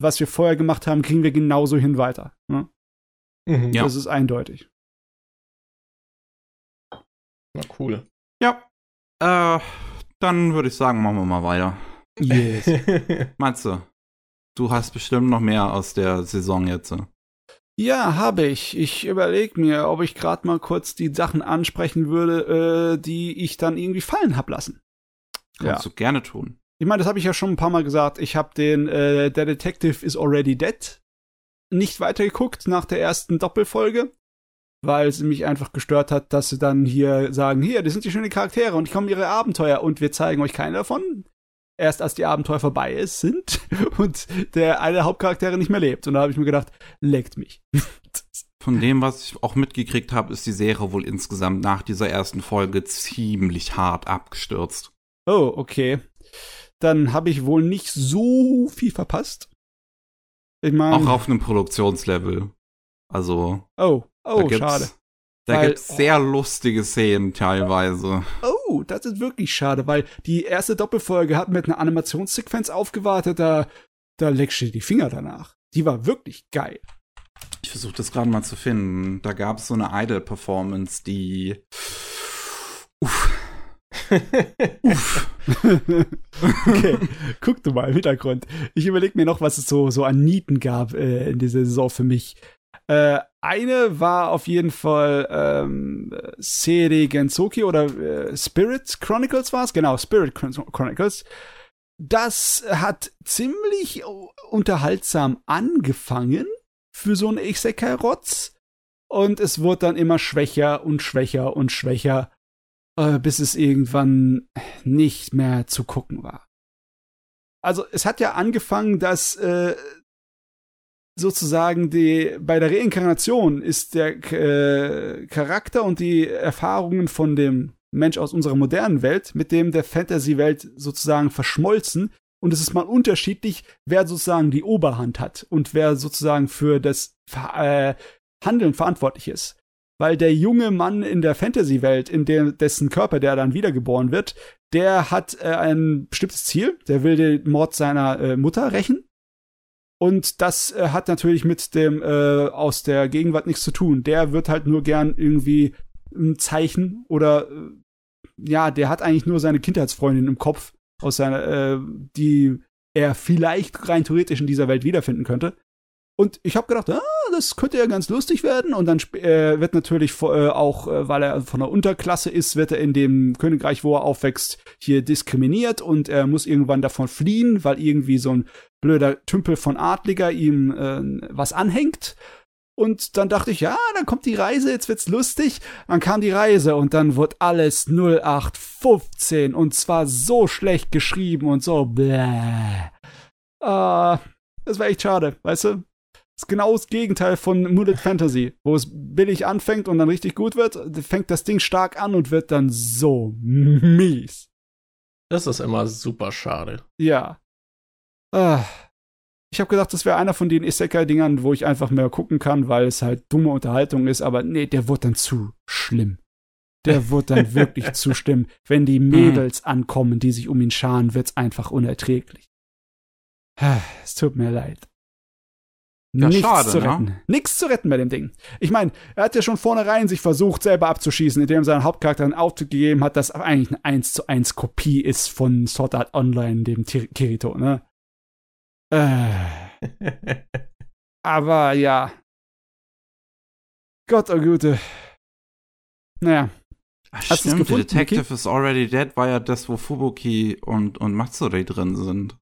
Was wir vorher gemacht haben, kriegen wir genauso hin weiter. Ne? Mhm, ja. Das ist eindeutig. Na cool. Ja. Äh, dann würde ich sagen, machen wir mal weiter. Yes. Meinst du? Hast bestimmt noch mehr aus der Saison jetzt. Ja, habe ich. Ich überlege mir, ob ich gerade mal kurz die Sachen ansprechen würde, äh, die ich dann irgendwie fallen hab lassen. Kannst ja. du gerne tun. Ich meine, das habe ich ja schon ein paar Mal gesagt. Ich habe den äh, Der Detective is Already Dead nicht weitergeguckt nach der ersten Doppelfolge, weil es mich einfach gestört hat, dass sie dann hier sagen, hier, das sind die schönen Charaktere und ich komme ihre Abenteuer und wir zeigen euch keine davon erst als die Abenteuer vorbei ist, sind und der eine der Hauptcharaktere nicht mehr lebt. Und da habe ich mir gedacht, leckt mich. Von dem, was ich auch mitgekriegt habe, ist die Serie wohl insgesamt nach dieser ersten Folge ziemlich hart abgestürzt. Oh, okay. Dann habe ich wohl nicht so viel verpasst. Ich meine. Auch auf einem Produktionslevel. Also. Oh, oh, schade. Da weil, gibt's sehr oh, lustige Szenen teilweise. Oh, das ist wirklich schade, weil die erste Doppelfolge hat mit einer Animationssequenz aufgewartet, da, da leckst du die Finger danach. Die war wirklich geil. Ich versuche das gerade mal zu finden. Da gab es so eine Idol-Performance, die. Uff. Uff. okay, guck du mal im Hintergrund. Ich überlege mir noch, was es so, so an Nieten gab äh, in dieser Saison für mich. Äh, eine war auf jeden Fall ähm, Serie Gensoki oder äh, Spirit Chronicles war es? Genau, Spirit Chronicles. Das hat ziemlich unterhaltsam angefangen für so einen Isekai-Rotz. Und es wurde dann immer schwächer und schwächer und schwächer, äh, bis es irgendwann nicht mehr zu gucken war. Also es hat ja angefangen, dass äh, sozusagen die bei der Reinkarnation ist der äh, Charakter und die Erfahrungen von dem Mensch aus unserer modernen Welt mit dem der Fantasy-Welt sozusagen verschmolzen. Und es ist mal unterschiedlich, wer sozusagen die Oberhand hat und wer sozusagen für das äh, Handeln verantwortlich ist. Weil der junge Mann in der Fantasy-Welt, in der, dessen Körper der dann wiedergeboren wird, der hat äh, ein bestimmtes Ziel, der will den Mord seiner äh, Mutter rächen und das äh, hat natürlich mit dem äh, aus der Gegenwart nichts zu tun. Der wird halt nur gern irgendwie ein Zeichen oder äh, ja, der hat eigentlich nur seine Kindheitsfreundin im Kopf, aus seiner, äh, die er vielleicht rein theoretisch in dieser Welt wiederfinden könnte. Und ich habe gedacht, ah, das könnte ja ganz lustig werden. Und dann äh, wird natürlich äh, auch, äh, weil er von der Unterklasse ist, wird er in dem Königreich, wo er aufwächst, hier diskriminiert und er muss irgendwann davon fliehen, weil irgendwie so ein blöder Tümpel von Adliger ihm äh, was anhängt. Und dann dachte ich, ja, dann kommt die Reise, jetzt wird's lustig. Dann kam die Reise und dann wird alles 0815 und zwar so schlecht geschrieben und so bläh. Ah, das war echt schade, weißt du? Das ist genau das Gegenteil von Mooded Fantasy, wo es billig anfängt und dann richtig gut wird. Fängt das Ding stark an und wird dann so mies. Das ist immer super schade. Ja. Ah. Ich habe gedacht, das wäre einer von den Isekai-Dingern, wo ich einfach mehr gucken kann, weil es halt dumme Unterhaltung ist, aber nee, der wird dann zu schlimm. Der wird dann wirklich zu schlimm. Wenn die Mädels ankommen, die sich um ihn scharen, wird's einfach unerträglich. Ah, es tut mir leid. Ja, Nichts schade, zu ne? retten. Ne? Nichts zu retten bei dem Ding. Ich meine, er hat ja schon vornherein sich versucht, selber abzuschießen, indem er seinem Hauptcharakter einen Auftritt gegeben hat, das eigentlich eine 1 zu 1 Kopie ist von Sword Art Online, dem Kirito, ne? Äh. Aber ja. Gott, oh Gute. Naja. Ach, Hast stimmt, The Detective Mickey? is Already Dead war ja das, wo Fubuki und, und Matsuri drin sind.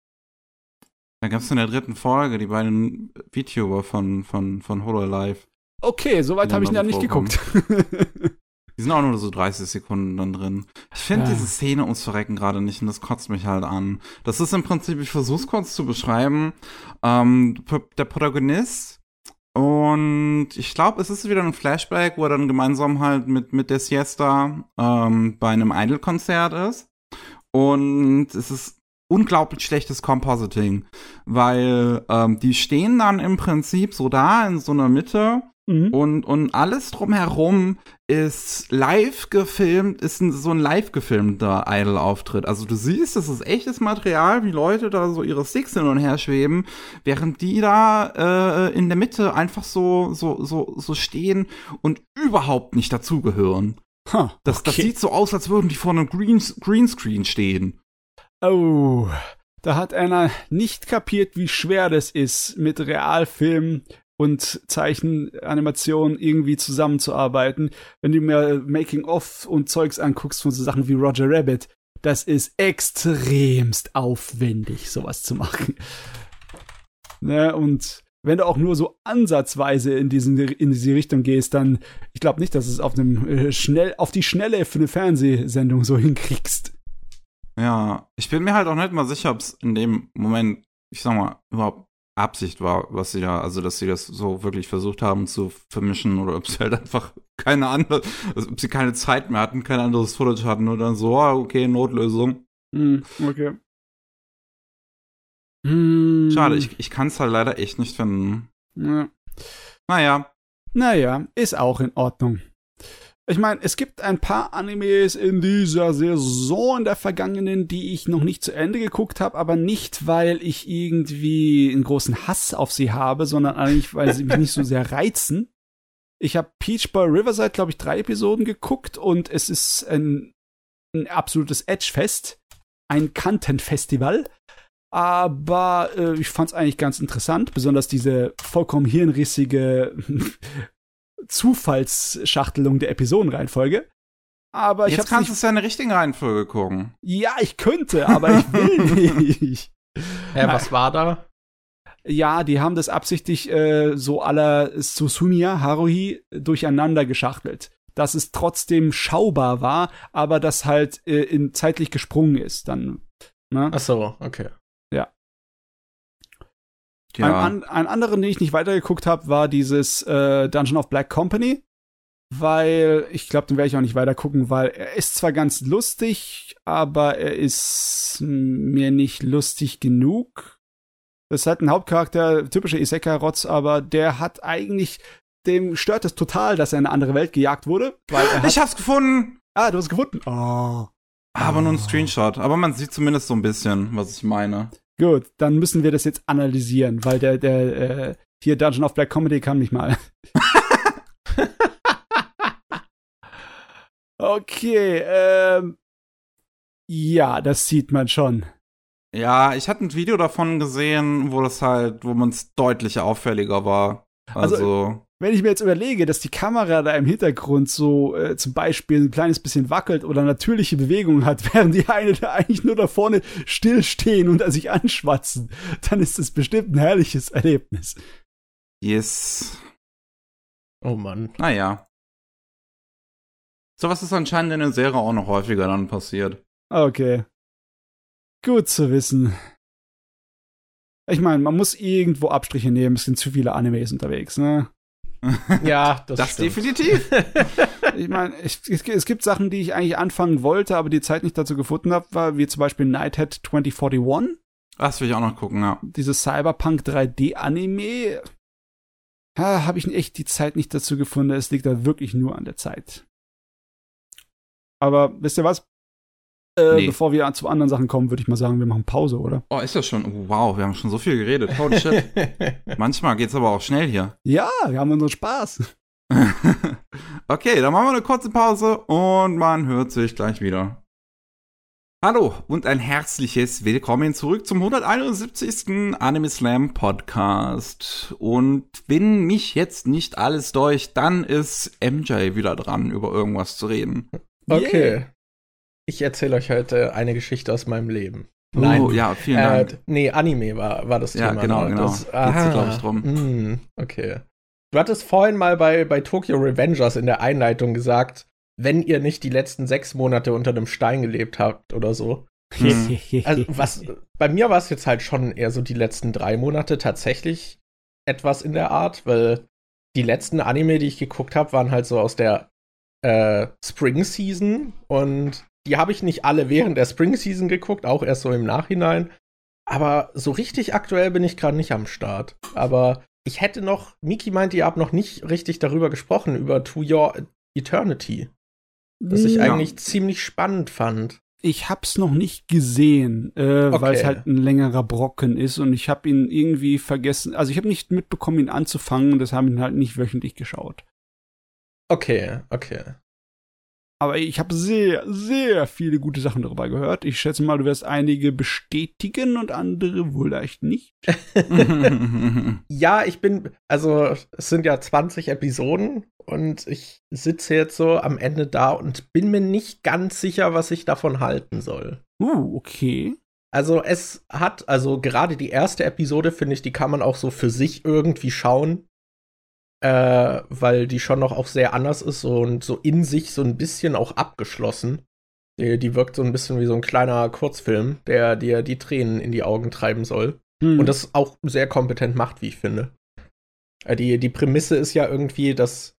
Da gab es in der dritten Folge die beiden VTuber von, von, von Hololive. Okay, soweit habe ich ja nicht geguckt. die sind auch nur so 30 Sekunden dann drin. Ich finde ja. diese Szene ums Verrecken gerade nicht und das kotzt mich halt an. Das ist im Prinzip, ich versuche es kurz zu beschreiben, ähm, der Protagonist und ich glaube, es ist wieder ein Flashback, wo er dann gemeinsam halt mit, mit der Siesta ähm, bei einem Idol-Konzert ist. Und es ist unglaublich schlechtes Compositing, weil ähm, die stehen dann im Prinzip so da in so einer Mitte mhm. und, und alles drumherum ist live gefilmt, ist ein, so ein live gefilmter Idol-Auftritt. Also du siehst, das ist echtes Material, wie Leute da so ihre Sticks hin und her schweben, während die da äh, in der Mitte einfach so, so, so, so stehen und überhaupt nicht dazugehören. Huh, das, okay. das sieht so aus, als würden die vor einem Green, Greenscreen stehen. Oh, da hat einer nicht kapiert, wie schwer das ist, mit Realfilm und Zeichenanimation irgendwie zusammenzuarbeiten. Wenn du mir Making-of und Zeugs anguckst von so Sachen wie Roger Rabbit, das ist extremst aufwendig, sowas zu machen. Ne, und wenn du auch nur so ansatzweise in, diesen, in diese Richtung gehst, dann, ich glaube nicht, dass es auf einem äh, schnell, auf die Schnelle für eine Fernsehsendung so hinkriegst. Ja, ich bin mir halt auch nicht mal sicher, ob es in dem Moment, ich sag mal, überhaupt Absicht war, was sie da, also dass sie das so wirklich versucht haben zu vermischen oder ob sie halt einfach keine andere, also ob sie keine Zeit mehr hatten, kein anderes Footage hatten oder so, ah, okay, Notlösung. Hm, okay. Schade, ich, ich kann es halt leider echt nicht finden. Ja. Naja. Naja, ist auch in Ordnung. Ich meine, es gibt ein paar Animes in dieser Saison der vergangenen, die ich noch nicht zu Ende geguckt habe, aber nicht, weil ich irgendwie einen großen Hass auf sie habe, sondern eigentlich, weil sie mich nicht so sehr reizen. Ich habe Peach Boy Riverside, glaube ich, drei Episoden geguckt und es ist ein, ein absolutes Edge-Fest, ein Kantenfestival. Aber äh, ich fand es eigentlich ganz interessant, besonders diese vollkommen hirnrissige Zufallsschachtelung der Episodenreihenfolge. Aber Jetzt kannst du es ja in der richtigen Reihenfolge gucken. Ja, ich könnte, aber ich will nicht. Hä, was war da? Ja, die haben das absichtlich äh, so aller Susumiya Haruhi durcheinander geschachtelt. Dass es trotzdem schaubar war, aber das halt äh, in zeitlich gesprungen ist. Dann. Ne? Ach so, okay. Ja. Ein, ein anderen, den ich nicht weitergeguckt habe, war dieses äh, Dungeon of Black Company. Weil ich glaube, den werde ich auch nicht weiter gucken, weil er ist zwar ganz lustig, aber er ist mir nicht lustig genug. Das ist halt ein Hauptcharakter, typischer Isekai-Rotz, aber der hat eigentlich, dem stört es total, dass er in eine andere Welt gejagt wurde. Weil er hat, ich hab's gefunden! Ah, du hast gefunden? Oh. Aber nur ein Screenshot. Aber man sieht zumindest so ein bisschen, was ich meine. Gut, dann müssen wir das jetzt analysieren, weil der, der, äh, hier Dungeon of Black Comedy kam nicht mal. okay, ähm, ja, das sieht man schon. Ja, ich hatte ein Video davon gesehen, wo das halt, wo man es deutlich auffälliger war. Also, also, wenn ich mir jetzt überlege, dass die Kamera da im Hintergrund so äh, zum Beispiel ein kleines bisschen wackelt oder natürliche Bewegungen hat, während die eine da eigentlich nur da vorne stillstehen und sich anschwatzen, dann ist das bestimmt ein herrliches Erlebnis. Yes. Oh Mann. Naja. Sowas ist anscheinend in der Serie auch noch häufiger dann passiert. Okay. Gut zu wissen. Ich meine, man muss irgendwo Abstriche nehmen, es sind zu viele Animes unterwegs, ne? ja, das, das definitiv. ich meine, es, es, gibt Sachen, die ich eigentlich anfangen wollte, aber die Zeit nicht dazu gefunden habe, wie zum Beispiel Nighthead 2041. Das will ich auch noch gucken, ja. Dieses Cyberpunk 3D-Anime. Ja, habe ich echt die Zeit nicht dazu gefunden. Es liegt da wirklich nur an der Zeit. Aber wisst ihr was? Äh, nee. Bevor wir zu anderen Sachen kommen, würde ich mal sagen, wir machen Pause, oder? Oh, ist das schon? Wow, wir haben schon so viel geredet. Holy shit. Manchmal geht's aber auch schnell hier. Ja, wir haben unseren Spaß. okay, dann machen wir eine kurze Pause und man hört sich gleich wieder. Hallo und ein herzliches Willkommen zurück zum 171. Anime Slam Podcast. Und wenn mich jetzt nicht alles durch, dann ist MJ wieder dran, über irgendwas zu reden. Okay. Yeah. Ich erzähle euch heute eine Geschichte aus meinem Leben. Oh, Nein. Oh, ja, vielen äh, Dank. Nee, Anime war, war das ja, Thema. Genau, ne? genau. Das, aha, glaube ich, drum. Mh, hm, okay. Du hattest vorhin mal bei, bei Tokyo Revengers in der Einleitung gesagt, wenn ihr nicht die letzten sechs Monate unter einem Stein gelebt habt oder so. Hm. also was, bei mir war es jetzt halt schon eher so die letzten drei Monate tatsächlich etwas in der Art, weil die letzten Anime, die ich geguckt habe, waren halt so aus der äh, Spring Season und die habe ich nicht alle während der Spring Season geguckt, auch erst so im Nachhinein. Aber so richtig aktuell bin ich gerade nicht am Start. Aber ich hätte noch, Miki meinte, ihr habt noch nicht richtig darüber gesprochen, über To Your Eternity. Das ich ja. eigentlich ziemlich spannend fand. Ich hab's noch nicht gesehen, äh, okay. weil es halt ein längerer Brocken ist und ich habe ihn irgendwie vergessen. Also ich habe nicht mitbekommen, ihn anzufangen und das haben ihn halt nicht wöchentlich geschaut. Okay, okay. Aber ich habe sehr, sehr viele gute Sachen darüber gehört. Ich schätze mal, du wirst einige bestätigen und andere wohl leicht nicht. ja, ich bin, also es sind ja 20 Episoden und ich sitze jetzt so am Ende da und bin mir nicht ganz sicher, was ich davon halten soll. Uh, okay. Also es hat, also gerade die erste Episode, finde ich, die kann man auch so für sich irgendwie schauen äh, weil die schon noch auch sehr anders ist und so in sich so ein bisschen auch abgeschlossen. Die, die wirkt so ein bisschen wie so ein kleiner Kurzfilm, der dir die Tränen in die Augen treiben soll. Hm. Und das auch sehr kompetent macht, wie ich finde. Äh, die, die Prämisse ist ja irgendwie, dass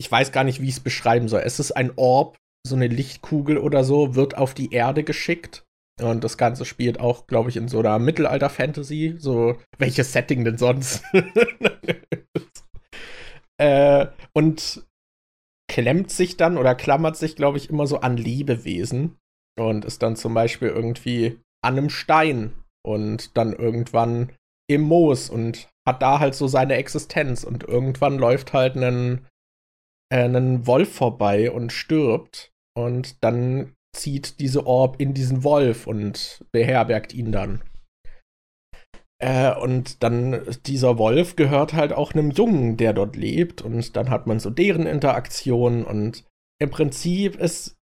ich weiß gar nicht, wie ich es beschreiben soll. Es ist ein Orb, so eine Lichtkugel oder so, wird auf die Erde geschickt. Und das Ganze spielt auch, glaube ich, in so einer Mittelalter-Fantasy. So, welches Setting denn sonst? Äh, und klemmt sich dann oder klammert sich, glaube ich, immer so an Lebewesen und ist dann zum Beispiel irgendwie an einem Stein und dann irgendwann im Moos und hat da halt so seine Existenz und irgendwann läuft halt ein, äh, ein Wolf vorbei und stirbt und dann zieht diese Orb in diesen Wolf und beherbergt ihn dann. Äh, und dann dieser Wolf gehört halt auch einem Jungen, der dort lebt. Und dann hat man so deren Interaktion. Und im Prinzip ist,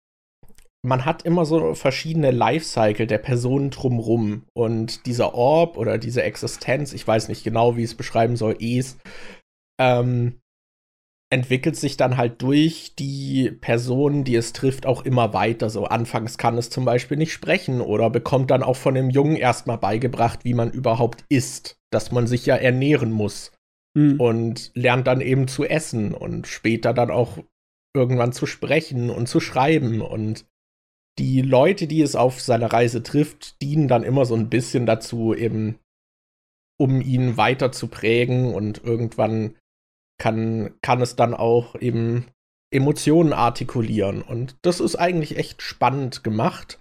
man hat immer so verschiedene Lifecycle der Personen drumrum. Und dieser Orb oder diese Existenz, ich weiß nicht genau, wie ich es beschreiben soll, Es, ähm, entwickelt sich dann halt durch die Person, die es trifft, auch immer weiter. So anfangs kann es zum Beispiel nicht sprechen oder bekommt dann auch von dem Jungen erstmal beigebracht, wie man überhaupt isst, dass man sich ja ernähren muss mhm. und lernt dann eben zu essen und später dann auch irgendwann zu sprechen und zu schreiben und die Leute, die es auf seiner Reise trifft, dienen dann immer so ein bisschen dazu, eben um ihn weiter zu prägen und irgendwann kann, kann es dann auch eben Emotionen artikulieren. Und das ist eigentlich echt spannend gemacht.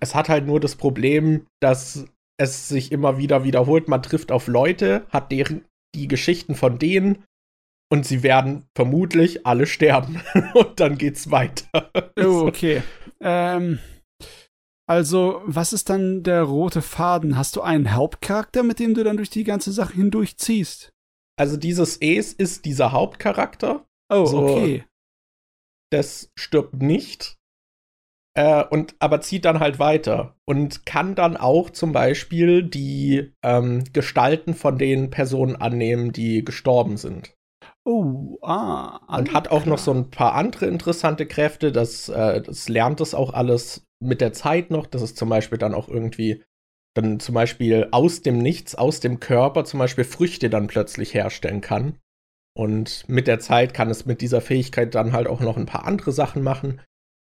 Es hat halt nur das Problem, dass es sich immer wieder wiederholt. Man trifft auf Leute, hat deren, die Geschichten von denen und sie werden vermutlich alle sterben. und dann geht's weiter. Oh, okay. Ähm, Also, was ist dann der rote Faden? Hast du einen Hauptcharakter, mit dem du dann durch die ganze Sache hindurchziehst? Also, dieses Ace ist dieser Hauptcharakter. Oh, so, okay. Das stirbt nicht. Äh, und aber zieht dann halt weiter und kann dann auch zum Beispiel die ähm, Gestalten von den Personen annehmen, die gestorben sind. Oh, ah. Und hat auch noch so ein paar andere interessante Kräfte. Das, äh, das lernt es auch alles mit der Zeit noch. dass es zum Beispiel dann auch irgendwie dann zum Beispiel aus dem Nichts, aus dem Körper zum Beispiel Früchte dann plötzlich herstellen kann. Und mit der Zeit kann es mit dieser Fähigkeit dann halt auch noch ein paar andere Sachen machen.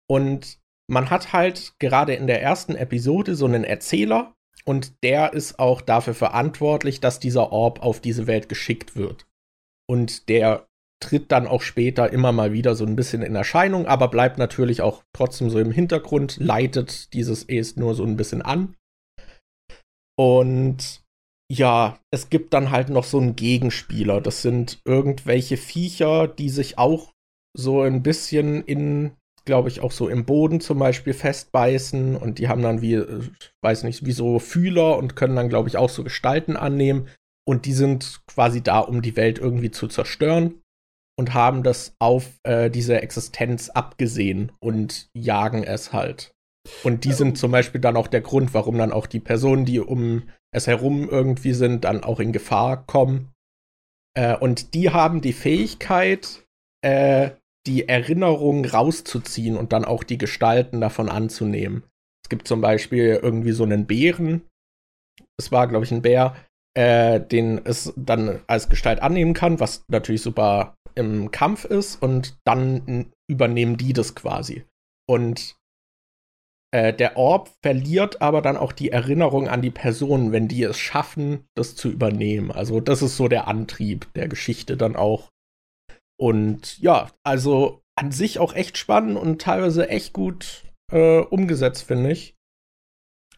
Und man hat halt gerade in der ersten Episode so einen Erzähler und der ist auch dafür verantwortlich, dass dieser Orb auf diese Welt geschickt wird. Und der tritt dann auch später immer mal wieder so ein bisschen in Erscheinung, aber bleibt natürlich auch trotzdem so im Hintergrund, leitet dieses Es nur so ein bisschen an. Und ja, es gibt dann halt noch so einen Gegenspieler. Das sind irgendwelche Viecher, die sich auch so ein bisschen in, glaube ich, auch so im Boden zum Beispiel festbeißen und die haben dann wie, äh, weiß nicht, wie so Fühler und können dann, glaube ich, auch so Gestalten annehmen. Und die sind quasi da, um die Welt irgendwie zu zerstören und haben das auf äh, diese Existenz abgesehen und jagen es halt. Und die sind zum Beispiel dann auch der Grund, warum dann auch die Personen, die um es herum irgendwie sind, dann auch in Gefahr kommen. Äh, und die haben die Fähigkeit, äh, die Erinnerung rauszuziehen und dann auch die Gestalten davon anzunehmen. Es gibt zum Beispiel irgendwie so einen Bären. Es war, glaube ich, ein Bär, äh, den es dann als Gestalt annehmen kann, was natürlich super im Kampf ist und dann übernehmen die das quasi. Und äh, der Orb verliert aber dann auch die Erinnerung an die Personen, wenn die es schaffen, das zu übernehmen. Also das ist so der Antrieb der Geschichte dann auch. Und ja, also an sich auch echt spannend und teilweise echt gut äh, umgesetzt, finde ich.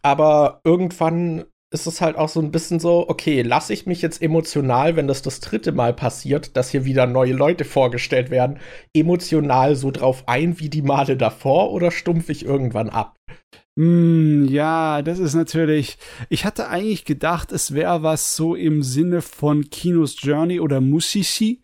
Aber irgendwann ist es halt auch so ein bisschen so, okay, lasse ich mich jetzt emotional, wenn das das dritte Mal passiert, dass hier wieder neue Leute vorgestellt werden, emotional so drauf ein wie die Male davor oder stumpfe ich irgendwann ab? Mm, ja, das ist natürlich. Ich hatte eigentlich gedacht, es wäre was so im Sinne von Kinos Journey oder Musisi,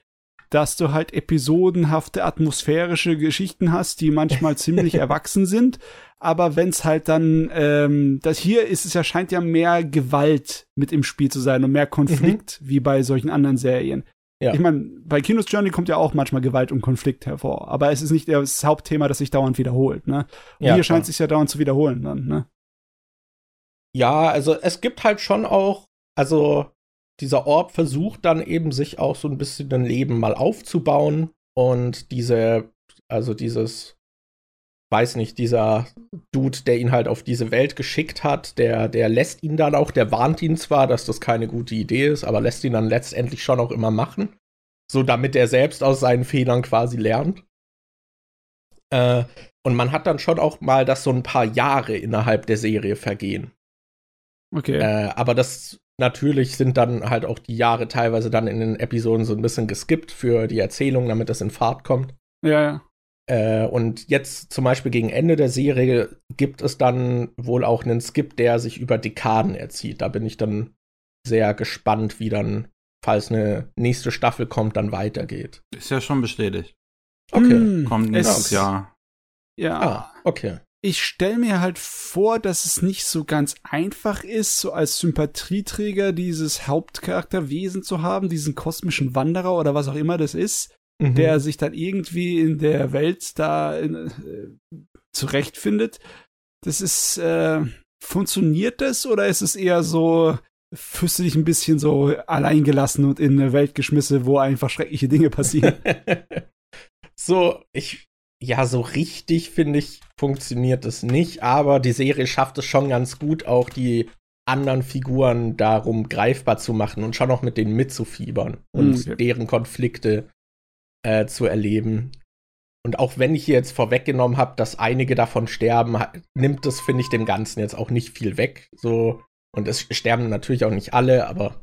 dass du halt episodenhafte atmosphärische Geschichten hast, die manchmal ziemlich erwachsen sind, aber wenn es halt dann, ähm, das hier ist, es ja scheint ja mehr Gewalt mit im Spiel zu sein und mehr Konflikt, mhm. wie bei solchen anderen Serien. Ja. Ich meine, bei Kinos Journey kommt ja auch manchmal Gewalt und Konflikt hervor, aber es ist nicht das Hauptthema, das sich dauernd wiederholt, ne? Und ja, hier scheint es sich ja dauernd zu wiederholen dann, ne? Ja, also es gibt halt schon auch, also dieser Orb versucht dann eben sich auch so ein bisschen ein Leben mal aufzubauen und diese, also dieses weiß nicht, dieser Dude, der ihn halt auf diese Welt geschickt hat, der, der lässt ihn dann auch, der warnt ihn zwar, dass das keine gute Idee ist, aber lässt ihn dann letztendlich schon auch immer machen. So damit er selbst aus seinen Fehlern quasi lernt. Äh, und man hat dann schon auch mal, dass so ein paar Jahre innerhalb der Serie vergehen. Okay. Äh, aber das natürlich sind dann halt auch die Jahre teilweise dann in den Episoden so ein bisschen geskippt für die Erzählung, damit das in Fahrt kommt. Ja, ja. Äh, und jetzt zum Beispiel gegen Ende der Serie gibt es dann wohl auch einen Skip, der sich über Dekaden erzieht. Da bin ich dann sehr gespannt, wie dann, falls eine nächste Staffel kommt, dann weitergeht. Ist ja schon bestätigt. Okay. Hm, Kommt nächstes Jahr. Ja. Ah, okay. Ich stelle mir halt vor, dass es nicht so ganz einfach ist, so als Sympathieträger dieses Hauptcharakterwesen zu haben, diesen kosmischen Wanderer oder was auch immer das ist mhm. der sich dann irgendwie in der Welt da in, äh, zurechtfindet. Das ist, äh, funktioniert das oder ist es eher so, fühlst du dich ein bisschen so alleingelassen und in eine Welt geschmissen, wo einfach schreckliche Dinge passieren? so, ich, ja, so richtig finde ich, funktioniert es nicht, aber die Serie schafft es schon ganz gut, auch die anderen Figuren darum greifbar zu machen und schon auch mit denen mitzufiebern und okay. deren Konflikte äh, zu erleben. Und auch wenn ich hier jetzt vorweggenommen habe, dass einige davon sterben, nimmt das, finde ich, dem Ganzen jetzt auch nicht viel weg. So, und es sterben natürlich auch nicht alle, aber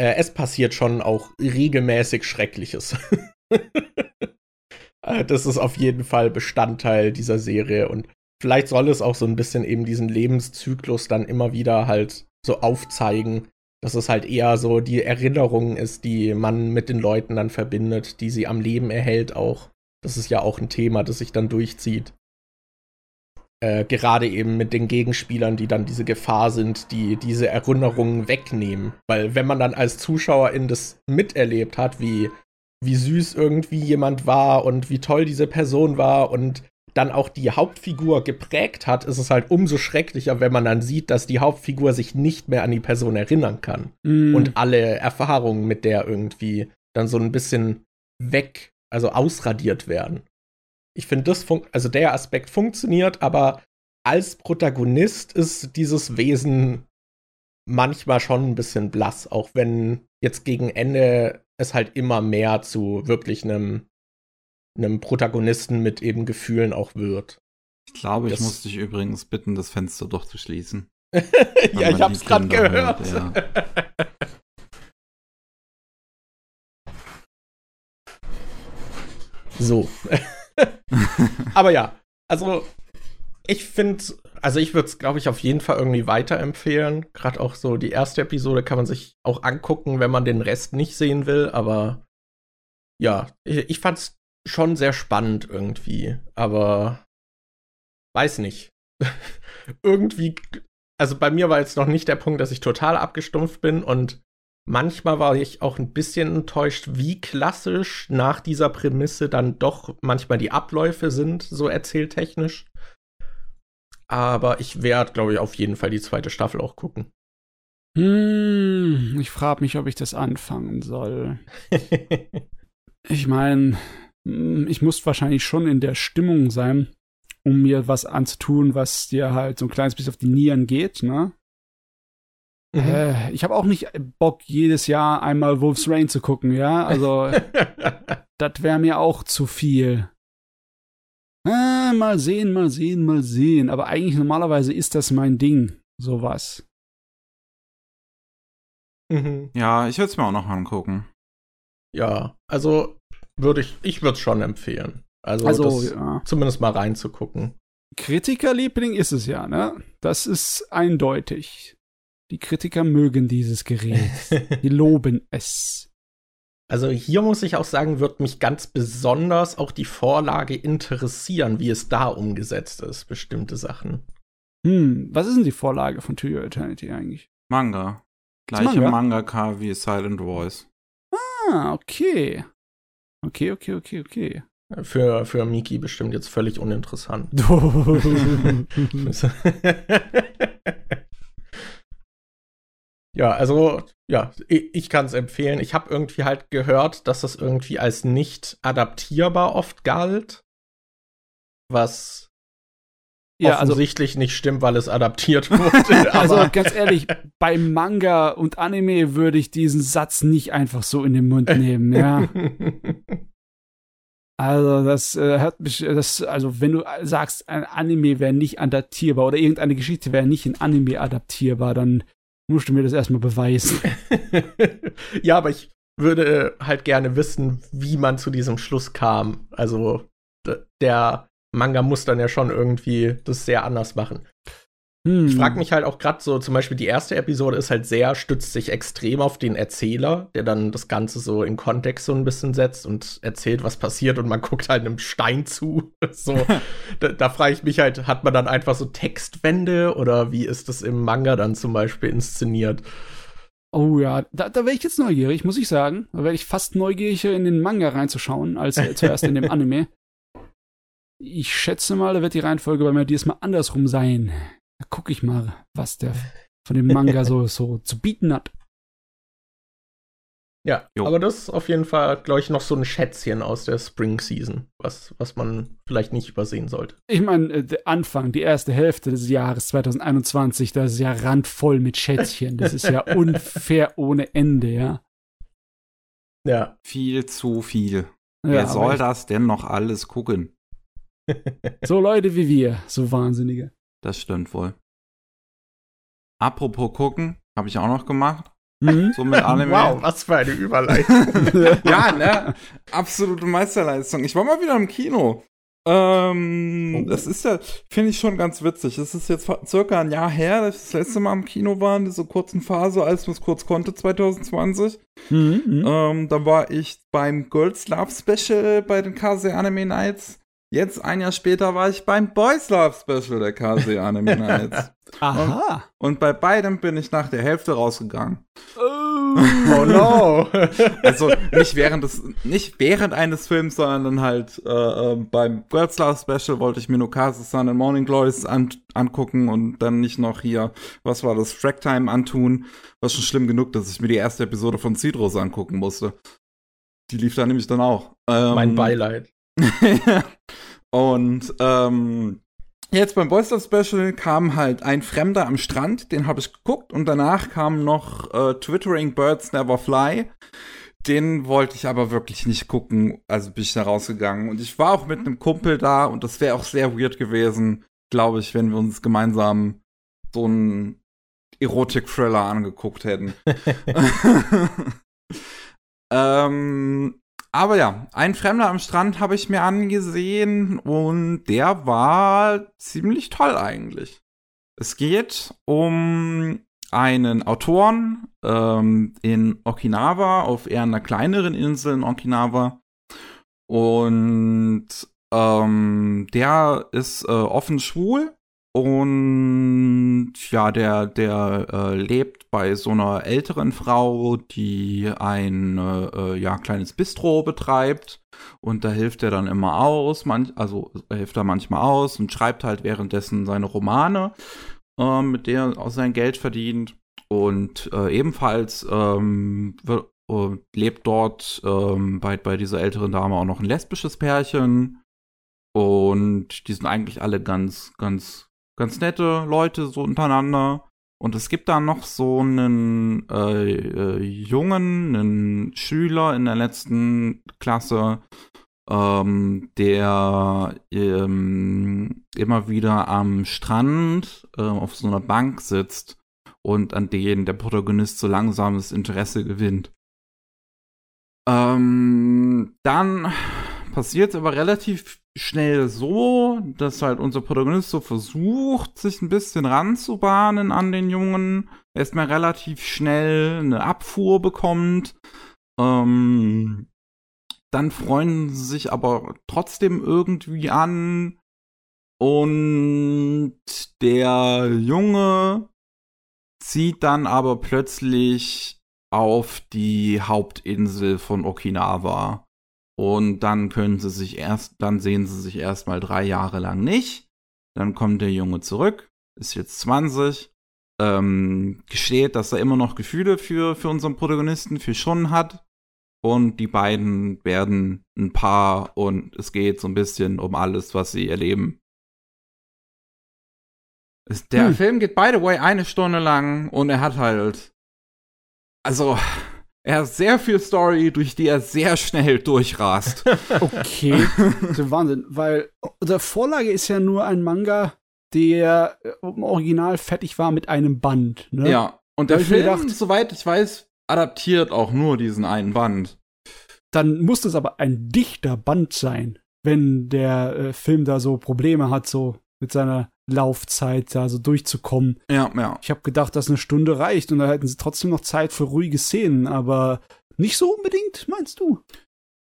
äh, es passiert schon auch regelmäßig Schreckliches. Äh, das ist auf jeden Fall Bestandteil dieser Serie und vielleicht soll es auch so ein bisschen eben diesen Lebenszyklus dann immer wieder halt so aufzeigen, dass es halt eher so die Erinnerung ist, die man mit den Leuten dann verbindet, die sie am Leben erhält auch. Das ist ja auch ein Thema, das sich dann durchzieht. Äh, gerade eben mit den Gegenspielern, die dann diese Gefahr sind, die diese Erinnerungen wegnehmen. Weil wenn man dann als Zuschauerin das miterlebt hat, wie, wie süß irgendwie jemand war und wie toll diese Person war und dann auch die Hauptfigur geprägt hat, ist es halt umso schrecklicher, wenn man dann sieht, dass die Hauptfigur sich nicht mehr an die Person erinnern kann. Mm. Und alle Erfahrungen mit der irgendwie dann so ein bisschen weg, also ausradiert werden. Ich finde, das also der Aspekt funktioniert, aber als Protagonist ist dieses Wesen manchmal schon ein bisschen blass, auch wenn jetzt gegen Ende es halt immer mehr zu wirklich einem einem Protagonisten mit eben Gefühlen auch wird. Ich glaube, das ich muss dich übrigens bitten, das Fenster doch zu schließen. ja, ich hab's gerade gehört. Hört, ja. so. Aber ja, also ich finde, also ich würde es, glaube ich, auf jeden Fall irgendwie weiterempfehlen. Gerade auch so die erste Episode kann man sich auch angucken, wenn man den Rest nicht sehen will. Aber ja, ich, ich fand's schon sehr spannend irgendwie, aber weiß nicht. irgendwie, also bei mir war jetzt noch nicht der Punkt, dass ich total abgestumpft bin und manchmal war ich auch ein bisschen enttäuscht, wie klassisch nach dieser Prämisse dann doch manchmal die Abläufe sind, so erzähltechnisch. Aber ich werde, glaube ich, auf jeden Fall die zweite Staffel auch gucken. Hm, ich frage mich, ob ich das anfangen soll. ich meine, ich muss wahrscheinlich schon in der Stimmung sein, um mir was anzutun, was dir halt so ein kleines bisschen auf die Nieren geht, ne? Mhm. Äh, ich habe auch nicht Bock, jedes Jahr einmal Wolf's Rain zu gucken, ja? Also, das wäre mir auch zu viel. Äh, mal sehen, mal sehen, mal sehen. Aber eigentlich normalerweise ist das mein Ding, sowas. Mhm. Ja, ich würde es mir auch noch angucken. Ja, also würde ich, ich würde es schon empfehlen. Also, also ja. zumindest mal reinzugucken. Kritikerliebling ist es ja, ne? Das ist eindeutig. Die Kritiker mögen dieses Gerät. Die loben es. Also hier muss ich auch sagen, wird mich ganz besonders auch die Vorlage interessieren, wie es da umgesetzt ist, bestimmte Sachen. Hm, was ist denn die Vorlage von To Your Eternity eigentlich? Manga. Gleiche Manga? Mangaka wie Silent Voice. Ah, okay. Okay, okay, okay, okay. Für, für Miki bestimmt jetzt völlig uninteressant. ja, also, ja, ich, ich kann es empfehlen. Ich habe irgendwie halt gehört, dass das irgendwie als nicht adaptierbar oft galt. Was ja, also offensichtlich also, nicht stimmt, weil es adaptiert wurde. also ganz ehrlich, bei Manga und Anime würde ich diesen Satz nicht einfach so in den Mund nehmen, ja. Also das äh, hat mich, das, also wenn du sagst, ein Anime wäre nicht adaptierbar oder irgendeine Geschichte wäre nicht in Anime adaptierbar, dann musst du mir das erstmal beweisen. ja, aber ich würde halt gerne wissen, wie man zu diesem Schluss kam. Also der Manga muss dann ja schon irgendwie das sehr anders machen. Hm. Ich frage mich halt auch gerade so, zum Beispiel die erste Episode ist halt sehr, stützt sich extrem auf den Erzähler, der dann das Ganze so in Kontext so ein bisschen setzt und erzählt, was passiert und man guckt halt einem Stein zu. so, da, da frage ich mich halt, hat man dann einfach so Textwände oder wie ist das im Manga dann zum Beispiel inszeniert? Oh ja, da, da wäre ich jetzt neugierig, muss ich sagen. Da wäre ich fast neugieriger in den Manga reinzuschauen, als äh, zuerst in dem Anime. Ich schätze mal, da wird die Reihenfolge bei mir diesmal andersrum sein. Da gucke ich mal, was der von dem Manga so, so zu bieten hat. Ja, jo. aber das ist auf jeden Fall, glaube ich, noch so ein Schätzchen aus der Spring Season, was, was man vielleicht nicht übersehen sollte. Ich meine, äh, der Anfang, die erste Hälfte des Jahres 2021, das ist ja randvoll mit Schätzchen. Das ist ja unfair ohne Ende, ja. Ja. Viel zu viel. Ja, Wer soll das denn noch alles gucken? So Leute wie wir, so Wahnsinnige. Das stimmt wohl. Apropos gucken, habe ich auch noch gemacht. Mhm. So mit Anime. Wow, was für eine Überleitung. ja, ne? Absolute Meisterleistung. Ich war mal wieder im Kino. Ähm, oh. das ist ja, finde ich schon ganz witzig. Das ist jetzt circa ein Jahr her, dass ich das letzte Mal im Kino war, in dieser kurzen Phase, als man es kurz konnte, 2020. Mhm, mhm, ähm, da war ich beim Girls Love Special bei den KC Anime Nights. Jetzt, ein Jahr später, war ich beim Boys Love Special der KC Anime Nights. Aha. Und, und, bei beidem bin ich nach der Hälfte rausgegangen. Oh, oh no. also nicht während des, nicht während eines Films, sondern halt äh, äh, beim Girls Love Special wollte ich mir nur Casa Sun and Morning Glories an, angucken und dann nicht noch hier, was war das, Track Time antun. War schon schlimm genug, dass ich mir die erste Episode von Citrus angucken musste. Die lief da nämlich dann auch. Ähm, mein Beileid. und ähm, jetzt beim Boyster Special kam halt ein Fremder am Strand, den habe ich geguckt und danach kam noch äh, Twittering Birds Never Fly. Den wollte ich aber wirklich nicht gucken, also bin ich da rausgegangen. Und ich war auch mit einem Kumpel da und das wäre auch sehr weird gewesen, glaube ich, wenn wir uns gemeinsam so einen Erotik-Thriller angeguckt hätten. ähm, aber ja, ein Fremder am Strand habe ich mir angesehen und der war ziemlich toll eigentlich. Es geht um einen Autoren ähm, in Okinawa, auf eher einer kleineren Insel in Okinawa. Und ähm, der ist äh, offen schwul und ja, der, der äh, lebt bei so einer älteren Frau, die ein äh, ja, kleines Bistro betreibt. Und da hilft er dann immer aus, manch, also hilft er manchmal aus und schreibt halt währenddessen seine Romane, äh, mit der er auch sein Geld verdient. Und äh, ebenfalls ähm, wird, äh, lebt dort ähm, bei, bei dieser älteren Dame auch noch ein lesbisches Pärchen. Und die sind eigentlich alle ganz, ganz ganz nette Leute so untereinander. Und es gibt da noch so einen äh, äh, Jungen, einen Schüler in der letzten Klasse, ähm, der ähm, immer wieder am Strand äh, auf so einer Bank sitzt und an denen der Protagonist so langsam das Interesse gewinnt. Ähm, dann passiert aber relativ schnell so, dass halt unser Protagonist so versucht, sich ein bisschen ranzubahnen an den Jungen, erstmal relativ schnell eine Abfuhr bekommt. Ähm, dann freuen sie sich aber trotzdem irgendwie an. Und der Junge zieht dann aber plötzlich auf die Hauptinsel von Okinawa. Und dann können sie sich erst, dann sehen sie sich erstmal drei Jahre lang nicht. Dann kommt der Junge zurück, ist jetzt 20, ähm, gesteht, dass er immer noch Gefühle für, für unseren Protagonisten, für Shun hat. Und die beiden werden ein Paar und es geht so ein bisschen um alles, was sie erleben. Der hm. Film geht, by the way, eine Stunde lang und er hat halt. Also, er hat sehr viel Story, durch die er sehr schnell durchrast. okay. Das ist Wahnsinn, weil unsere Vorlage ist ja nur ein Manga, der im Original fertig war mit einem Band. Ne? Ja. Und der Film, gedacht, soweit ich weiß, adaptiert auch nur diesen einen Band. Dann muss das aber ein dichter Band sein, wenn der äh, Film da so Probleme hat, so mit seiner Laufzeit da so durchzukommen. Ja, ja. Ich habe gedacht, dass eine Stunde reicht und da hätten sie trotzdem noch Zeit für ruhige Szenen, aber nicht so unbedingt, meinst du?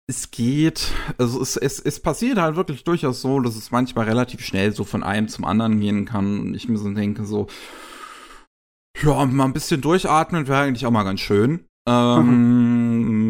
Es geht, also es, es, es passiert halt wirklich durchaus so, dass es manchmal relativ schnell so von einem zum anderen gehen kann und ich mir so denke, so, ja, mal ein bisschen durchatmen wäre eigentlich auch mal ganz schön. Ähm, mhm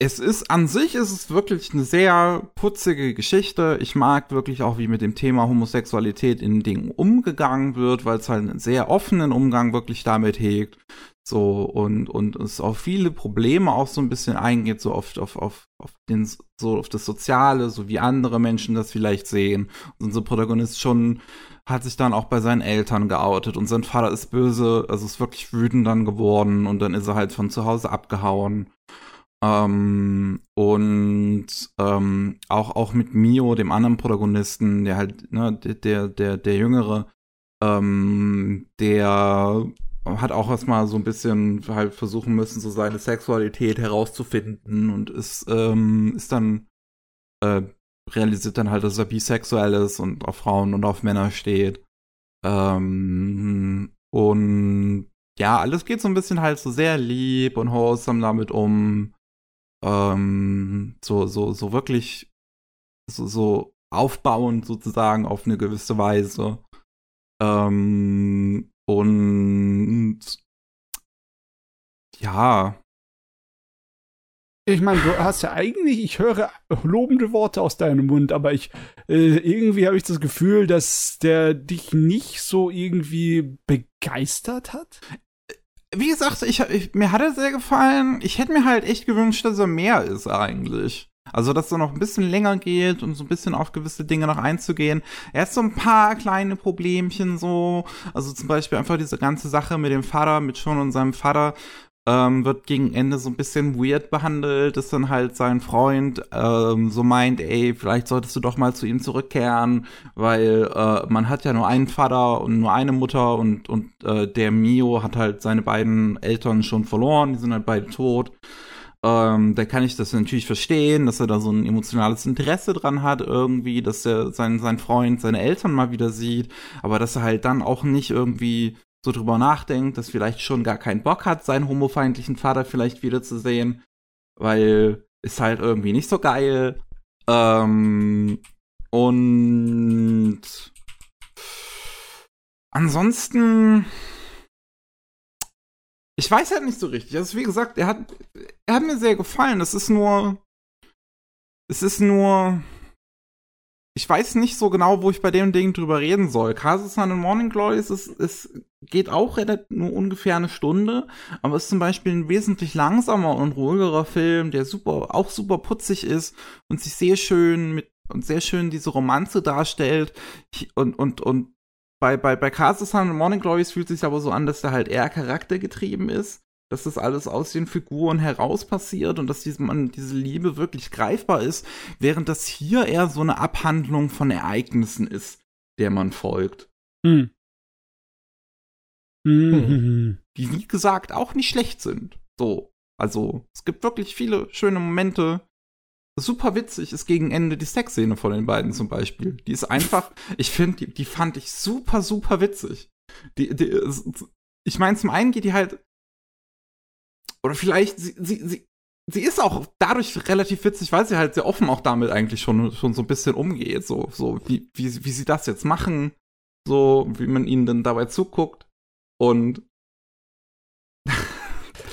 es ist an sich ist es wirklich eine sehr putzige Geschichte. Ich mag wirklich auch, wie mit dem Thema Homosexualität in Dingen umgegangen wird, weil es halt einen sehr offenen Umgang wirklich damit hegt. So, und, und es auf viele Probleme auch so ein bisschen eingeht, so oft auf, auf, auf den, so auf das Soziale, so wie andere Menschen das vielleicht sehen. Und unser Protagonist schon hat sich dann auch bei seinen Eltern geoutet und sein Vater ist böse, also ist wirklich wütend dann geworden und dann ist er halt von zu Hause abgehauen. Ähm, und ähm, auch, auch mit Mio, dem anderen Protagonisten, der halt, ne, der, der, der Jüngere, ähm, der hat auch erstmal so ein bisschen halt versuchen müssen, so seine Sexualität herauszufinden und ist, ähm, ist dann äh, realisiert dann halt, dass er bisexuell ist und auf Frauen und auf Männer steht. Ähm, und ja, alles geht so ein bisschen halt so sehr lieb und wholesome damit um. Ähm, so, so, so wirklich so, so aufbauend sozusagen auf eine gewisse Weise. Ähm, und ja, ich meine, du hast ja eigentlich, ich höre lobende Worte aus deinem Mund, aber ich äh, irgendwie habe ich das Gefühl, dass der dich nicht so irgendwie begeistert hat. Wie gesagt, ich, ich, mir hat er sehr gefallen. Ich hätte mir halt echt gewünscht, dass er mehr ist eigentlich. Also, dass er noch ein bisschen länger geht und so ein bisschen auf gewisse Dinge noch einzugehen. Er hat so ein paar kleine Problemchen so. Also zum Beispiel einfach diese ganze Sache mit dem Vater, mit Sean und seinem Vater, ähm, wird gegen Ende so ein bisschen weird behandelt, dass dann halt sein Freund ähm, so meint, ey, vielleicht solltest du doch mal zu ihm zurückkehren, weil äh, man hat ja nur einen Vater und nur eine Mutter und, und äh, der Mio hat halt seine beiden Eltern schon verloren, die sind halt beide tot. Ähm, da kann ich das natürlich verstehen, dass er da so ein emotionales Interesse dran hat, irgendwie, dass er seinen, seinen Freund, seine Eltern mal wieder sieht, aber dass er halt dann auch nicht irgendwie so drüber nachdenkt, dass vielleicht schon gar keinen Bock hat, seinen homofeindlichen Vater vielleicht wiederzusehen, weil ist halt irgendwie nicht so geil. Ähm, und ansonsten, ich weiß halt nicht so richtig. Also wie gesagt, er hat, er hat mir sehr gefallen. Es ist nur, es ist nur, ich weiß nicht so genau, wo ich bei dem Ding drüber reden soll. Sun und Morning Glory ist, ist, ist, geht auch nur ungefähr eine Stunde, aber ist zum Beispiel ein wesentlich langsamer und ruhigerer Film, der super, auch super putzig ist und sich sehr schön mit und sehr schön diese Romanze darstellt. Und, und, und bei, bei, bei Sun und Morning Glories fühlt sich aber so an, dass der halt eher charaktergetrieben ist dass das alles aus den Figuren heraus passiert und dass diese, man, diese Liebe wirklich greifbar ist, während das hier eher so eine Abhandlung von Ereignissen ist, der man folgt. Hm. Hm. Die, wie gesagt, auch nicht schlecht sind. So. Also, es gibt wirklich viele schöne Momente. Super witzig ist gegen Ende die Sexszene von den beiden zum Beispiel. Die ist einfach, ich finde, die, die fand ich super, super witzig. Die, die, ich meine, zum einen geht die halt oder vielleicht, sie, sie, sie, sie ist auch dadurch relativ witzig, weil sie halt sehr offen auch damit eigentlich schon, schon so ein bisschen umgeht. So, so wie, wie, wie sie das jetzt machen, so wie man ihnen dann dabei zuguckt. Und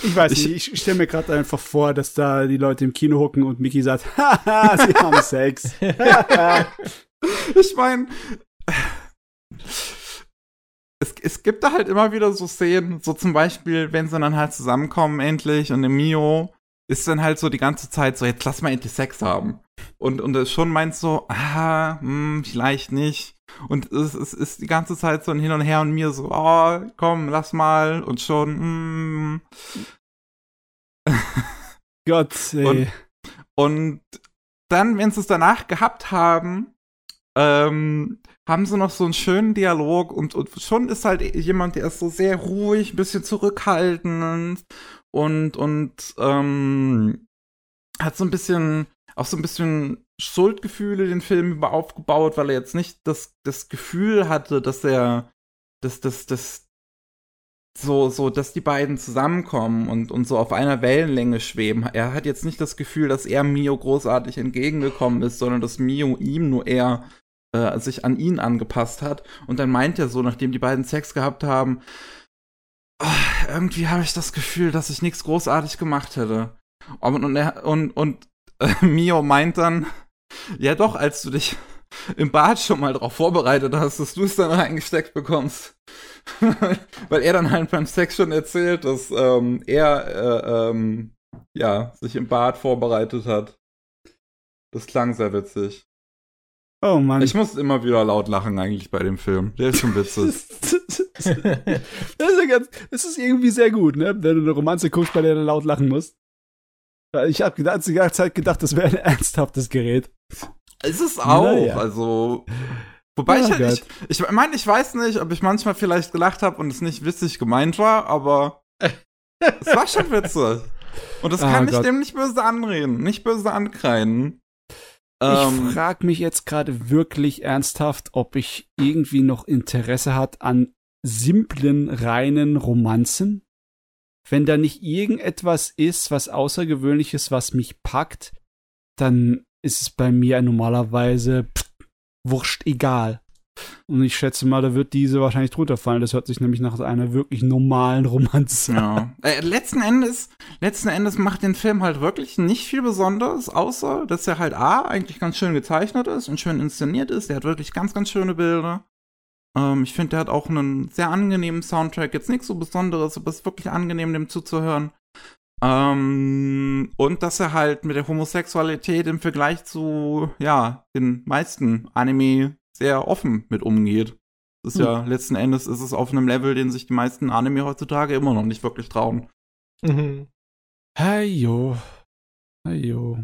ich weiß nicht, ich, ich stelle mir gerade einfach vor, dass da die Leute im Kino hocken und Mickey sagt, haha, sie haben Sex. ich meine, es, es gibt da halt immer wieder so Szenen, so zum Beispiel, wenn sie dann halt zusammenkommen endlich und der Mio ist dann halt so die ganze Zeit so, jetzt lass mal endlich Sex haben. Und, und schon meint so, ah, hm, vielleicht nicht. Und es, es ist die ganze Zeit so ein Hin und Her und mir so, oh, komm, lass mal. Und schon, hm. Gott, ey. Und, und dann, wenn sie es danach gehabt haben, ähm, haben sie noch so einen schönen Dialog und, und schon ist halt jemand, der ist so sehr ruhig, ein bisschen zurückhaltend und, und ähm, hat so ein bisschen, auch so ein bisschen Schuldgefühle den Film über aufgebaut, weil er jetzt nicht das, das Gefühl hatte, dass er, dass, dass, dass, so, so, dass die beiden zusammenkommen und, und so auf einer Wellenlänge schweben. Er hat jetzt nicht das Gefühl, dass er Mio großartig entgegengekommen ist, sondern dass Mio ihm nur eher äh, sich an ihn angepasst hat. Und dann meint er so, nachdem die beiden Sex gehabt haben, oh, irgendwie habe ich das Gefühl, dass ich nichts großartig gemacht hätte. Und, und, er, und, und äh, Mio meint dann, ja doch, als du dich im Bad schon mal darauf vorbereitet hast, dass du es dann reingesteckt bekommst. Weil er dann halt beim Sex schon erzählt, dass ähm, er äh, ähm, ja, sich im Bad vorbereitet hat. Das klang sehr witzig. Oh Mann. Ich muss immer wieder laut lachen eigentlich bei dem Film. Der ist schon witzig. das, ist ja ganz, das ist irgendwie sehr gut, ne? Wenn du eine Romanze guckst, bei der du laut lachen musst. Ich habe die ganze Zeit gedacht, das wäre ein ernsthaftes Gerät. Es ist auch, naja. also. Wobei oh, ich halt nicht, ich meine, ich weiß nicht, ob ich manchmal vielleicht gelacht habe und es nicht witzig gemeint war, aber es war schon witzig. Und das oh, kann ich dem nicht böse anreden, nicht böse ankreiden. Ähm, ich frage mich jetzt gerade wirklich ernsthaft, ob ich irgendwie noch Interesse hat an simplen, reinen Romanzen. Wenn da nicht irgendetwas ist, was Außergewöhnliches, was mich packt, dann ist es bei mir normalerweise pff, wurscht egal. Und ich schätze mal, da wird diese wahrscheinlich drunter fallen. Das hört sich nämlich nach einer wirklich normalen Romanze an. Ja. Äh, letzten Endes, letzten Endes macht den Film halt wirklich nicht viel Besonderes, außer, dass er halt A, eigentlich ganz schön gezeichnet ist und schön inszeniert ist. Der hat wirklich ganz, ganz schöne Bilder. Ähm, ich finde, der hat auch einen sehr angenehmen Soundtrack. Jetzt nichts so Besonderes, aber es ist wirklich angenehm, dem zuzuhören. Ähm, und dass er halt mit der Homosexualität im Vergleich zu, ja, den meisten Anime sehr offen mit umgeht. Das ist hm. ja, letzten Endes ist es auf einem Level, den sich die meisten Anime heutzutage immer noch nicht wirklich trauen. Mhm. Hey, jo. Hey, jo.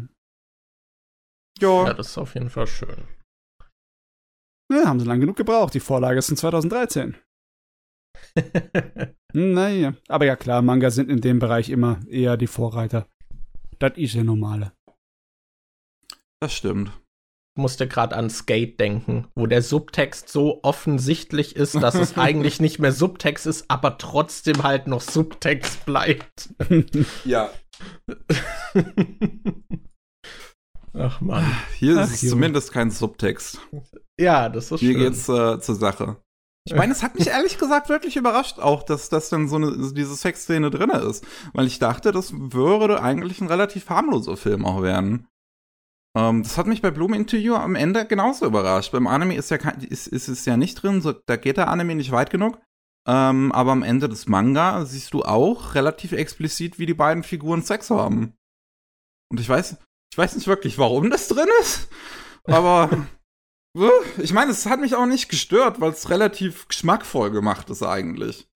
Jo. Ja, das ist auf jeden Fall schön. Ja, haben sie lang genug gebraucht. Die Vorlage ist in 2013. naja, aber ja klar, Manga sind in dem Bereich immer eher die Vorreiter. Das ist ja normale. Das stimmt. Ich musste gerade an Skate denken, wo der Subtext so offensichtlich ist, dass es eigentlich nicht mehr Subtext ist, aber trotzdem halt noch Subtext bleibt. ja. Ach man. Hier Ach, ist es zumindest kein Subtext. Ja, das ist Hier schön. geht's äh, zur Sache. Ich meine, es hat mich ehrlich gesagt wirklich überrascht, auch, dass das dann so eine, diese Sexszene drin ist. Weil ich dachte, das würde eigentlich ein relativ harmloser Film auch werden. Ähm, das hat mich bei Bloom Interview am Ende genauso überrascht. Beim Anime ist, ja ist, ist es ja nicht drin, so, da geht der Anime nicht weit genug. Ähm, aber am Ende des Manga siehst du auch relativ explizit, wie die beiden Figuren Sex haben. Und ich weiß, ich weiß nicht wirklich, warum das drin ist, aber Ich meine, es hat mich auch nicht gestört, weil es relativ geschmackvoll gemacht ist eigentlich.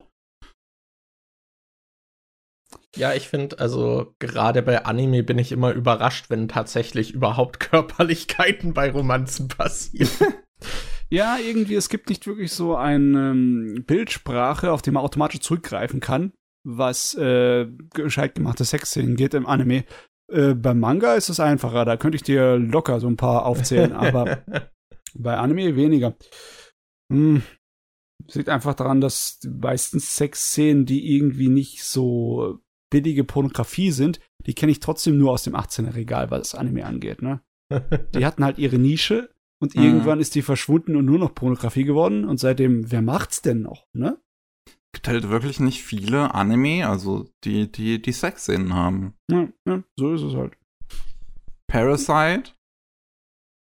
Ja, ich finde, also gerade bei Anime bin ich immer überrascht, wenn tatsächlich überhaupt Körperlichkeiten bei Romanzen passieren. ja, irgendwie, es gibt nicht wirklich so eine ähm, Bildsprache, auf die man automatisch zurückgreifen kann, was äh, gescheit gemachte Sexszenen geht im Anime. Äh, beim Manga ist es einfacher, da könnte ich dir locker so ein paar aufzählen, aber Bei Anime weniger. Hm. Liegt einfach daran, dass die meisten Sexszenen, die irgendwie nicht so billige Pornografie sind, die kenne ich trotzdem nur aus dem 18er Regal, was das Anime angeht, ne? Die hatten halt ihre Nische und mhm. irgendwann ist die verschwunden und nur noch Pornografie geworden und seitdem, wer macht's denn noch, ne? gibt halt wirklich nicht viele Anime, also die, die, die Sexszenen haben. Ja, ja, so ist es halt. Parasite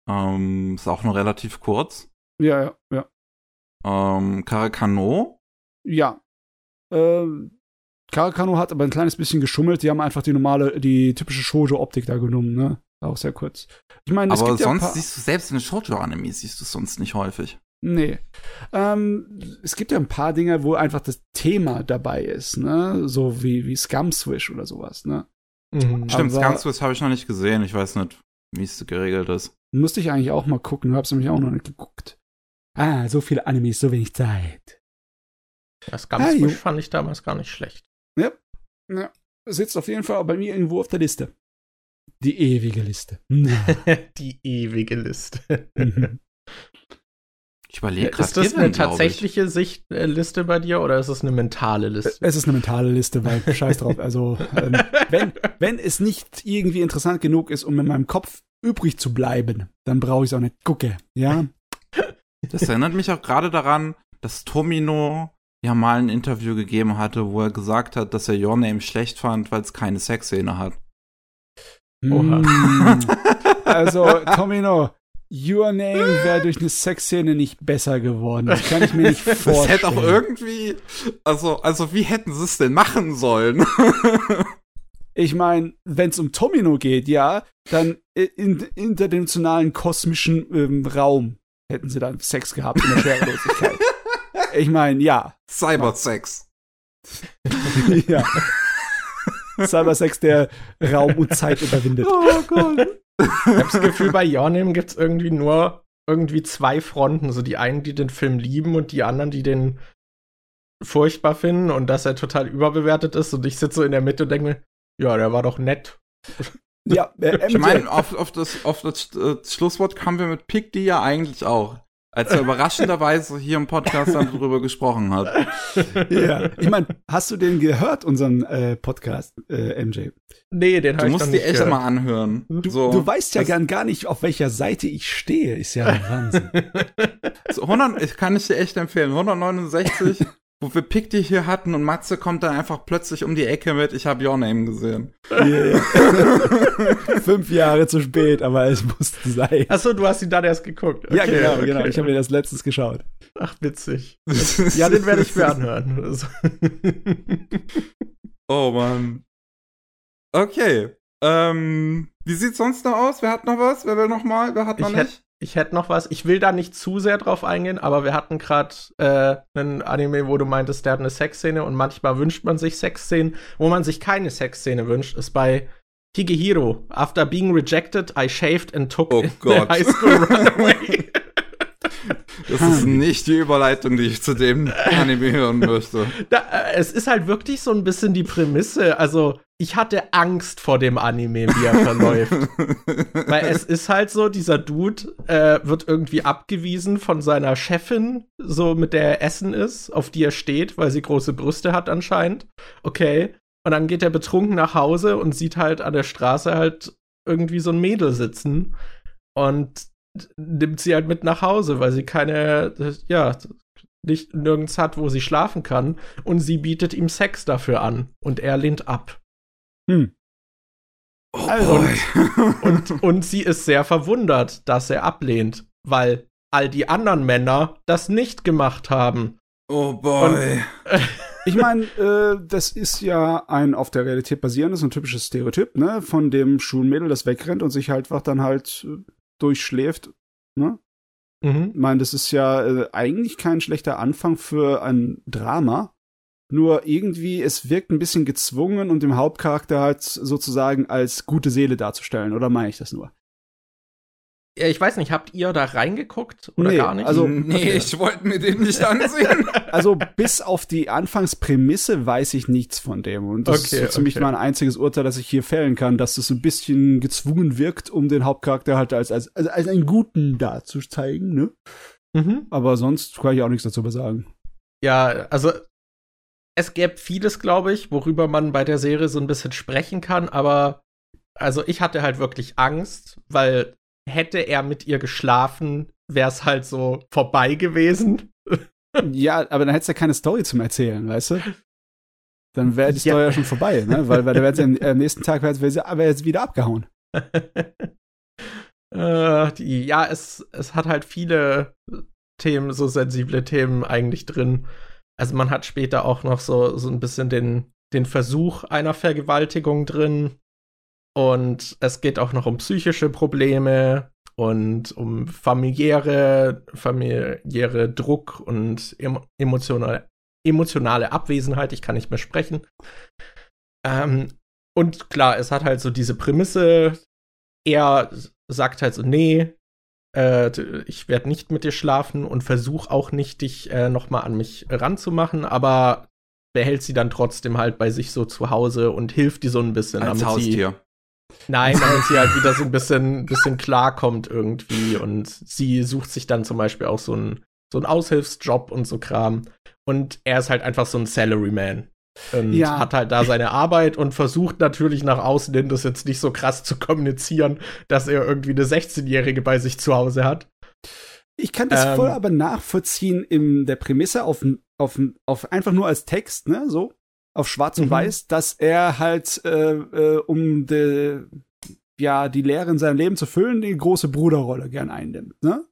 ähm, ist auch nur relativ kurz. Ja, ja, ja. Ähm, Karakano? Ja. Ähm, Karakano hat aber ein kleines bisschen geschummelt. Die haben einfach die normale, die typische Shoujo-Optik da genommen, ne? Auch sehr kurz. Ich meine, aber sonst ja siehst du selbst in Shoujo-Anime siehst du es sonst nicht häufig. Nee. Ähm, es gibt ja ein paar Dinge, wo einfach das Thema dabei ist, ne? So wie, wie Scum Swish oder sowas, ne? Mhm. Stimmt, Scum Swish habe ich noch nicht gesehen. Ich weiß nicht, wie es geregelt ist. Musste ich eigentlich auch mal gucken, hab's nämlich auch noch nicht geguckt. Ah, so viele Animes, so wenig Zeit. Das ganz ah, frisch fand ich damals gar nicht schlecht. Ja, ja. Sitzt auf jeden Fall bei mir irgendwo auf der Liste. Die ewige Liste. Die ewige Liste. Mhm. Ich überlege gerade. Ist das eine tatsächliche Sicht, äh, Liste bei dir oder ist es eine mentale Liste? Es ist eine mentale Liste, weil scheiß drauf. Also, ähm, wenn, wenn es nicht irgendwie interessant genug ist, um in meinem Kopf übrig zu bleiben, dann brauche ich es auch nicht gucken, ja? Das erinnert mich auch gerade daran, dass Tomino ja mal ein Interview gegeben hatte, wo er gesagt hat, dass er Your Name schlecht fand, weil es keine Sexszene hat. Oha. Mm. also, Tomino, Your Name wäre durch eine Sexszene nicht besser geworden. Das kann ich mir nicht vorstellen. Das hätte auch irgendwie, also, also wie hätten sie es denn machen sollen? Ich meine, wenn es um Tomino geht, ja, dann in interdimensionalen kosmischen ähm, Raum hätten sie dann Sex gehabt in der Schwerelosigkeit. ich meine, ja. Cybersex. ja. Cybersex, der Raum und Zeit überwindet. Oh Gott. Ich habe das Gefühl, bei Your Name gibt es irgendwie nur irgendwie zwei Fronten. So die einen, die den Film lieben und die anderen, die den furchtbar finden und dass er total überbewertet ist. Und ich sitze so in der Mitte und denke mir, ja, der war doch nett. Ja, äh, ich meine, auf, auf, das, auf das äh, Schlusswort kamen wir mit Pick die ja eigentlich auch. Als er überraschenderweise hier im Podcast dann drüber gesprochen hat. Ja, ich meine, hast du den gehört, unseren äh, Podcast, äh, MJ? Nee, den habe ich musst dir echt gehört. mal anhören. Du, so, du weißt ja gern gar nicht, auf welcher Seite ich stehe. Ist ja ein Wahnsinn. so 100, ich kann ich dir echt empfehlen. 169 wo wir Pick die hier hatten und Matze kommt dann einfach plötzlich um die Ecke mit, ich habe Your Name gesehen. Yeah. Fünf Jahre zu spät, aber es musste sein. Achso, du hast ihn dann erst geguckt. Okay, ja, genau, okay. genau. Ich habe mir das letztens geschaut. Ach, witzig. ja, den werde ich mir anhören. oh Mann. Okay. Ähm, wie sieht's sonst noch aus? Wer hat noch was? Wer will noch mal? Wer hat noch ich nicht? Ich hätte noch was. Ich will da nicht zu sehr drauf eingehen, aber wir hatten gerade äh, einen Anime, wo du meintest, der hat eine Sexszene und manchmal wünscht man sich Sexszenen. Wo man sich keine Sexszene wünscht, ist bei Higehiro. After being rejected, I shaved and took oh Gott. high school runaway. Das ist nicht die Überleitung, die ich zu dem Anime hören möchte. Da, äh, es ist halt wirklich so ein bisschen die Prämisse. Also, ich hatte Angst vor dem Anime, wie er verläuft. Weil es ist halt so, dieser Dude äh, wird irgendwie abgewiesen von seiner Chefin, so mit der er essen ist, auf die er steht, weil sie große Brüste hat anscheinend. Okay. Und dann geht er betrunken nach Hause und sieht halt an der Straße halt irgendwie so ein Mädel sitzen. Und nimmt sie halt mit nach Hause, weil sie keine, ja, nicht nirgends hat, wo sie schlafen kann. Und sie bietet ihm Sex dafür an. Und er lehnt ab. Hm. Oh und, und, und sie ist sehr verwundert, dass er ablehnt, weil all die anderen Männer das nicht gemacht haben. Oh boy. Und, ich meine, äh, das ist ja ein auf der Realität basierendes und typisches Stereotyp, ne? Von dem Schulmädel, das wegrennt und sich halt einfach dann halt äh, durchschläft. Ne? Mhm. Ich meine, das ist ja äh, eigentlich kein schlechter Anfang für ein Drama. Nur irgendwie, es wirkt ein bisschen gezwungen und dem Hauptcharakter halt sozusagen als gute Seele darzustellen. Oder meine ich das nur? Ja, ich weiß nicht, habt ihr da reingeguckt oder nee, gar nicht? Also, nee, okay. ich wollte mir den nicht ansehen. also bis auf die Anfangsprämisse weiß ich nichts von dem. Und das okay, ist so ziemlich okay. mein einziges Urteil, das ich hier fällen kann, dass es ein bisschen gezwungen wirkt, um den Hauptcharakter halt als, als, als, als einen Guten darzuzeigen, ne? Mhm. Aber sonst kann ich auch nichts dazu sagen. Ja, also es gäbe vieles, glaube ich, worüber man bei der Serie so ein bisschen sprechen kann, aber also ich hatte halt wirklich Angst, weil hätte er mit ihr geschlafen, wäre es halt so vorbei gewesen. ja, aber dann hättest du ja keine Story zum Erzählen, weißt du? Dann wäre die Story ja. schon vorbei, ne? Weil, weil der am, am nächsten Tag wäre wär jetzt wieder abgehauen. äh, die, ja, es, es hat halt viele Themen, so sensible Themen eigentlich drin. Also man hat später auch noch so, so ein bisschen den, den Versuch einer Vergewaltigung drin. Und es geht auch noch um psychische Probleme und um familiäre, familiäre Druck und emotionale, emotionale Abwesenheit. Ich kann nicht mehr sprechen. Ähm, und klar, es hat halt so diese Prämisse. Er sagt halt so, nee, äh, ich werde nicht mit dir schlafen und versuch auch nicht, dich äh, noch mal an mich ranzumachen, aber behält sie dann trotzdem halt bei sich so zu Hause und hilft dir so ein bisschen, Als damit Haustier. Nein, damit sie halt wieder so ein bisschen, bisschen klarkommt irgendwie. Und sie sucht sich dann zum Beispiel auch so einen, so einen Aushilfsjob und so Kram. Und er ist halt einfach so ein Salaryman. Und ja. hat halt da seine Arbeit und versucht natürlich nach außen hin, das jetzt nicht so krass zu kommunizieren, dass er irgendwie eine 16-Jährige bei sich zu Hause hat. Ich kann das ähm, voll aber nachvollziehen in der Prämisse auf, auf, auf einfach nur als Text, ne, so auf Schwarz und mhm. Weiß, dass er halt, äh, äh, um de, ja, die Lehre in seinem Leben zu füllen, die große Bruderrolle gern einnimmt, ne?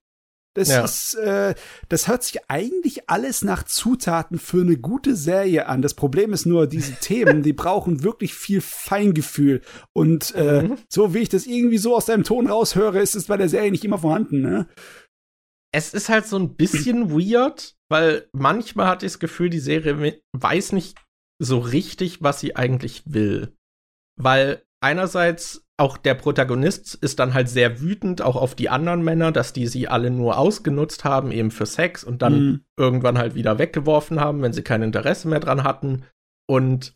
Das ja. ist, äh, das hört sich eigentlich alles nach Zutaten für eine gute Serie an. Das Problem ist nur, diese Themen, die brauchen wirklich viel Feingefühl. Und äh, mhm. so wie ich das irgendwie so aus deinem Ton raushöre, ist es bei der Serie nicht immer vorhanden, ne? Es ist halt so ein bisschen weird, weil manchmal hatte ich das Gefühl, die Serie weiß nicht so richtig, was sie eigentlich will. Weil einerseits auch der Protagonist ist dann halt sehr wütend auch auf die anderen Männer, dass die sie alle nur ausgenutzt haben, eben für Sex und dann mhm. irgendwann halt wieder weggeworfen haben, wenn sie kein Interesse mehr dran hatten. Und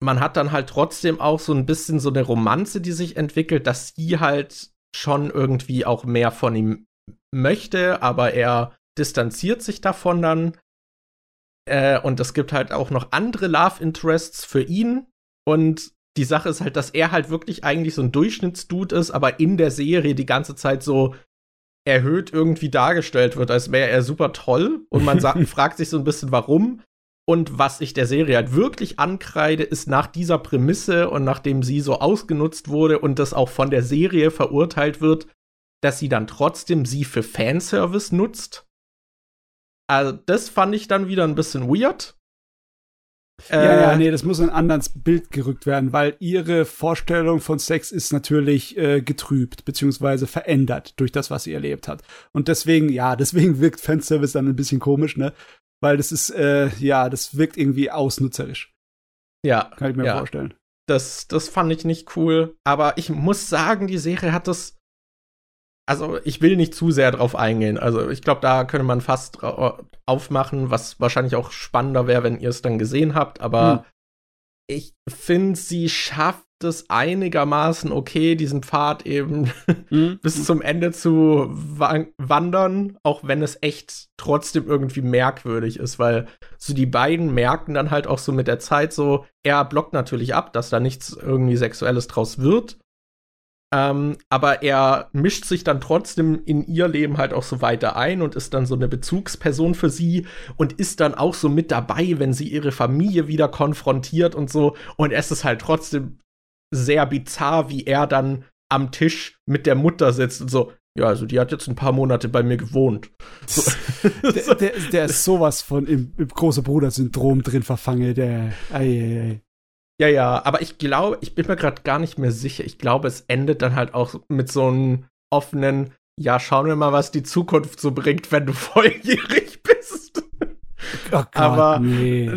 man hat dann halt trotzdem auch so ein bisschen so eine Romanze, die sich entwickelt, dass sie halt schon irgendwie auch mehr von ihm möchte, aber er distanziert sich davon dann. Äh, und es gibt halt auch noch andere Love Interests für ihn. Und die Sache ist halt, dass er halt wirklich eigentlich so ein Durchschnittsdude ist, aber in der Serie die ganze Zeit so erhöht irgendwie dargestellt wird, als wäre er super toll. Und man sagt, fragt sich so ein bisschen, warum. Und was ich der Serie halt wirklich ankreide, ist nach dieser Prämisse und nachdem sie so ausgenutzt wurde und das auch von der Serie verurteilt wird, dass sie dann trotzdem sie für Fanservice nutzt. Also, das fand ich dann wieder ein bisschen weird. Ja, äh, ja, nee, das muss in ein anderes Bild gerückt werden, weil ihre Vorstellung von Sex ist natürlich äh, getrübt, beziehungsweise verändert durch das, was sie erlebt hat. Und deswegen, ja, deswegen wirkt Fanservice dann ein bisschen komisch, ne? Weil das ist, äh, ja, das wirkt irgendwie ausnutzerisch. Ja. Kann ich mir ja. vorstellen. Das, das fand ich nicht cool. Aber ich muss sagen, die Serie hat das. Also, ich will nicht zu sehr drauf eingehen. Also, ich glaube, da könnte man fast aufmachen, was wahrscheinlich auch spannender wäre, wenn ihr es dann gesehen habt. Aber hm. ich finde, sie schafft es einigermaßen okay, diesen Pfad eben mhm. bis zum Ende zu wa wandern, auch wenn es echt trotzdem irgendwie merkwürdig ist, weil so die beiden merken dann halt auch so mit der Zeit so, er blockt natürlich ab, dass da nichts irgendwie Sexuelles draus wird. Ähm, aber er mischt sich dann trotzdem in ihr Leben halt auch so weiter ein und ist dann so eine Bezugsperson für sie und ist dann auch so mit dabei, wenn sie ihre Familie wieder konfrontiert und so. Und es ist halt trotzdem sehr bizarr, wie er dann am Tisch mit der Mutter sitzt und so, ja, also die hat jetzt ein paar Monate bei mir gewohnt. So. der, der, der, ist sowas von im, im große Bruder-Syndrom drin verfangen, der. Ei, ei, ei. Ja, ja, aber ich glaube, ich bin mir gerade gar nicht mehr sicher. Ich glaube, es endet dann halt auch mit so einem offenen, ja, schauen wir mal, was die Zukunft so bringt, wenn du volljährig bist. Oh Gott, aber nee.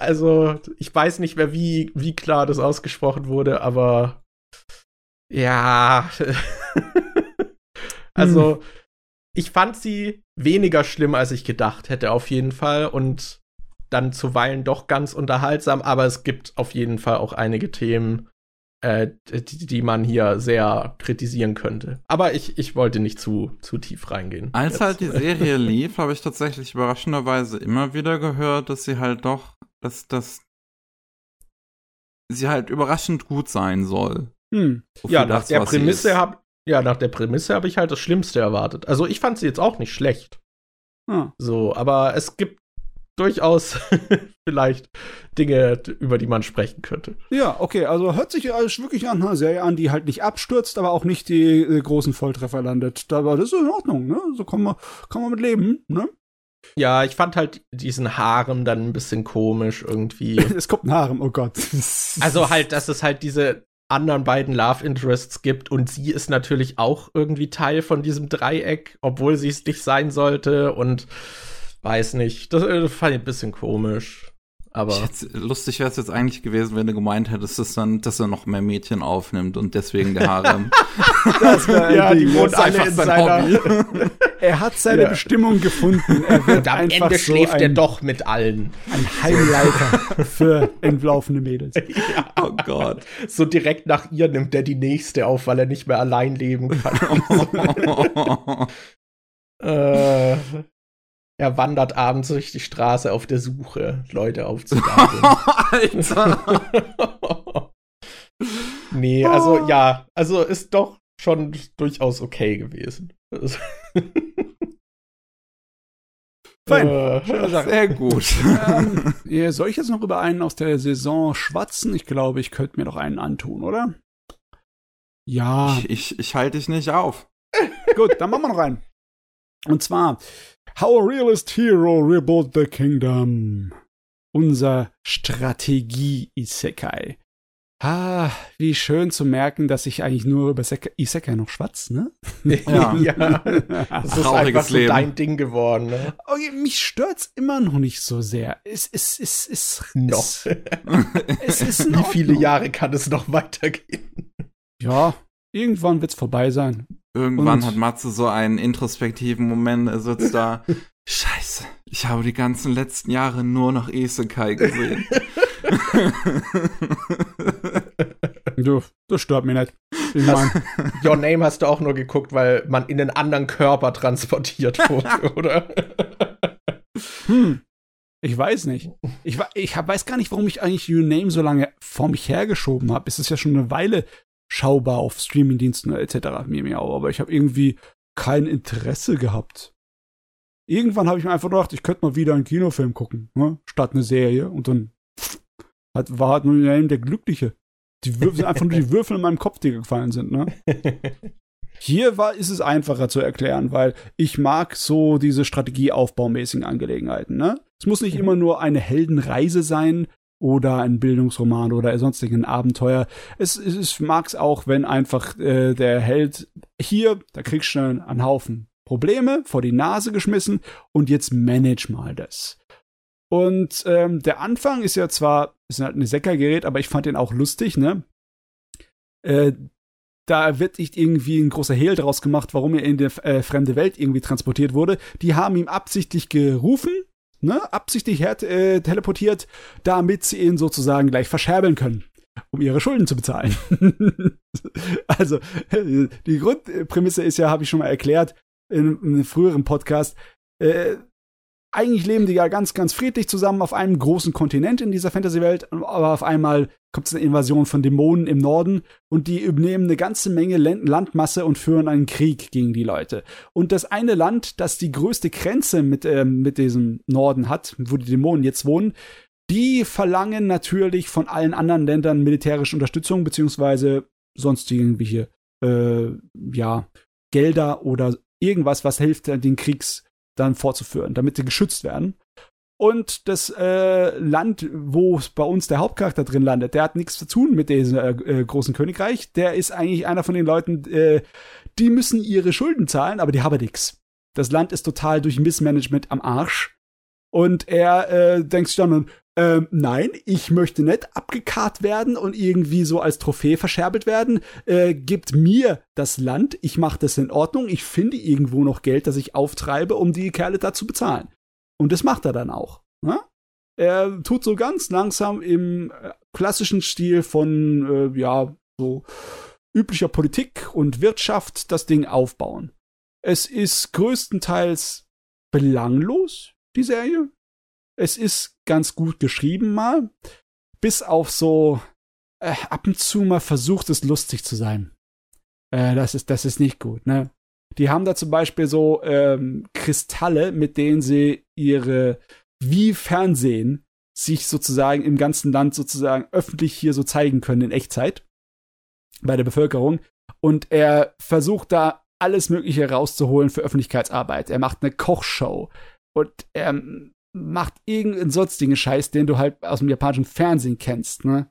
also ich weiß nicht mehr, wie, wie klar das ausgesprochen wurde, aber ja. also, hm. ich fand sie weniger schlimm, als ich gedacht hätte, auf jeden Fall. Und dann zuweilen doch ganz unterhaltsam, aber es gibt auf jeden Fall auch einige Themen, äh, die, die, man hier sehr kritisieren könnte. Aber ich, ich wollte nicht zu, zu tief reingehen. Als jetzt. halt die Serie lief, habe ich tatsächlich überraschenderweise immer wieder gehört, dass sie halt doch, dass, dass sie halt überraschend gut sein soll. Hm. Ja, nach das, der Prämisse habe ja, nach der Prämisse habe ich halt das Schlimmste erwartet. Also ich fand sie jetzt auch nicht schlecht. Hm. So, aber es gibt durchaus vielleicht Dinge, über die man sprechen könnte. Ja, okay, also hört sich alles wirklich an einer Serie an, die halt nicht abstürzt, aber auch nicht die äh, großen Volltreffer landet. Aber das ist in Ordnung, ne? So kann man, kann man mit leben, ne? Ja, ich fand halt diesen Harem dann ein bisschen komisch irgendwie. es kommt ein Harem, oh Gott. also halt, dass es halt diese anderen beiden Love Interests gibt und sie ist natürlich auch irgendwie Teil von diesem Dreieck, obwohl sie es nicht sein sollte und weiß nicht. Das, das fand ich ein bisschen komisch. Aber jetzt, lustig wäre es jetzt eigentlich gewesen, wenn du gemeint hättest, dass, dann, dass er noch mehr Mädchen aufnimmt und deswegen der Harem. das ja, die wohnt alle in seiner Hobby. er hat seine ja. Bestimmung gefunden. Er wird und am einfach Ende so schläft ein, er doch mit allen. Ein Heimleiter für entlaufende Mädels. Ja. Oh Gott. So direkt nach ihr nimmt er die nächste auf, weil er nicht mehr allein leben kann. äh, er wandert abends durch die Straße auf der Suche, Leute aufzugabeln. Alter! nee, also ja, also ist doch schon durchaus okay gewesen. Fein. Äh, Sehr gut. ähm, soll ich jetzt noch über einen aus der Saison schwatzen? Ich glaube, ich könnte mir noch einen antun, oder? Ja. Ich, ich, ich halte dich nicht auf. gut, dann machen wir noch einen. Und zwar How a Realist Hero Rebuilt the Kingdom. Unser Strategie-Isekai. Ah, wie schön zu merken, dass ich eigentlich nur über Isekai noch schwatz, ne? Ja. ja. Das ist einfach so Leben. dein Ding geworden, ne? Okay, mich stört's immer noch nicht so sehr. Es ist, es ist, noch. Es, ist Wie viele Jahre kann es noch weitergehen? Ja, irgendwann wird's vorbei sein. Irgendwann und hat Matze so einen introspektiven Moment, er sitzt da. Scheiße, ich habe die ganzen letzten Jahre nur noch Isekai gesehen. du, das stört mich nicht. Ich mein, Your Name hast du auch nur geguckt, weil man in einen anderen Körper transportiert wurde, oder? Hm. Ich weiß nicht. Ich, ich weiß gar nicht, warum ich eigentlich Your Name so lange vor mich hergeschoben habe. Es ist ja schon eine Weile schaubar auf Streamingdiensten etc. Mir, mir auch, aber ich habe irgendwie kein Interesse gehabt. Irgendwann habe ich mir einfach gedacht, ich könnte mal wieder einen Kinofilm gucken, ne? statt eine Serie. Und dann hat, war halt nur der Glückliche. Die Würfel sind einfach nur die Würfel in meinem Kopf, die gefallen sind. Ne? Hier war, ist es einfacher zu erklären, weil ich mag so diese strategieaufbaumäßigen Angelegenheiten. Ne? Es muss nicht mhm. immer nur eine Heldenreise sein oder ein Bildungsroman oder sonstigen Abenteuer. Es, es, es mag es auch, wenn einfach äh, der Held hier, da kriegst du einen Haufen Probleme vor die Nase geschmissen und jetzt manage mal das. Und ähm, der Anfang ist ja zwar, ist halt ein Säckergerät, aber ich fand den auch lustig, ne? Äh, da wird nicht irgendwie ein großer Hehl draus gemacht, warum er in die äh, fremde Welt irgendwie transportiert wurde. Die haben ihm absichtlich gerufen, ne, absichtlich her äh, teleportiert, damit sie ihn sozusagen gleich verscherbeln können, um ihre Schulden zu bezahlen. also, die Grundprämisse ist ja, habe ich schon mal erklärt, in, in einem früheren Podcast, äh, eigentlich leben die ja ganz, ganz friedlich zusammen auf einem großen Kontinent in dieser Fantasy-Welt, aber auf einmal kommt es eine Invasion von Dämonen im Norden und die übernehmen eine ganze Menge Landmasse und führen einen Krieg gegen die Leute. Und das eine Land, das die größte Grenze mit, äh, mit diesem Norden hat, wo die Dämonen jetzt wohnen, die verlangen natürlich von allen anderen Ländern militärische Unterstützung, beziehungsweise sonst irgendwelche, äh, ja, Gelder oder irgendwas, was hilft, den Kriegs dann fortzuführen, damit sie geschützt werden. Und das äh, Land, wo bei uns der Hauptcharakter drin landet, der hat nichts zu tun mit diesem äh, äh, großen Königreich. Der ist eigentlich einer von den Leuten, äh, die müssen ihre Schulden zahlen, aber die haben nichts. Das Land ist total durch Missmanagement am Arsch. Und er äh, denkt sich dann, ähm, nein, ich möchte nicht abgekarrt werden und irgendwie so als Trophäe verscherbelt werden. Äh, gibt mir das Land, ich mache das in Ordnung, ich finde irgendwo noch Geld, das ich auftreibe, um die Kerle da zu bezahlen. Und das macht er dann auch. Ne? Er tut so ganz langsam im äh, klassischen Stil von, äh, ja, so üblicher Politik und Wirtschaft das Ding aufbauen. Es ist größtenteils belanglos, die Serie. Es ist ganz gut geschrieben mal, bis auf so äh, ab und zu mal versucht es lustig zu sein. Äh, das ist das ist nicht gut, ne? Die haben da zum Beispiel so ähm, Kristalle, mit denen sie ihre wie Fernsehen sich sozusagen im ganzen Land sozusagen öffentlich hier so zeigen können in Echtzeit bei der Bevölkerung. Und er versucht da alles Mögliche rauszuholen für Öffentlichkeitsarbeit. Er macht eine Kochshow und er macht irgendeinen sonstigen Scheiß, den du halt aus dem japanischen Fernsehen kennst, ne?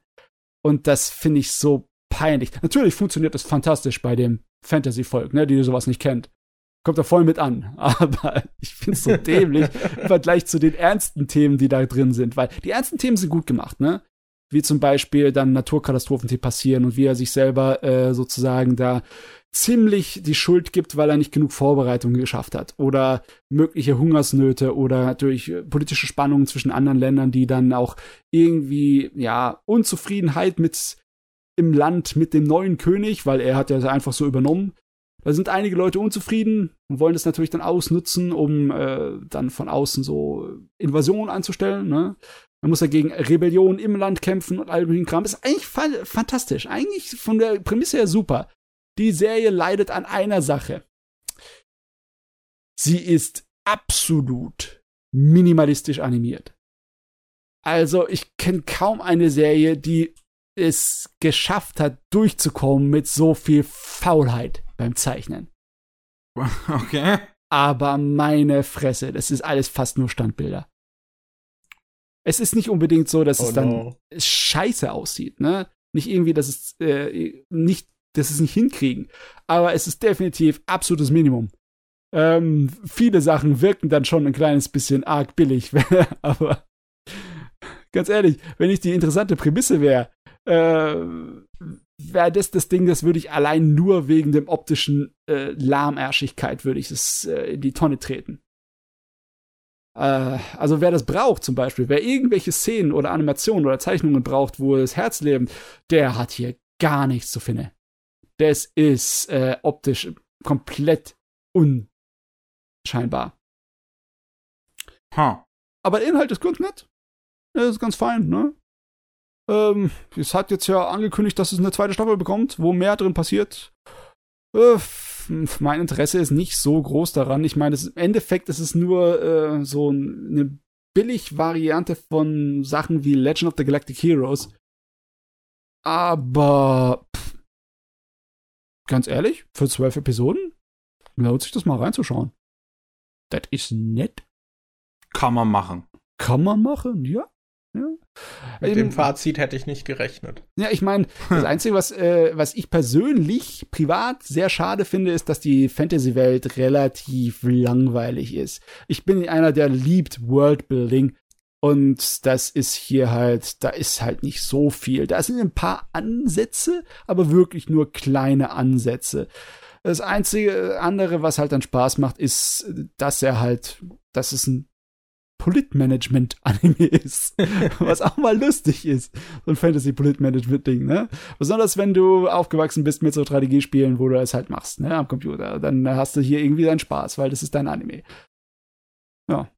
Und das finde ich so peinlich. Natürlich funktioniert das fantastisch bei dem Fantasy-Volk, ne, die sowas nicht kennt. Kommt da voll mit an. Aber ich finde es so dämlich im Vergleich zu den ernsten Themen, die da drin sind. Weil die ernsten Themen sind gut gemacht, ne? Wie zum Beispiel dann Naturkatastrophen, die passieren und wie er sich selber äh, sozusagen da ziemlich die Schuld gibt, weil er nicht genug Vorbereitungen geschafft hat oder mögliche Hungersnöte oder durch politische Spannungen zwischen anderen Ländern, die dann auch irgendwie ja Unzufriedenheit mit im Land mit dem neuen König, weil er hat ja einfach so übernommen. Da sind einige Leute unzufrieden und wollen das natürlich dann ausnutzen, um äh, dann von außen so Invasionen anzustellen. Ne? Man muss ja gegen Rebellion im Land kämpfen und all möglichen Kram. Ist eigentlich fa fantastisch. Eigentlich von der Prämisse her super. Die Serie leidet an einer Sache. Sie ist absolut minimalistisch animiert. Also ich kenne kaum eine Serie, die es geschafft hat, durchzukommen mit so viel Faulheit beim Zeichnen. Okay. Aber meine Fresse, das ist alles fast nur Standbilder. Es ist nicht unbedingt so, dass oh es dann no. scheiße aussieht, ne? Nicht irgendwie, dass es äh, nicht dass sie es nicht hinkriegen. Aber es ist definitiv absolutes Minimum. Ähm, viele Sachen wirken dann schon ein kleines bisschen arg billig, aber ganz ehrlich, wenn ich die interessante Prämisse wäre, äh, wäre das das Ding, das würde ich allein nur wegen dem optischen äh, Lahmärschigkeit würde ich es äh, in die Tonne treten. Äh, also wer das braucht zum Beispiel, wer irgendwelche Szenen oder Animationen oder Zeichnungen braucht, wo das Herz lebt, der hat hier gar nichts zu finden. Das ist äh, optisch komplett unscheinbar. Huh. Aber der Inhalt ist ganz nett. Das ist ganz fein, ne? Ähm, es hat jetzt ja angekündigt, dass es eine zweite Staffel bekommt, wo mehr drin passiert. Äh, mein Interesse ist nicht so groß daran. Ich meine, im Endeffekt ist es nur äh, so eine Billig-Variante von Sachen wie Legend of the Galactic Heroes. Aber pff, ganz ehrlich, für zwölf Episoden lohnt sich das mal reinzuschauen. Das ist nett. Kann man machen. Kann man machen, ja. ja. Mit dem Fazit hätte ich nicht gerechnet. Ja, ich meine, das Einzige, was, äh, was ich persönlich privat sehr schade finde, ist, dass die Fantasy-Welt relativ langweilig ist. Ich bin einer, der liebt Worldbuilding. Und das ist hier halt, da ist halt nicht so viel. Da sind ein paar Ansätze, aber wirklich nur kleine Ansätze. Das einzige andere, was halt dann Spaß macht, ist, dass er halt, dass es ein Politmanagement-Anime ist. was auch mal lustig ist. So ein Fantasy-Politmanagement-Ding, ne? Besonders wenn du aufgewachsen bist mit so Strategiespielen, wo du es halt machst, ne? Am Computer. Dann hast du hier irgendwie deinen Spaß, weil das ist dein Anime. Ja.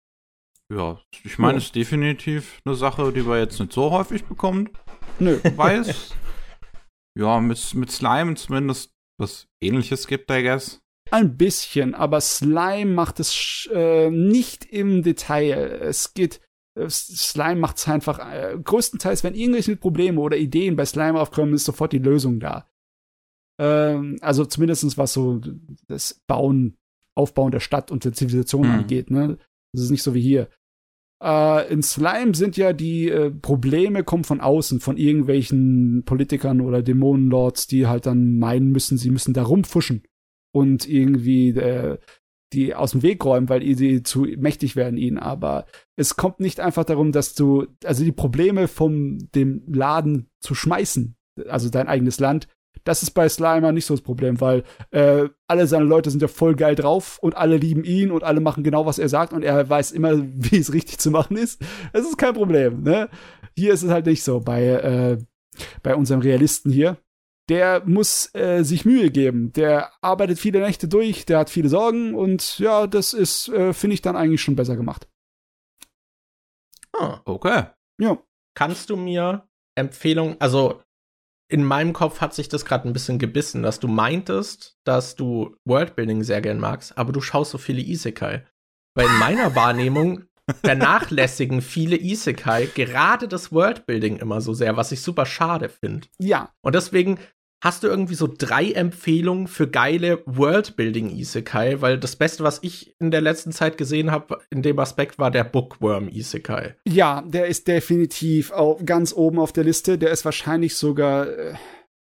Ja, ich meine, es ist definitiv eine Sache, die man jetzt nicht so häufig bekommt. Nö. Weiß. ja, mit, mit Slime zumindest was ähnliches gibt, I guess. Ein bisschen, aber Slime macht es äh, nicht im Detail. Es geht, äh, Slime macht es einfach, äh, größtenteils, wenn irgendwelche Probleme oder Ideen bei Slime aufkommen, ist sofort die Lösung da. Ähm, also zumindest was so das Bauen, Aufbauen der Stadt und der Zivilisation mhm. angeht. Ne? Das ist nicht so wie hier. Äh, in Slime sind ja die äh, Probleme kommen von außen, von irgendwelchen Politikern oder Dämonenlords, die halt dann meinen müssen, sie müssen da rumfuschen und irgendwie äh, die aus dem Weg räumen, weil sie zu mächtig werden ihnen. Aber es kommt nicht einfach darum, dass du, also die Probleme von dem Laden zu schmeißen, also dein eigenes Land, das ist bei Slimer nicht so das Problem, weil äh, alle seine Leute sind ja voll geil drauf und alle lieben ihn und alle machen genau, was er sagt und er weiß immer, wie es richtig zu machen ist. Das ist kein Problem, ne? Hier ist es halt nicht so bei, äh, bei unserem Realisten hier. Der muss äh, sich Mühe geben. Der arbeitet viele Nächte durch, der hat viele Sorgen und ja, das ist, äh, finde ich, dann eigentlich schon besser gemacht. Ah. Okay. Ja. Kannst du mir Empfehlungen, also in meinem Kopf hat sich das gerade ein bisschen gebissen, dass du meintest, dass du Worldbuilding sehr gern magst, aber du schaust so viele Isekai. Weil in meiner Wahrnehmung vernachlässigen viele Isekai gerade das Worldbuilding immer so sehr, was ich super schade finde. Ja. Und deswegen Hast du irgendwie so drei Empfehlungen für geile Worldbuilding-Isekai? Weil das Beste, was ich in der letzten Zeit gesehen habe, in dem Aspekt, war der Bookworm-Isekai. Ja, der ist definitiv auch ganz oben auf der Liste. Der ist wahrscheinlich sogar äh,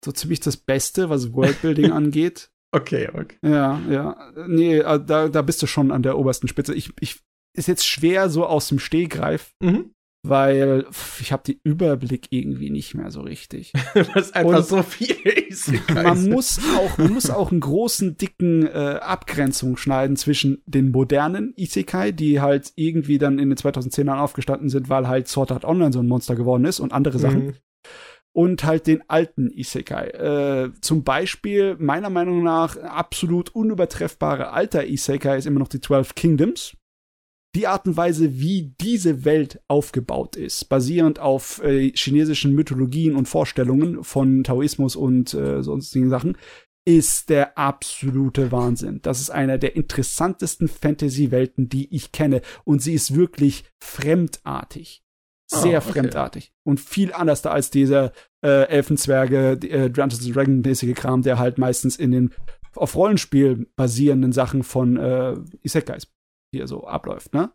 so ziemlich das Beste, was Worldbuilding angeht. Okay, okay. Ja, ja. Nee, äh, da, da bist du schon an der obersten Spitze. Ich, ich, ist jetzt schwer so aus dem Stehgreif. Mhm weil ich habe den Überblick irgendwie nicht mehr so richtig. das ist einfach und so viel Man muss auch, man muss auch einen großen, dicken äh, Abgrenzung schneiden zwischen den modernen Isekai, die halt irgendwie dann in den 2010ern aufgestanden sind, weil halt Sword Art Online so ein Monster geworden ist und andere Sachen. Mhm. Und halt den alten Isekai. Äh, zum Beispiel, meiner Meinung nach, absolut unübertreffbare alter Isekai ist immer noch die 12 Kingdoms die Art und Weise, wie diese Welt aufgebaut ist, basierend auf äh, chinesischen Mythologien und Vorstellungen von Taoismus und äh, sonstigen Sachen, ist der absolute Wahnsinn. Das ist einer der interessantesten Fantasy-Welten, die ich kenne. Und sie ist wirklich fremdartig. Sehr oh, okay. fremdartig. Und viel anders da als dieser äh, Elfenzwerge, äh, Dungeons Dragon-mäßige Kram, der halt meistens in den auf Rollenspiel basierenden Sachen von äh, Isekais hier so abläuft, ne?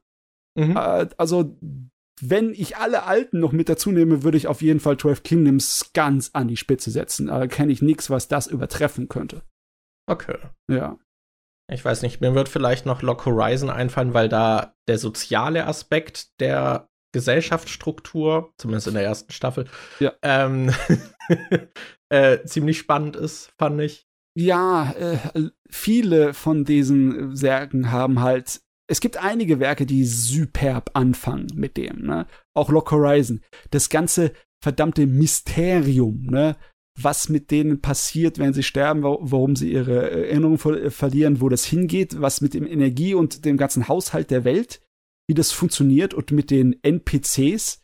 Mhm. Äh, also, wenn ich alle alten noch mit dazu nehme, würde ich auf jeden Fall 12 Kingdoms ganz an die Spitze setzen. Da kenne ich nichts, was das übertreffen könnte. Okay. Ja. Ich weiß nicht, mir wird vielleicht noch Lock Horizon einfallen, weil da der soziale Aspekt der Gesellschaftsstruktur, zumindest in der ersten Staffel, ja. ähm, äh, ziemlich spannend ist, fand ich. Ja, äh, viele von diesen Särgen haben halt es gibt einige Werke, die superb anfangen mit dem, ne? Auch Lock Horizon. Das ganze verdammte Mysterium, ne? Was mit denen passiert, wenn sie sterben, warum sie ihre Erinnerung ver verlieren, wo das hingeht, was mit dem Energie und dem ganzen Haushalt der Welt, wie das funktioniert und mit den NPCs,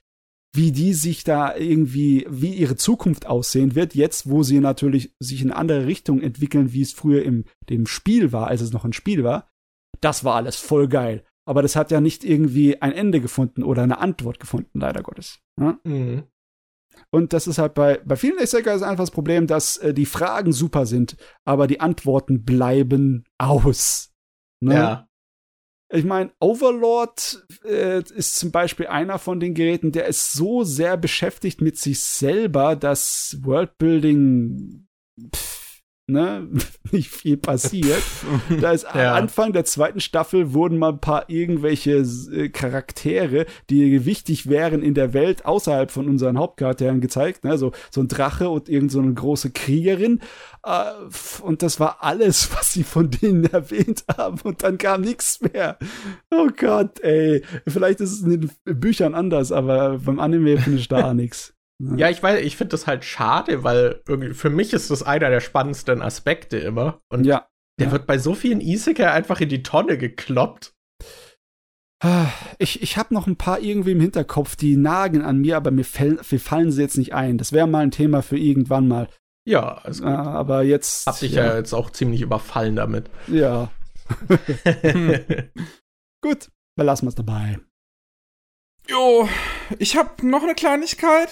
wie die sich da irgendwie, wie ihre Zukunft aussehen wird, jetzt, wo sie natürlich sich in eine andere Richtung entwickeln, wie es früher im dem Spiel war, als es noch ein Spiel war. Das war alles voll geil. Aber das hat ja nicht irgendwie ein Ende gefunden oder eine Antwort gefunden, leider Gottes. Ja? Mhm. Und das ist halt bei, bei vielen Isekais einfach das Problem, dass äh, die Fragen super sind, aber die Antworten bleiben aus. Ne? Ja. Ich meine, Overlord äh, ist zum Beispiel einer von den Geräten, der ist so sehr beschäftigt mit sich selber, dass Worldbuilding pff, ne, nicht viel passiert. da ist ja. Anfang der zweiten Staffel wurden mal ein paar irgendwelche äh, Charaktere, die wichtig wären in der Welt außerhalb von unseren Hauptcharakteren gezeigt, ne, so, so ein Drache und irgend so eine große Kriegerin. Äh, und das war alles, was sie von denen erwähnt haben und dann kam nichts mehr. Oh Gott, ey. Vielleicht ist es in den Büchern anders, aber beim Anime finde ich da nichts. Ja, ich weiß, ich finde das halt schade, weil irgendwie für mich ist das einer der spannendsten Aspekte immer. Und ja. der ja. wird bei so vielen Isekai einfach in die Tonne gekloppt. Ich, ich habe noch ein paar irgendwie im Hinterkopf, die nagen an mir, aber mir, fäll, mir fallen sie jetzt nicht ein. Das wäre mal ein Thema für irgendwann mal. Ja, also aber jetzt. Hab dich ja. ja jetzt auch ziemlich überfallen damit. Ja. Gut, belassen wir es dabei. Jo, ich habe noch eine Kleinigkeit.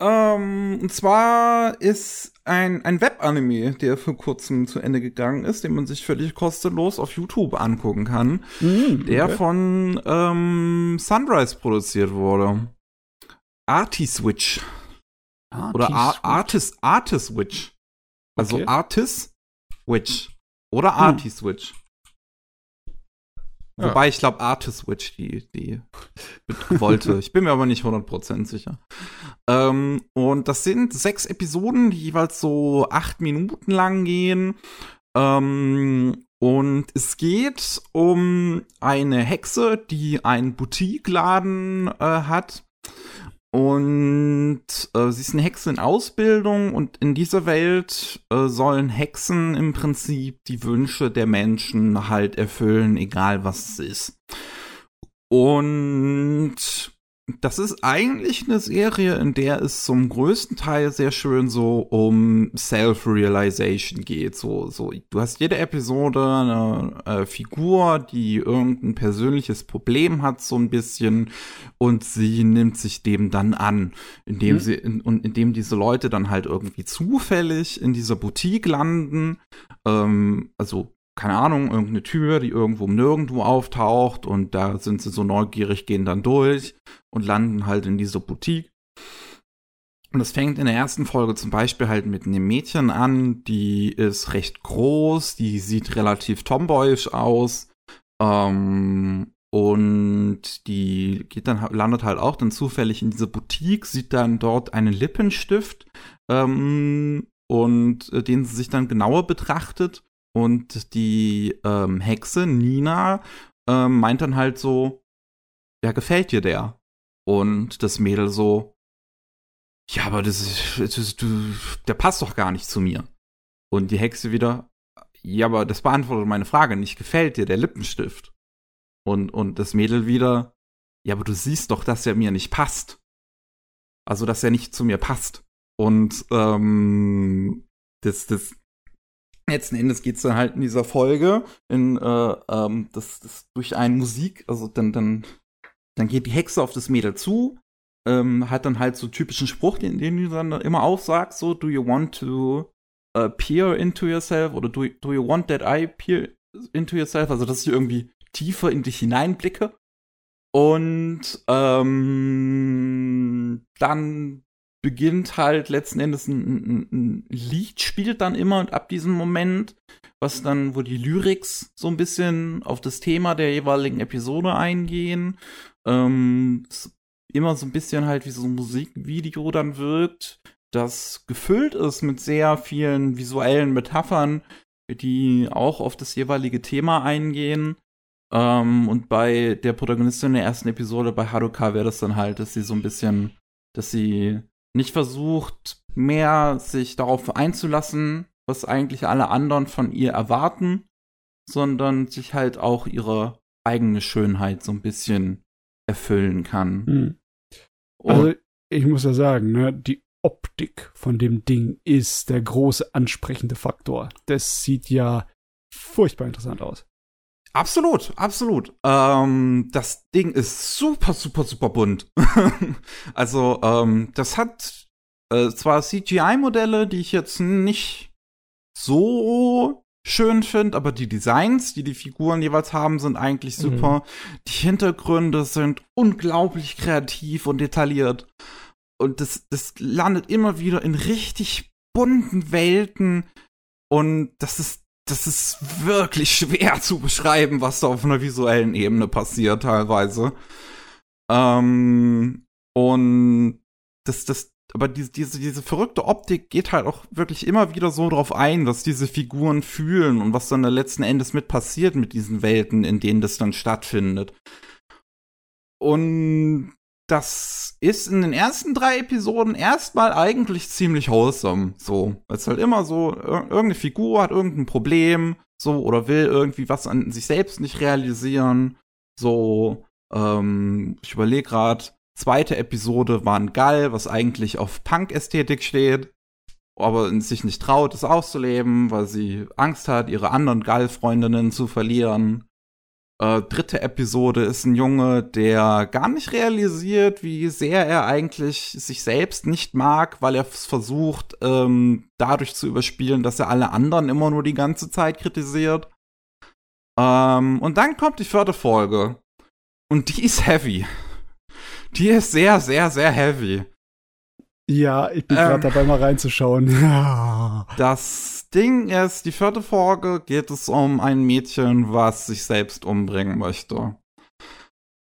Ähm, und zwar ist ein, ein Web-Anime, der vor kurzem zu Ende gegangen ist, den man sich völlig kostenlos auf YouTube angucken kann, mm, okay. der von ähm, Sunrise produziert wurde. Artiswitch. Artis Oder Ar Artis, Artiswitch. Also okay. Artis Witch. Oder hm. Ja. Wobei ich glaube, Artiswitch die, die wollte. ich bin mir aber nicht 100% sicher. Ähm, und das sind sechs Episoden, die jeweils so acht Minuten lang gehen. Ähm, und es geht um eine Hexe, die einen Boutiqueladen äh, hat und äh, sie ist eine Hexe in Ausbildung und in dieser Welt äh, sollen Hexen im Prinzip die Wünsche der Menschen halt erfüllen, egal was es ist. Und das ist eigentlich eine Serie, in der es zum größten Teil sehr schön so um Self-Realization geht. So, so, du hast jede Episode eine äh, Figur, die irgendein persönliches Problem hat, so ein bisschen, und sie nimmt sich dem dann an, indem mhm. sie, in, und indem diese Leute dann halt irgendwie zufällig in dieser Boutique landen, ähm, also keine Ahnung, irgendeine Tür, die irgendwo nirgendwo auftaucht und da sind sie so neugierig, gehen dann durch und landen halt in dieser Boutique. Und das fängt in der ersten Folge zum Beispiel halt mit einem Mädchen an, die ist recht groß, die sieht relativ tomboyisch aus. Ähm, und die geht dann, landet halt auch dann zufällig in dieser Boutique, sieht dann dort einen Lippenstift ähm, und äh, den sie sich dann genauer betrachtet und die ähm, Hexe, Nina, ähm, meint dann halt so, ja, gefällt dir der? Und das Mädel so, ja, aber das ist, das, du, der passt doch gar nicht zu mir. Und die Hexe wieder, ja, aber das beantwortet meine Frage nicht. Gefällt dir der Lippenstift? Und, und das Mädel wieder, ja, aber du siehst doch, dass er mir nicht passt. Also, dass er nicht zu mir passt. Und ähm, das, das, Letzten Endes geht es dann halt in dieser Folge in äh, ähm, das, das durch eine Musik, also dann, dann, dann geht die Hexe auf das Mädel zu, ähm, hat dann halt so typischen Spruch, den, den du dann immer aufsagst, so, do you want to uh, peer into yourself oder do, do you want that I peer into yourself? Also, dass ich irgendwie tiefer in dich hineinblicke. Und ähm, dann beginnt halt letzten Endes ein, ein, ein, Lied spielt dann immer und ab diesem Moment, was dann, wo die Lyrics so ein bisschen auf das Thema der jeweiligen Episode eingehen, ähm, immer so ein bisschen halt wie so ein Musikvideo dann wirkt, das gefüllt ist mit sehr vielen visuellen Metaphern, die auch auf das jeweilige Thema eingehen. Ähm, und bei der Protagonistin in der ersten Episode, bei Haruka, wäre das dann halt, dass sie so ein bisschen, dass sie nicht versucht, mehr sich darauf einzulassen, was eigentlich alle anderen von ihr erwarten, sondern sich halt auch ihre eigene Schönheit so ein bisschen erfüllen kann. Hm. Also ich muss ja sagen, ne, die Optik von dem Ding ist der große ansprechende Faktor. Das sieht ja furchtbar interessant aus. Absolut, absolut. Ähm, das Ding ist super, super, super bunt. also, ähm, das hat äh, zwar CGI-Modelle, die ich jetzt nicht so schön finde, aber die Designs, die die Figuren jeweils haben, sind eigentlich super. Mhm. Die Hintergründe sind unglaublich kreativ und detailliert. Und das, das landet immer wieder in richtig bunten Welten. Und das ist das ist wirklich schwer zu beschreiben, was da auf einer visuellen Ebene passiert teilweise. Ähm, und das, das, aber diese, diese, diese verrückte Optik geht halt auch wirklich immer wieder so drauf ein, was diese Figuren fühlen und was dann da letzten Endes mit passiert mit diesen Welten, in denen das dann stattfindet. Und das ist in den ersten drei Episoden erstmal eigentlich ziemlich wholesome. So, es ist halt immer so, irgendeine Figur hat irgendein Problem, so, oder will irgendwie was an sich selbst nicht realisieren. So, ähm, ich überlege gerade, zweite Episode war ein Gall, was eigentlich auf Punk-Ästhetik steht, aber sich nicht traut, es auszuleben, weil sie Angst hat, ihre anderen Gall-Freundinnen zu verlieren. Äh, dritte Episode ist ein Junge, der gar nicht realisiert, wie sehr er eigentlich sich selbst nicht mag, weil er versucht, ähm, dadurch zu überspielen, dass er alle anderen immer nur die ganze Zeit kritisiert. Ähm, und dann kommt die vierte Folge. Und die ist heavy. Die ist sehr, sehr, sehr heavy. Ja, ich bin gerade ähm, dabei, mal reinzuschauen. das Ding ist, die vierte Folge geht es um ein Mädchen, was sich selbst umbringen möchte.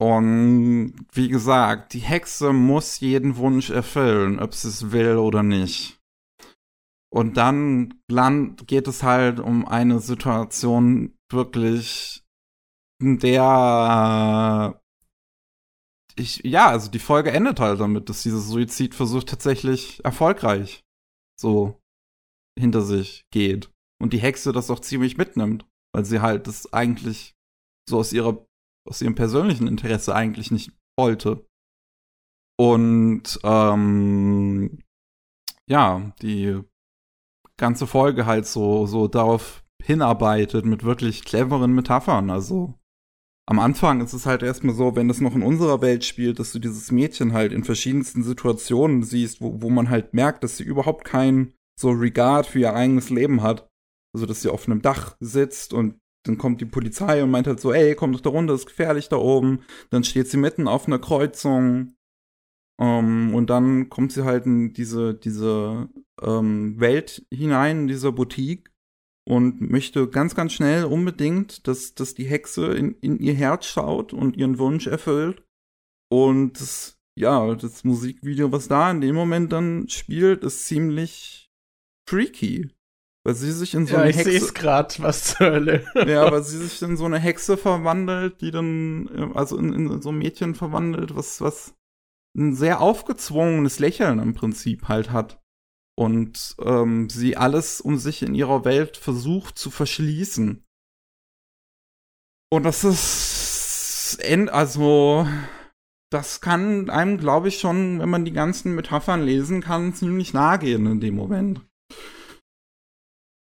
Und wie gesagt, die Hexe muss jeden Wunsch erfüllen, ob sie es will oder nicht. Und dann geht es halt um eine Situation wirklich, in der ich, ja, also die Folge endet halt damit, dass dieser Suizidversuch tatsächlich erfolgreich so hinter sich geht. Und die Hexe das auch ziemlich mitnimmt, weil sie halt das eigentlich so aus ihrer, aus ihrem persönlichen Interesse eigentlich nicht wollte. Und ähm, ja, die ganze Folge halt so, so darauf hinarbeitet mit wirklich cleveren Metaphern. Also am Anfang ist es halt erstmal so, wenn das noch in unserer Welt spielt, dass du dieses Mädchen halt in verschiedensten Situationen siehst, wo, wo man halt merkt, dass sie überhaupt kein so Regard für ihr eigenes Leben hat. Also, dass sie auf einem Dach sitzt und dann kommt die Polizei und meint halt so, ey, komm doch da runter, ist gefährlich da oben. Dann steht sie mitten auf einer Kreuzung. Ähm, und dann kommt sie halt in diese, diese ähm, Welt hinein, in dieser Boutique und möchte ganz, ganz schnell unbedingt, dass, dass die Hexe in, in ihr Herz schaut und ihren Wunsch erfüllt. Und das, ja, das Musikvideo, was da in dem Moment dann spielt, ist ziemlich freaky. Weil sie sich in so ja, eine ich Hexe. Ich grad, was zur Hölle. ja, weil sie sich in so eine Hexe verwandelt, die dann, also in, in so ein Mädchen verwandelt, was, was ein sehr aufgezwungenes Lächeln im Prinzip halt hat und ähm, sie alles um sich in ihrer Welt versucht zu verschließen. Und das ist, also, das kann einem, glaube ich, schon, wenn man die ganzen Metaphern lesen kann, ziemlich nahe gehen in dem Moment.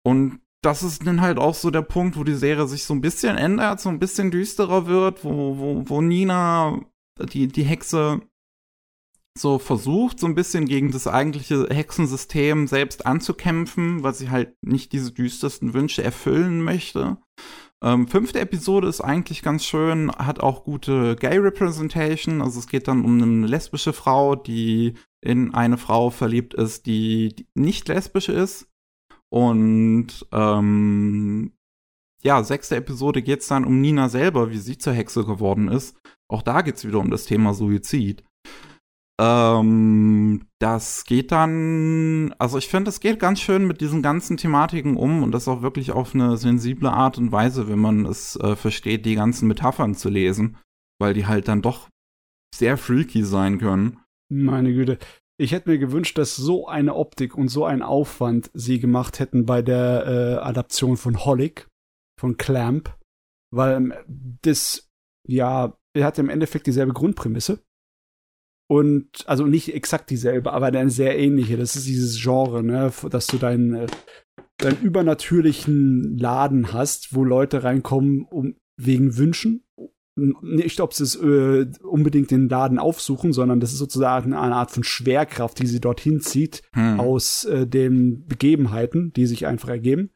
Und das ist dann halt auch so der Punkt, wo die Serie sich so ein bisschen ändert, so ein bisschen düsterer wird, wo, wo, wo Nina, die, die Hexe, so versucht, so ein bisschen gegen das eigentliche Hexensystem selbst anzukämpfen, weil sie halt nicht diese düstersten Wünsche erfüllen möchte. Ähm, fünfte Episode ist eigentlich ganz schön, hat auch gute Gay Representation. Also es geht dann um eine lesbische Frau, die in eine Frau verliebt ist, die, nicht lesbisch ist. Und ähm, ja, sechste Episode geht es dann um Nina selber, wie sie zur Hexe geworden ist. Auch da geht es wieder um das Thema Suizid. Ähm, das geht dann, also ich finde, es geht ganz schön mit diesen ganzen Thematiken um und das auch wirklich auf eine sensible Art und Weise, wenn man es äh, versteht, die ganzen Metaphern zu lesen, weil die halt dann doch sehr freaky sein können. Meine Güte. Ich hätte mir gewünscht, dass so eine Optik und so ein Aufwand sie gemacht hätten bei der äh, Adaption von Holic, von Clamp, weil ähm, das, ja, er hat im Endeffekt dieselbe Grundprämisse. Und, also nicht exakt dieselbe, aber eine sehr ähnliche. Das ist dieses Genre, ne, dass du deinen, äh, deinen übernatürlichen Laden hast, wo Leute reinkommen, um wegen Wünschen nicht, ob sie es äh, unbedingt den Laden aufsuchen, sondern das ist sozusagen eine Art von Schwerkraft, die sie dorthin zieht, hm. aus äh, den Begebenheiten, die sich einfach ergeben.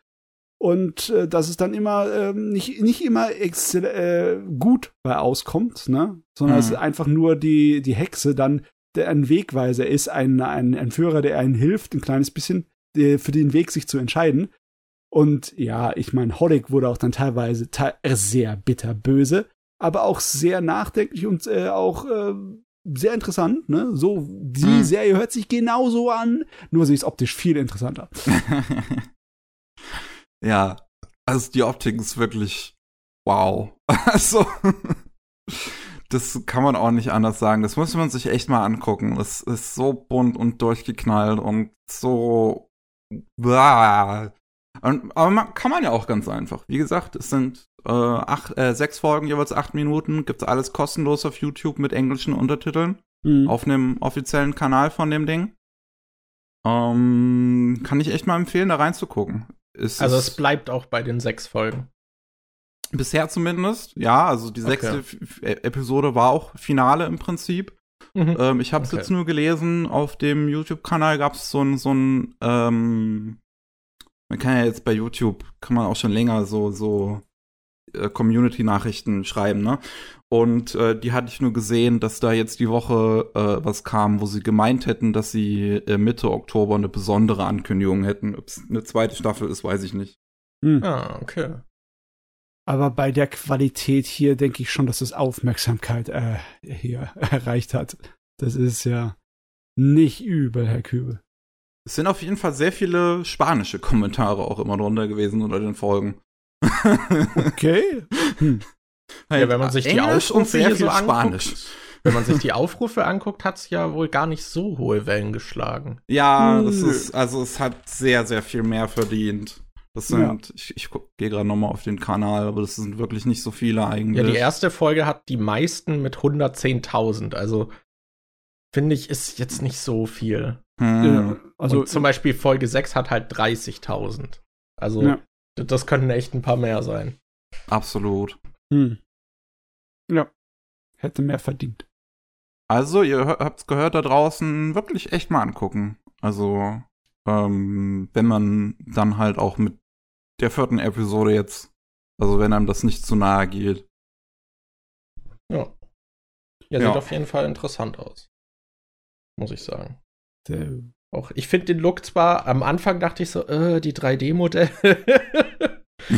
Und äh, dass es dann immer äh, nicht, nicht immer äh, gut bei auskommt, ne? sondern hm. es einfach nur die, die Hexe dann der ein Wegweiser ist, ein, ein, ein Führer, der einen hilft, ein kleines bisschen äh, für den Weg sich zu entscheiden. Und ja, ich meine, Holic wurde auch dann teilweise te sehr bitterböse aber auch sehr nachdenklich und äh, auch äh, sehr interessant. Ne? So, die hm. Serie hört sich genauso an, nur sie ist optisch viel interessanter. ja, also die Optik ist wirklich wow. Also, das kann man auch nicht anders sagen. Das muss man sich echt mal angucken. Das ist so bunt und durchgeknallt und so. Und, aber man, kann man ja auch ganz einfach. Wie gesagt, es sind äh, acht, äh, sechs Folgen, jeweils acht Minuten. Gibt's alles kostenlos auf YouTube mit englischen Untertiteln. Mhm. Auf einem offiziellen Kanal von dem Ding. Ähm, kann ich echt mal empfehlen, da reinzugucken. Ist also es bleibt auch bei den sechs Folgen. Bisher zumindest, ja. Also die sechste okay. Episode war auch Finale im Prinzip. Mhm. Ähm, ich habe es okay. jetzt nur gelesen, auf dem YouTube-Kanal gab es so ein, so ein ähm, man kann ja jetzt bei YouTube, kann man auch schon länger so, so äh, Community-Nachrichten schreiben, ne? Und äh, die hatte ich nur gesehen, dass da jetzt die Woche äh, was kam, wo sie gemeint hätten, dass sie äh, Mitte Oktober eine besondere Ankündigung hätten. Ob es eine zweite Staffel ist, weiß ich nicht. Hm. Ah, okay. Aber bei der Qualität hier denke ich schon, dass es Aufmerksamkeit äh, hier erreicht hat. Das ist ja nicht übel, Herr Kübel. Es sind auf jeden Fall sehr viele spanische Kommentare auch immer drunter gewesen unter den Folgen. Okay. Hm. Ja, wenn man sich die Aufrufe hier so Spanisch. anguckt, wenn man sich die Aufrufe anguckt, hat es ja wohl gar nicht so hohe Wellen geschlagen. Ja, hm. das ist, also es hat sehr, sehr viel mehr verdient. Das sind, ja. ich, ich gehe gerade nochmal auf den Kanal, aber das sind wirklich nicht so viele eigentlich. Ja, die erste Folge hat die meisten mit 110.000. Also finde ich, ist jetzt nicht so viel. Hm. Also Und zum Beispiel Folge 6 hat halt 30.000. Also ja. das könnten echt ein paar mehr sein. Absolut. Hm. Ja. Hätte mehr verdient. Also, ihr habt's gehört da draußen, wirklich echt mal angucken. Also, ähm, wenn man dann halt auch mit der vierten Episode jetzt, also wenn einem das nicht zu nahe geht. Ja. Ja, sieht ja. auf jeden Fall interessant aus. Muss ich sagen. Der auch, ich finde den Look zwar, am Anfang dachte ich so, äh, die 3D-Modelle.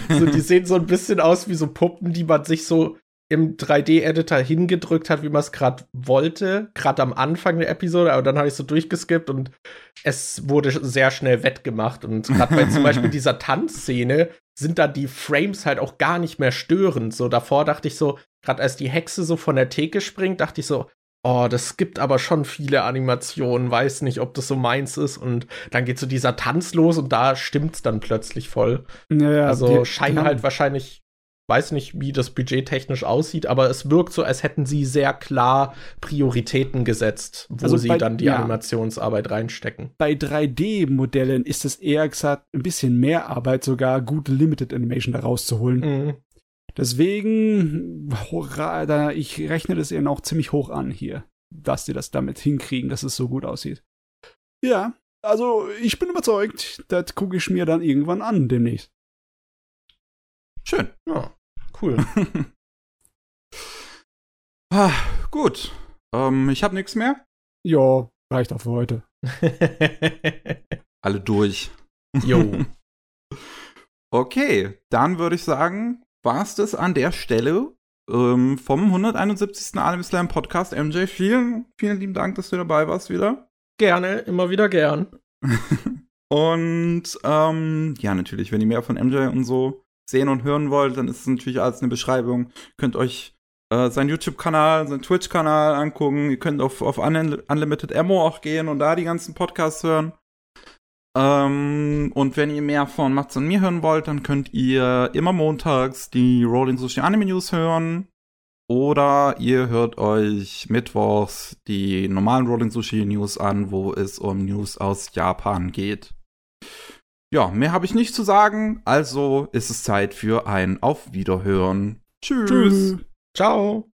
so, die sehen so ein bisschen aus wie so Puppen, die man sich so im 3D-Editor hingedrückt hat, wie man es gerade wollte, gerade am Anfang der Episode, aber dann habe ich so durchgeskippt und es wurde sehr schnell wettgemacht. Und gerade bei zum Beispiel dieser Tanzszene sind da die Frames halt auch gar nicht mehr störend. So davor dachte ich so, gerade als die Hexe so von der Theke springt, dachte ich so, oh, das gibt aber schon viele Animationen, weiß nicht, ob das so meins ist. Und dann geht so dieser Tanz los und da stimmt's dann plötzlich voll. Ja, also die, scheinen die halt wahrscheinlich, weiß nicht, wie das Budget technisch aussieht, aber es wirkt so, als hätten sie sehr klar Prioritäten gesetzt, wo also sie bei, dann die ja. Animationsarbeit reinstecken. Bei 3D-Modellen ist es eher gesagt ein bisschen mehr Arbeit, sogar gute Limited Animation da rauszuholen. Mhm. Deswegen, ich rechne das ihnen auch ziemlich hoch an hier, dass sie das damit hinkriegen, dass es so gut aussieht. Ja, also ich bin überzeugt, das gucke ich mir dann irgendwann an demnächst. Schön. Ja, cool. ah, gut. Ähm, ich habe nichts mehr. Ja, reicht auch für heute. Alle durch. Jo. okay, dann würde ich sagen, war es das an der Stelle. ähm, vom 171. Anime Slam Podcast. MJ, vielen, vielen lieben Dank, dass du dabei warst wieder. Gerne, immer wieder gern. und ähm, ja, natürlich, wenn ihr mehr von MJ und so sehen und hören wollt, dann ist es natürlich alles eine Beschreibung. Könnt euch äh, seinen YouTube-Kanal, seinen Twitch-Kanal angucken. Ihr könnt auf, auf Unlimited Ammo auch gehen und da die ganzen Podcasts hören. Ähm, und wenn ihr mehr von Mats und mir hören wollt, dann könnt ihr immer montags die Rolling Sushi Anime News hören. Oder ihr hört euch mittwochs die normalen Rolling Sushi News an, wo es um News aus Japan geht. Ja, mehr habe ich nicht zu sagen, also ist es Zeit für ein Auf Wiederhören. Tschüss. Tschüss. Ciao.